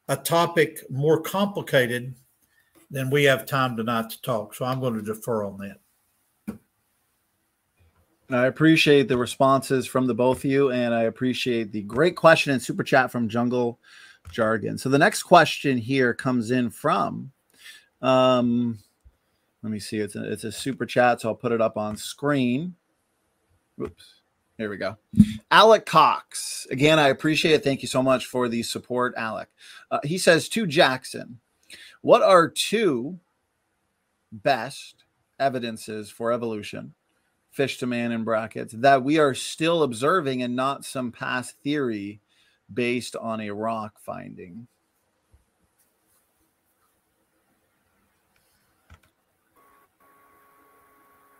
a topic more complicated than we have time tonight to talk. So I'm going to defer on that. I appreciate the responses from the both of you, and I appreciate the great question and super chat from Jungle Jargon. So the next question here comes in from, um, let me see, it's a, it's a super chat, so I'll put it up on screen. Oops. Here we go. Alec Cox. Again, I appreciate it. Thank you so much for the support, Alec. Uh, he says to Jackson, What are two best evidences for evolution fish to man in brackets that we are still observing and not some past theory based on a rock finding.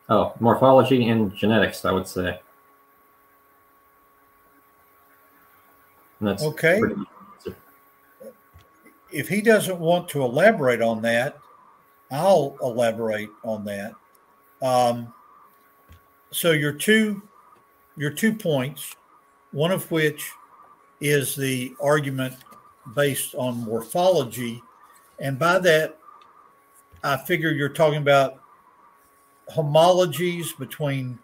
Oh, morphology and genetics, I would say. And that's okay. If he doesn't want to elaborate on that, I'll elaborate on that. Um, so your two your two points, one of which is the argument based on morphology, and by that I figure you're talking about homologies between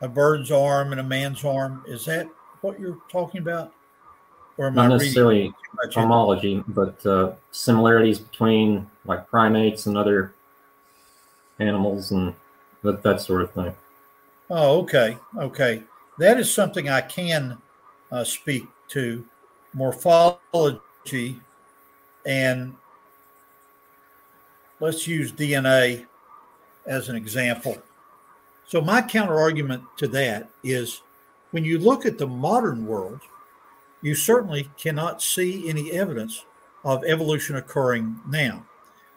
a bird's arm and a man's arm. Is that what you're talking about? Or am Not I necessarily homology, but uh, similarities between like primates and other animals and that, that sort of thing. Oh, okay. Okay. That is something I can uh, speak to morphology and let's use DNA as an example. So, my counter argument to that is when you look at the modern world, you certainly cannot see any evidence of evolution occurring now.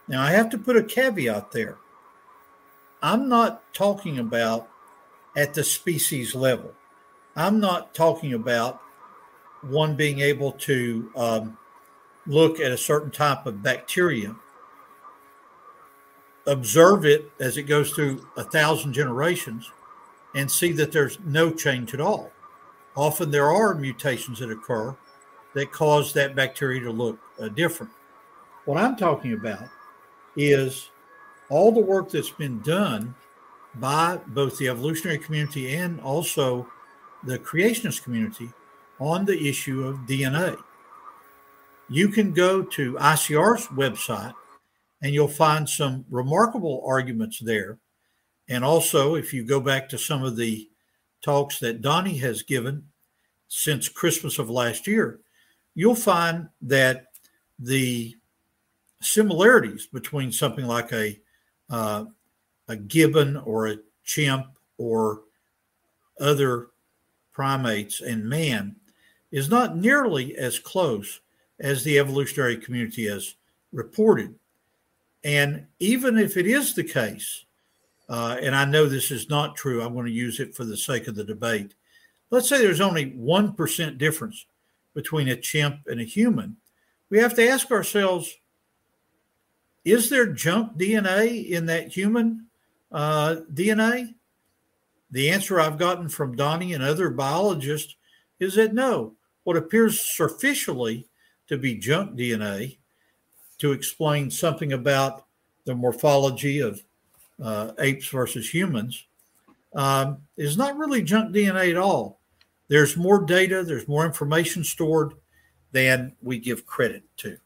Now, I have to put a caveat there. I'm not talking about at the species level. I'm not talking about one being able to um, look at a certain type of bacteria, observe it as it goes through a thousand generations, and see that there's no change at all. Often there are mutations that occur that cause that bacteria to look uh, different. What I'm talking about is all the work that's been done by both the evolutionary community and also the creationist community on the issue of DNA. You can go to ICR's website and you'll find some remarkable arguments there. And also, if you go back to some of the talks that Donnie has given since Christmas of last year, you'll find that the similarities between something like a uh, a gibbon or a chimp or other primates and man is not nearly as close as the evolutionary community has reported. And even if it is the case, uh, and I know this is not true, I'm going to use it for the sake of the debate. Let's say there's only 1% difference between a chimp and a human. We have to ask ourselves is there junk DNA in that human uh, DNA? The answer I've gotten from Donnie and other biologists is that no. What appears superficially to be junk DNA to explain something about the morphology of uh, apes versus humans um, is not really junk DNA at all. There's more data, there's more information stored than we give credit to.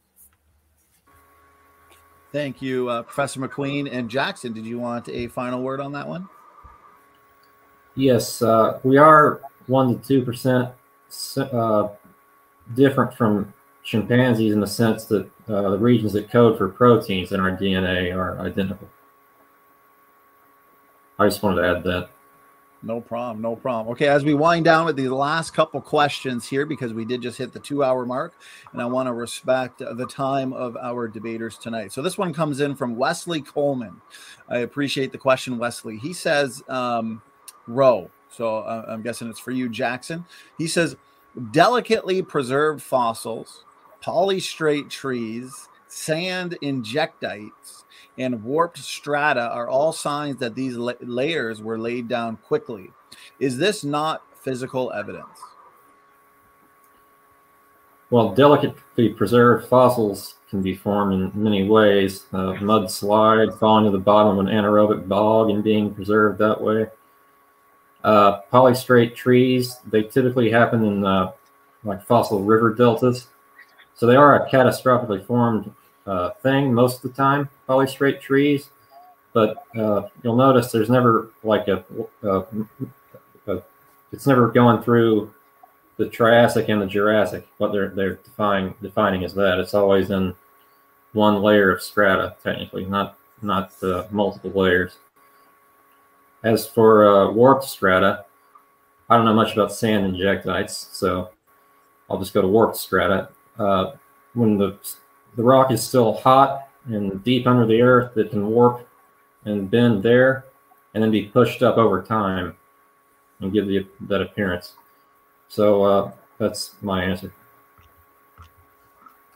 Thank you, uh, Professor McQueen and Jackson. Did you want a final word on that one? Yes, uh, we are one to two percent uh, different from chimpanzees in the sense that uh, the regions that code for proteins in our DNA are identical. I just wanted to add that. No problem. No problem. Okay, as we wind down with the last couple questions here, because we did just hit the two hour mark, and I want to respect the time of our debaters tonight. So this one comes in from Wesley Coleman. I appreciate the question, Wesley. He says, um, Roe. So uh, I'm guessing it's for you, Jackson. He says, delicately preserved fossils, polystrate trees, sand injectites, and warped strata are all signs that these la- layers were laid down quickly. Is this not physical evidence? Well, delicately preserved fossils can be formed in many ways. Uh, mudslide falling to the bottom of an anaerobic bog and being preserved that way. Uh, polystrate trees, they typically happen in uh, like fossil river deltas. So they are a catastrophically formed uh, thing most of the time, polystrate trees. But uh, you'll notice there's never like a, a, a, it's never going through the Triassic and the Jurassic. What they're they're defining defining as that. It's always in one layer of strata, technically, not not uh, multiple layers. As for uh, warped strata, I don't know much about sand injectites, so I'll just go to warped strata. Uh, when the the rock is still hot and deep under the earth, it can warp and bend there, and then be pushed up over time and give the that appearance. So uh, that's my answer.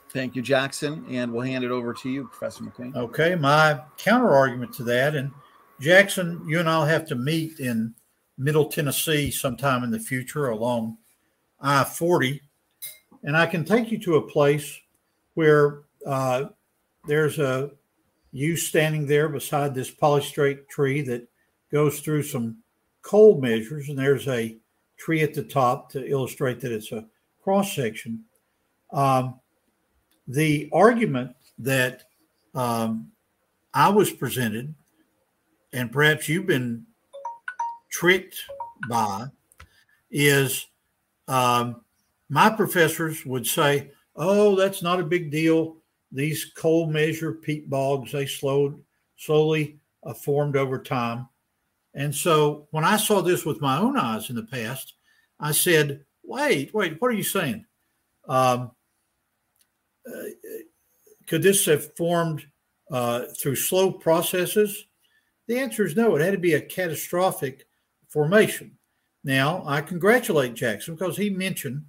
Thank you, Jackson, and we'll hand it over to you, Professor McQueen. Okay, my counter argument to that, and Jackson, you and I'll have to meet in Middle Tennessee sometime in the future along I 40 and I can take you to a place where uh, there's a you standing there beside this polystrate tree that goes through some coal measures, and there's a tree at the top to illustrate that it's a cross section. Um, the argument that um, I was presented, and perhaps you've been tricked by, is um, my professors would say, "Oh, that's not a big deal. These coal measure peat bogs they slowed slowly uh, formed over time." And so when I saw this with my own eyes in the past, I said, "Wait, wait, what are you saying? Um, uh, could this have formed uh, through slow processes?" The answer is no. It had to be a catastrophic formation. Now, I congratulate Jackson because he mentioned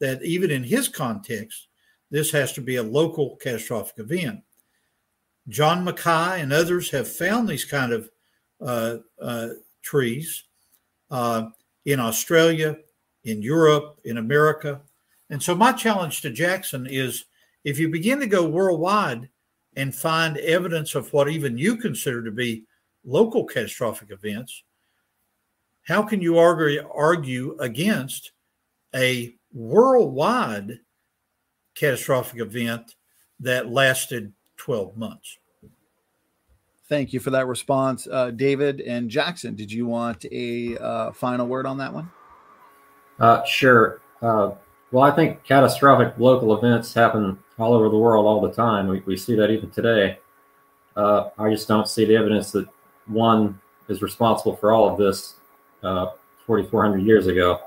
that even in his context, this has to be a local catastrophic event. John Mackay and others have found these kind of uh, uh, trees uh, in Australia, in Europe, in America. And so, my challenge to Jackson is if you begin to go worldwide and find evidence of what even you consider to be local catastrophic events, how can you argue, argue against a worldwide catastrophic event that lasted 12 months. Thank you for that response, uh, David and Jackson. Did you want a uh, final word on that one? Uh, sure. Uh, well, I think catastrophic local events happen all over the world all the time. We, we see that even today. Uh, I just don't see the evidence that one is responsible for all of this uh, 4,400 years ago.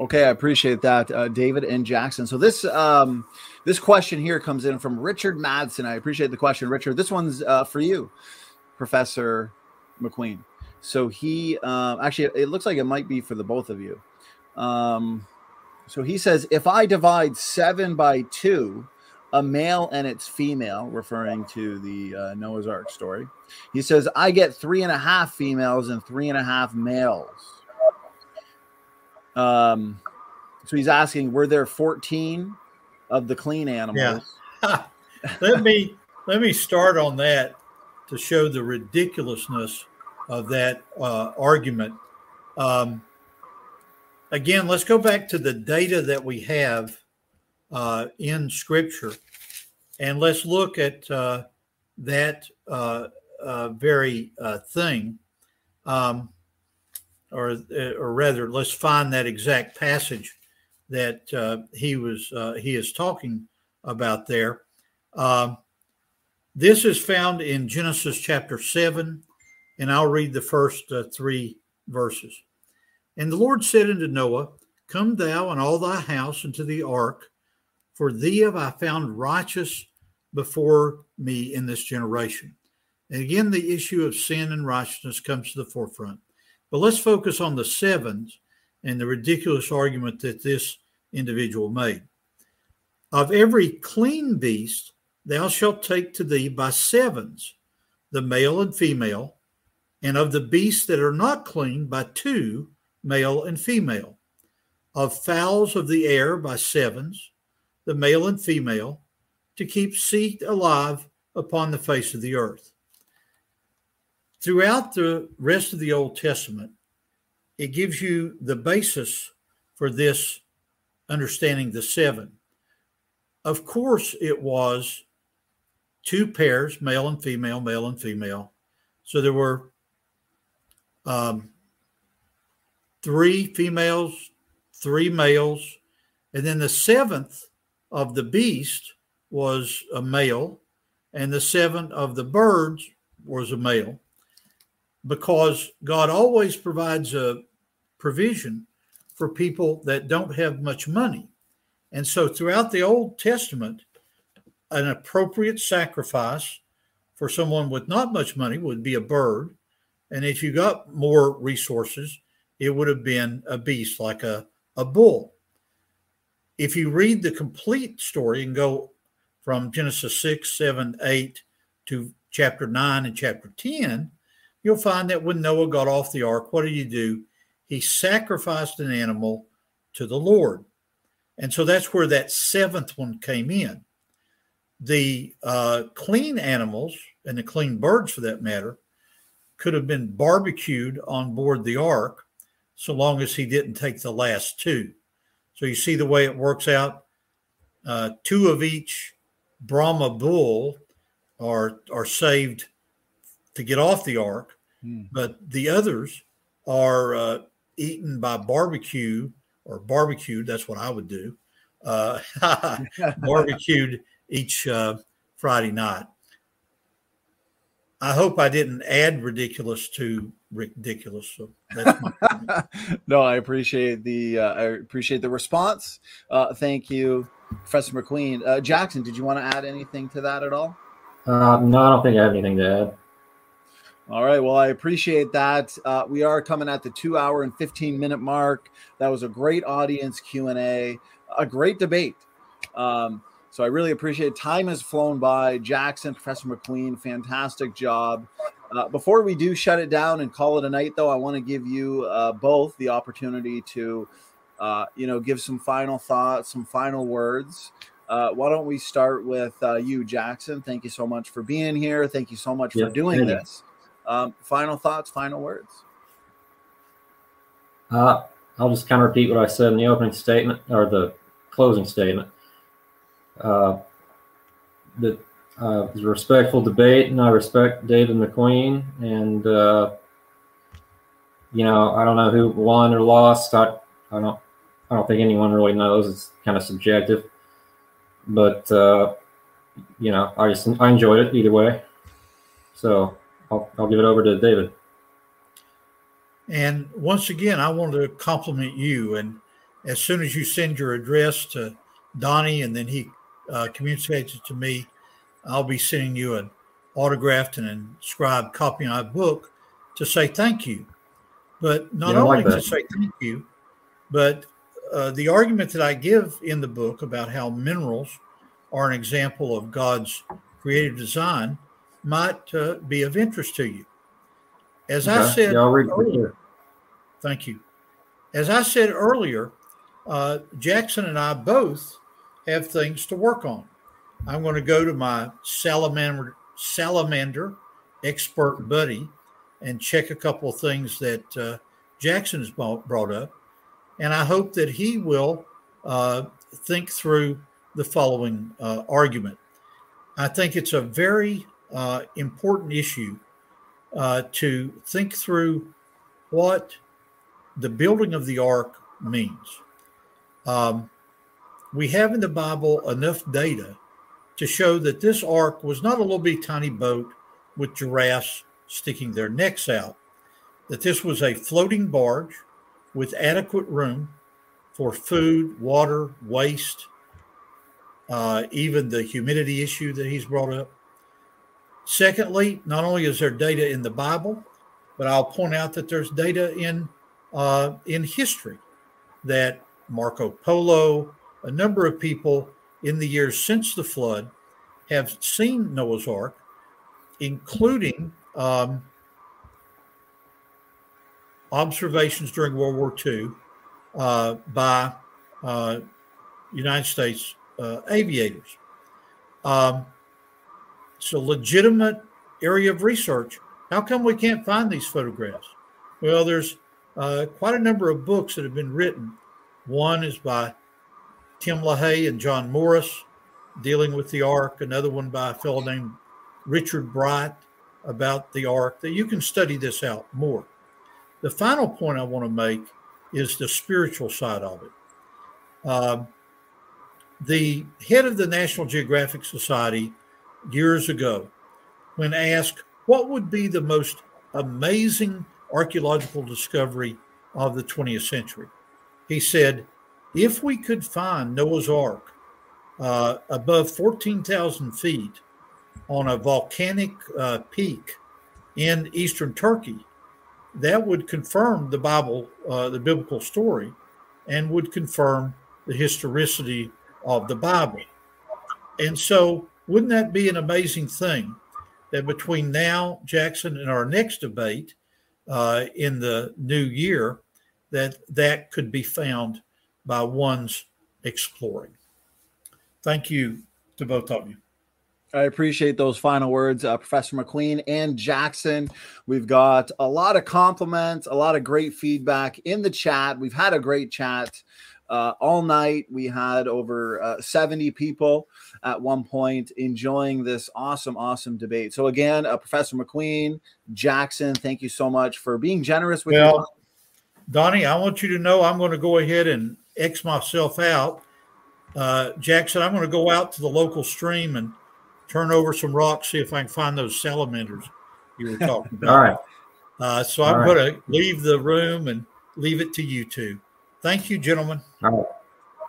Okay, I appreciate that, uh, David and Jackson. So this um, this question here comes in from Richard Madsen. I appreciate the question, Richard. This one's uh, for you, Professor McQueen. So he uh, actually, it looks like it might be for the both of you. Um, so he says, if I divide seven by two, a male and its female, referring to the uh, Noah's Ark story, he says, I get three and a half females and three and a half males. Um, so he's asking, were there 14 of the clean animals? Yeah. let me let me start on that to show the ridiculousness of that uh, argument. Um, again, let's go back to the data that we have uh, in Scripture, and let's look at uh, that uh, uh, very uh, thing. Um, or uh, or rather, let's find that exact passage that uh, he was uh, he is talking about there. Um, this is found in Genesis chapter seven, and I'll read the first uh, three verses. And the Lord said unto Noah, Come thou and all thy house into the ark, for thee have I found righteous before me in this generation. And again, the issue of sin and righteousness comes to the forefront. But let's focus on the sevens and the ridiculous argument that this individual made. Of every clean beast, thou shalt take to thee by sevens, the male and female, and of the beasts that are not clean, by two, male and female. Of fowls of the air, by sevens, the male and female, to keep seed alive upon the face of the earth throughout the rest of the Old Testament, it gives you the basis for this understanding the seven. Of course, it was two pairs, male and female, male and female. So there were um, three females, three males, and then the seventh of the beast was a male, and the seventh of the birds was a male because God always provides a provision for people that don't have much money. And so throughout the Old Testament, an appropriate sacrifice for someone with not much money would be a bird. And if you got more resources, it would have been a beast like a, a bull. If you read the complete story and go from Genesis 6, 7, 8 to chapter 9 and chapter 10, you'll find that when Noah got off the ark, what did he do? He sacrificed an animal to the Lord. And so that's where that seventh one came in. The uh, clean animals and the clean birds, for that matter, could have been barbecued on board the ark so long as he didn't take the last two. So you see the way it works out. Uh, two of each Brahma bull are are saved to get off the ark, mm. but the others are uh, eaten by barbecue or barbecued. That's what I would do. Uh, barbecued each uh, Friday night. I hope I didn't add ridiculous to ridiculous. So that's my no, I appreciate the uh, I appreciate the response. Uh, thank you, Professor McQueen. Uh, Jackson, did you want to add anything to that at all? Uh, no, I don't think I have anything to add. All right. Well, I appreciate that. Uh, we are coming at the two hour and 15 minute mark. That was a great audience Q and A, a great debate. Um, so I really appreciate it. Time has flown by. Jackson, Professor McQueen, fantastic job. Uh, before we do shut it down and call it a night, though, I want to give you uh, both the opportunity to, uh, you know, give some final thoughts, some final words. Uh, why don't we start with uh, you, Jackson? Thank you so much for being here. Thank you so much yeah, for doing this. Um, final thoughts, final words. Uh, I'll just kind of repeat what I said in the opening statement or the closing statement. Uh, that uh, was a respectful debate, and I respect David McQueen. And uh, you know, I don't know who won or lost. I, I don't, I don't think anyone really knows. It's kind of subjective. But uh, you know, I just I enjoyed it either way. So I'll, I'll give it over to David. And once again, I want to compliment you. And as soon as you send your address to Donnie and then he uh, communicates it to me, I'll be sending you an autographed and inscribed copy of my book to say thank you. But not Yeah, only like to say thank you, but uh, the argument that I give in the book about how minerals are an example of God's creative design might uh, be of interest to you. As I said yeah, earlier, Thank you. As I said earlier, uh, Jackson and I both have things to work on. I'm going to go to my salamander salamander expert buddy and check a couple of things that uh, Jackson has brought brought up, and I hope that he will uh, think through the following uh, argument. I think it's a very uh, important issue uh, to think through what the building of the ark means. Um, we have in the Bible enough data to show that this ark was not a little bitty tiny boat with giraffes sticking their necks out, that this was a floating barge with adequate room for food, water, waste, uh, even the humidity issue that he's brought up. Secondly, not only is there data in the Bible, but I'll point out that there's data in uh, in history that Marco Polo, a number of people in the years since the flood, have seen Noah's Ark, including um, observations during World War II uh, by uh, United States uh, aviators. Um, it's a legitimate area of research. How come we can't find these photographs? Well, there's uh, quite a number of books that have been written. One is by Tim LaHaye and John Morris dealing with the ark, another one by a fellow named Richard Bright about the ark, that you can study this out more. The final point I want to make is the spiritual side of it. Um, the head of the National Geographic Society years ago, when asked what would be the most amazing archaeological discovery of the 20th century, he said, if we could find Noah's Ark uh, above 14,000 feet on a volcanic uh, peak in eastern Turkey, that would confirm the Bible, uh, the biblical story, and would confirm the historicity of the Bible. And so, wouldn't that be an amazing thing that between now, Jackson, and our next debate uh, in the new year, that that could be found by one's exploring? Thank you to both of you. I appreciate those final words, uh, Professor McQueen and Jackson. We've got a lot of compliments, a lot of great feedback in the chat. We've had a great chat uh, all night. We had over uh, 70 people at one point enjoying this awesome, awesome debate. So, again, uh, Professor McQueen, Jackson, thank you so much for being generous with Well, your. Donnie, I want you to know I'm going to go ahead and X myself out. Uh, Jackson, I'm going to go out to the local stream and turn over some rocks, see if I can find those salamanders you were talking about. All right. Uh, so All I'm right. going to leave the room and leave it to you two. Thank you, gentlemen. All right.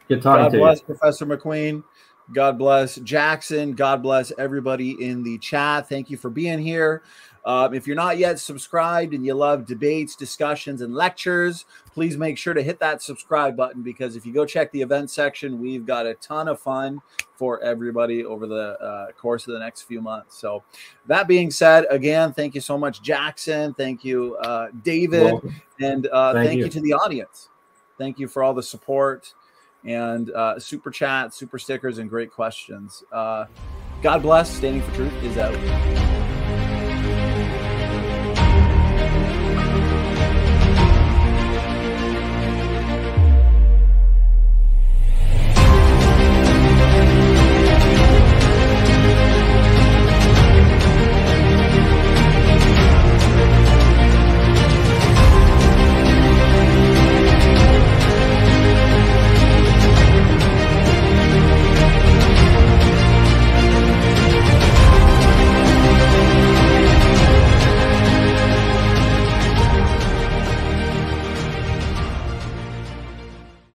Good talking God to bless you. Professor McQueen. God bless Jackson. God bless everybody in the chat. Thank you for being here. Um, if you're not yet subscribed and you love debates, discussions, and lectures, please make sure to hit that subscribe button because if you go check the event section, we've got a ton of fun for everybody over the uh, course of the next few months. So, that being said, again, thank you so much, Jackson. Thank you, uh, David. Welcome. And uh, Thank thank, you. you. to the audience. Thank you for all the support and uh, super chat, super stickers, and great questions. Uh, God bless. Standing for Truth is out.